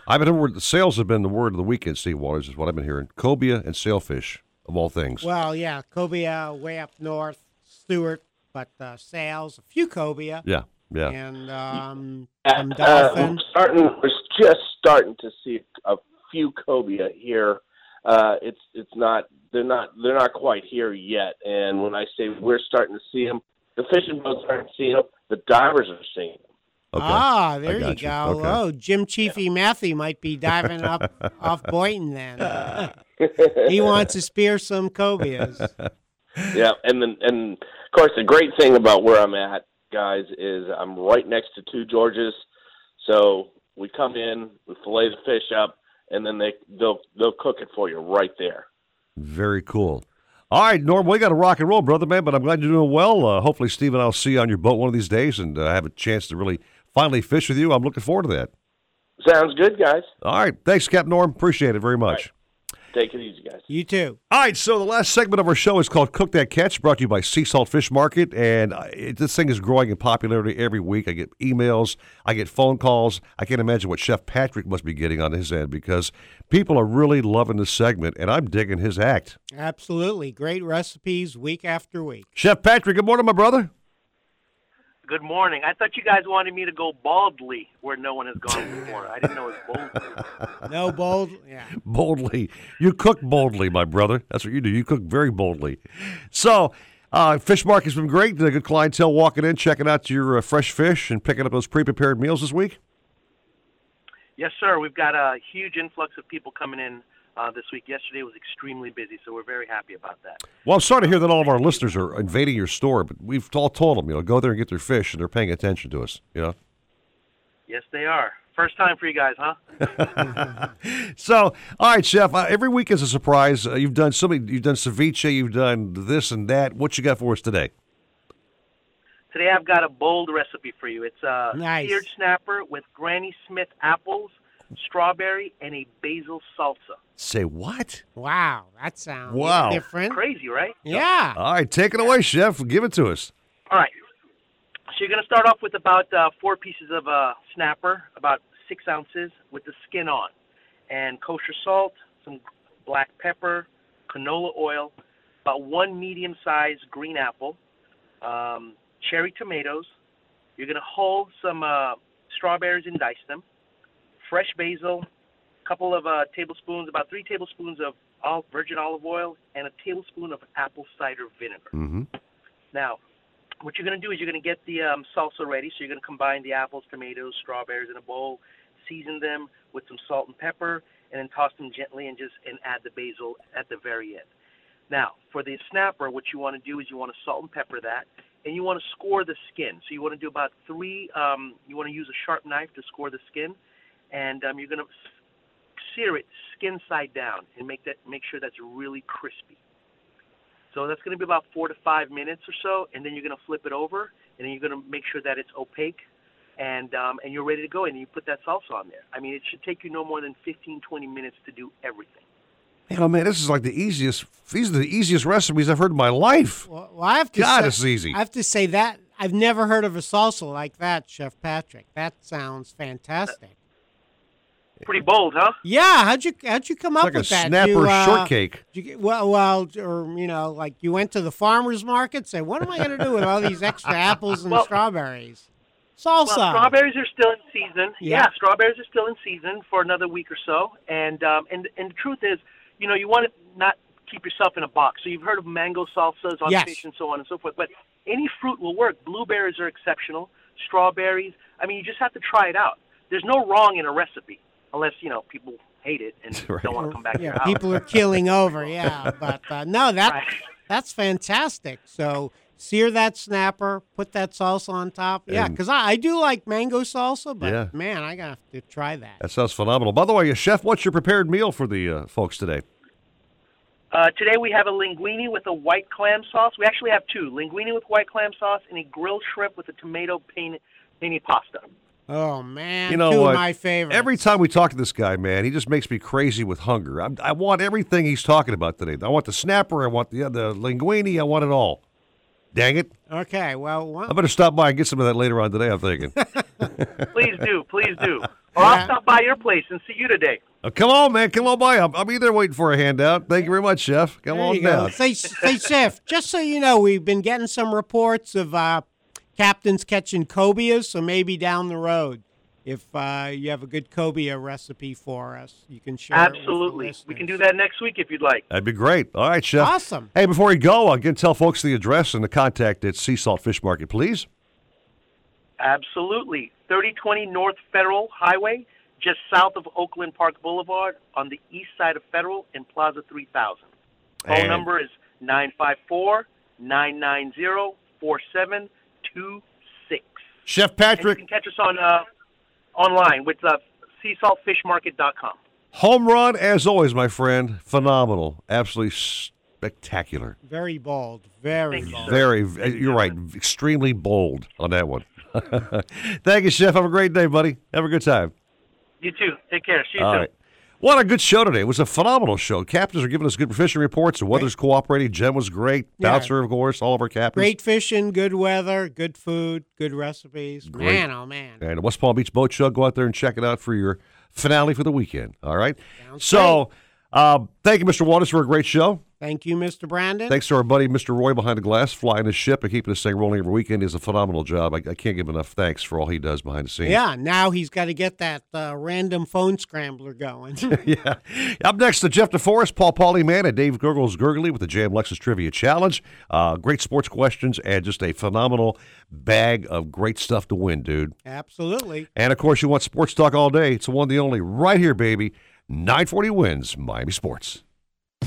I've been word the sails have been the word of the weekend. Steve Waters is what I've been hearing. Cobia and sailfish of all things. Well, yeah, cobia way up north, Stuart, but uh, sails, a few cobia. Yeah, yeah. And um, Uh, some uh, dolphin. we're starting, we're just starting to see a few cobia here. Uh, it's it's not they're not they're not quite here yet. And when I say we're starting to see them, the fishing boats aren't seeing them. The divers are seeing them. Ah, there you you. go. Okay. Oh, Jim Chiefy Mathie might be diving up *laughs* off Boynton then. *laughs* he wants to spear some cobias. *laughs* yeah, and then and of course the great thing about where I'm at, guys, is I'm right next to two Georges. So we come in, we fillet the fish up, and then they they'll they'll cook it for you right there. Very cool. All right, Norm, we got to rock and roll, brother man. But I'm glad you're doing well. Uh, hopefully, Steve and I'll see you on your boat one of these days and uh, have a chance to really finally fish with you. I'm looking forward to that. Sounds good, guys. All right, thanks, Captain Norm. Appreciate it very much. Take it easy, guys. You too. All right, so the last segment of our show is called Cook That Catch, brought to you by Sea Salt Fish Market. And uh, it, this thing is growing in popularity every week. I get emails, I get phone calls. I can't imagine what Chef Patrick must be getting on his end because people are really loving this segment, and I'm digging his act. Absolutely. Great recipes week after week. Chef Patrick, good morning, my brother. Good morning. I thought you guys wanted me to go baldly where no one has gone before. I didn't know it was boldly. *laughs* No bold. Yeah. boldly. You cook boldly, my brother. That's what you do. You cook very boldly. So, uh, fish market's been great. The good clientele walking in, checking out your uh, fresh fish and picking up those pre-prepared meals this week. Yes, sir. We've got a huge influx of people coming in uh, this week. Yesterday was extremely busy, so we're very happy about that. Well, I'm sorry to hear that all of our listeners are invading your store, but we've all told them, you know, go there and get their fish, and they're paying attention to us. You know. Yes, they are. First time for you guys, huh? *laughs* So, all right, chef. Uh, every week is a surprise. Uh, you've done so many. You've done ceviche. You've done this and that. What you got for us today? Today I've got a bold recipe for you. It's a Nice. seared snapper with Granny Smith apples, strawberry, and a basil salsa. Say what? Wow, that sounds Wow. different. Crazy, right? Yeah. All right, take it away, chef. Give it to us. All right. So you're going to start off with about uh, four pieces of uh, snapper, about six ounces, with the skin on, and kosher salt, some black pepper, canola oil, about one medium-sized green apple, um, cherry tomatoes. You're going to hull some uh, strawberries and dice them, fresh basil, a couple of uh, tablespoons, about three tablespoons of all virgin olive oil, and a tablespoon of apple cider vinegar. Mm-hmm. Now, what you're going to do is you're going to get the um, salsa ready. So you're going to combine the apples, tomatoes, strawberries in a bowl, season them with some salt and pepper, and then toss them gently and just and add the basil at the very end. Now, for the snapper, what you want to do is you want to salt and pepper that, and you want to score the skin. So you want to do about three. Um, you want to use a sharp knife to score the skin, and um, you're going to sear it skin side down and make that make sure that's really crispy. So that's going to be about four to five minutes or so, and then you're going to flip it over, and then you're going to make sure that it's opaque, and um, and you're ready to go, and you put that salsa on there. I mean, it should take you no more than 15, 20 minutes to do everything. Man, oh man, this is like the easiest. These are the easiest recipes I've heard in my life. Well, well, I have to God, say, it's easy. I have to say that I've never heard of a salsa like that, Chef Patrick. That sounds fantastic. Pretty bold, huh? Yeah, how'd you how'd you come up like with that? snapper You, uh, shortcake. you well, well, or you know, like you went to the farmers market, said, "What am I going to do with all these extra *laughs* apples and Well- strawberries?" Salsa. Well, strawberries are still in season. Yeah. Yeah. strawberries are still in season for another week or so. And um, and and the truth is, you know, you want to not keep yourself in a box. So you've heard of mango salsas on Yes. fish and so on and so forth. But any fruit will work. Blueberries are exceptional. Strawberries. I mean, you just have to try it out. There's no wrong in a recipe, unless you know people hate it and *laughs* don't want to come back to your yeah, house. people are killing over. Yeah, *laughs* but uh, no, that that's fantastic. So sear that snapper, put that salsa on top. Yeah, because I, I do like mango salsa, but Yeah. man, I gotta have to try that. That sounds phenomenal. By the way, chef, what's your prepared meal for the uh, folks today? Uh, today we have a linguine with a white clam sauce. We actually have two: linguine with white clam sauce and a grilled shrimp with a tomato penne, penne pasta. Oh man, You know two what? of my favorites. Every time we talk to this guy, man, he just makes me crazy with hunger. I'm, I want everything he's talking about today. I want the snapper. I want the the linguine. I want it all. Dang it! Okay, well, one, I better stop by and get some of that later on today. I'm thinking. *laughs* Please do, please do. *laughs* Or I'll stop by your place and see you today. Oh, come on, man. Come on by. I'll, I'll be there waiting for a handout. Thank you very much, Chef. Come there on you down. Say, say, chef. Just so you know, we've been getting some reports of uh, captains catching cobias. So maybe down the road, if uh, you have a good cobia recipe for us, you can share. it with the Absolutely. We can do that next week if you'd like. That'd be great. All right, Chef. Awesome. Hey, before we go, again, tell folks the address and the contact at Sea Salt Fish Market, please. Absolutely. 3020 North Federal Highway, just south of Oakland Park Boulevard on the east side of Federal in Plaza 3000. Phone And- number is 954 990 4726. Chef And Patrick, you can catch us on uh, online with uh, seasaltfishmarket.com. home run as always, my friend. Phenomenal. Absolutely spectacular. Very bold. Very Thank you, bold. sir. Very, you're right. Extremely bold on that one. *laughs* Thank you, Chef. Have a great day, buddy. Have a good time. You too. Take care. See you All soon. right. What a good show today. It was a phenomenal show. Captains are giving us good fishing reports. The weather's cooperating. Jen was great. Yeah. Bouncer, of course. All of our captains. Great fishing, good weather, good food, good recipes. Great. Man, oh man. And West Palm Beach Boat Show. Go out there and check it out for your finale for the weekend. All right. so, uh, thank you, Mr. Waters, for a great show. Thank you, Mr. Brandon. Thanks to our buddy, Mr. Roy, behind the glass, flying his ship and keeping this thing rolling every weekend. is a phenomenal job. I, I can't give enough thanks for all he does behind the scenes. Yeah, now he's got to get that uh, random phone scrambler going. *laughs* yeah. Up next, the Jeff DeForest, Paul Pauly Man, and Dave Gurgles Gurgly with the JM Lexus Trivia Challenge. Uh, great sports questions and just a phenomenal bag of great stuff to win, dude. Absolutely. And of course, you want sports talk all day. It's the one, the only, right here, baby. 940 wins Miami Sports.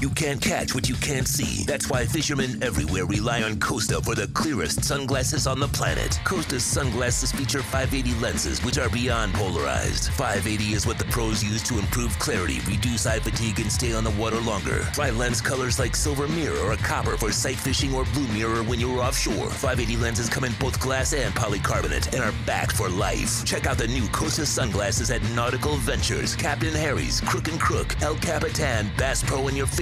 You can't catch what you can't see. That's why fishermen everywhere rely on Costa for the clearest sunglasses on the planet. Costa's sunglasses feature 580 lenses, which are beyond polarized. 580 is what the pros use to improve clarity, reduce eye fatigue, and stay on the water longer. Try lens colors like silver mirror or copper for sight fishing or blue mirror when you're offshore. 580 lenses come in both glass and polycarbonate and are backed for life. Check out the new Costa sunglasses at Nautical Ventures, Captain Harry's, Crook and Crook, El Capitan, Bass Pro, and your favorite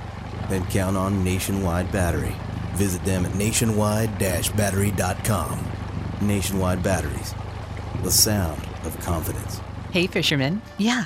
then count on Nationwide Battery. Visit them at nationwide-battery.com. Nationwide Batteries, the sound of confidence. Hey, fisherman. Yeah,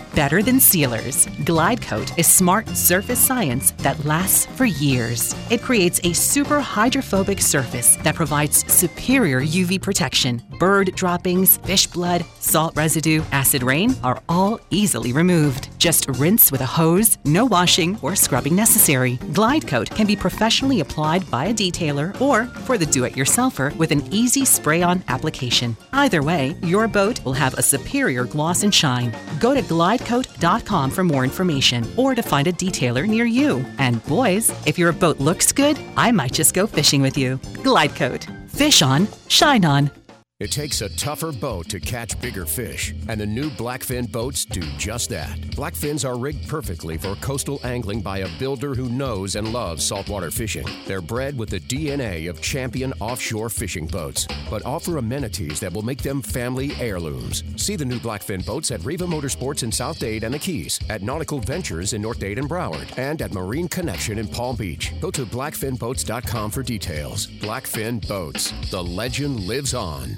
better than sealers. Glide Coat is smart surface science that lasts for years. It creates a super hydrophobic surface that provides superior UV protection. Bird droppings, fish blood, salt residue, acid rain are all easily removed. Just rinse with a hose, no washing or scrubbing necessary. Glide Coat can be professionally applied by a detailer or for the do it yourselfer with an easy spray on application. Either way, your boat will have a superior gloss and shine. Go to glidecoat.com for more information or to find a detailer near you. And boys, if your boat looks good, I might just go fishing with you. Glide Coat. Fish on, shine on. It takes a tougher boat to catch bigger fish, and the new Blackfin boats do just that. Blackfins are rigged perfectly for coastal angling by a builder who knows and loves saltwater fishing. They're bred with the DNA of champion offshore fishing boats, but offer amenities that will make them family heirlooms. See the new Blackfin boats at Riva Motorsports in South Dade and the Keys, at Nautical Ventures in North Dade and Broward, and at Marine Connection in Palm Beach. Go to blackfinboats.com for details. Blackfin Boats. The legend lives on.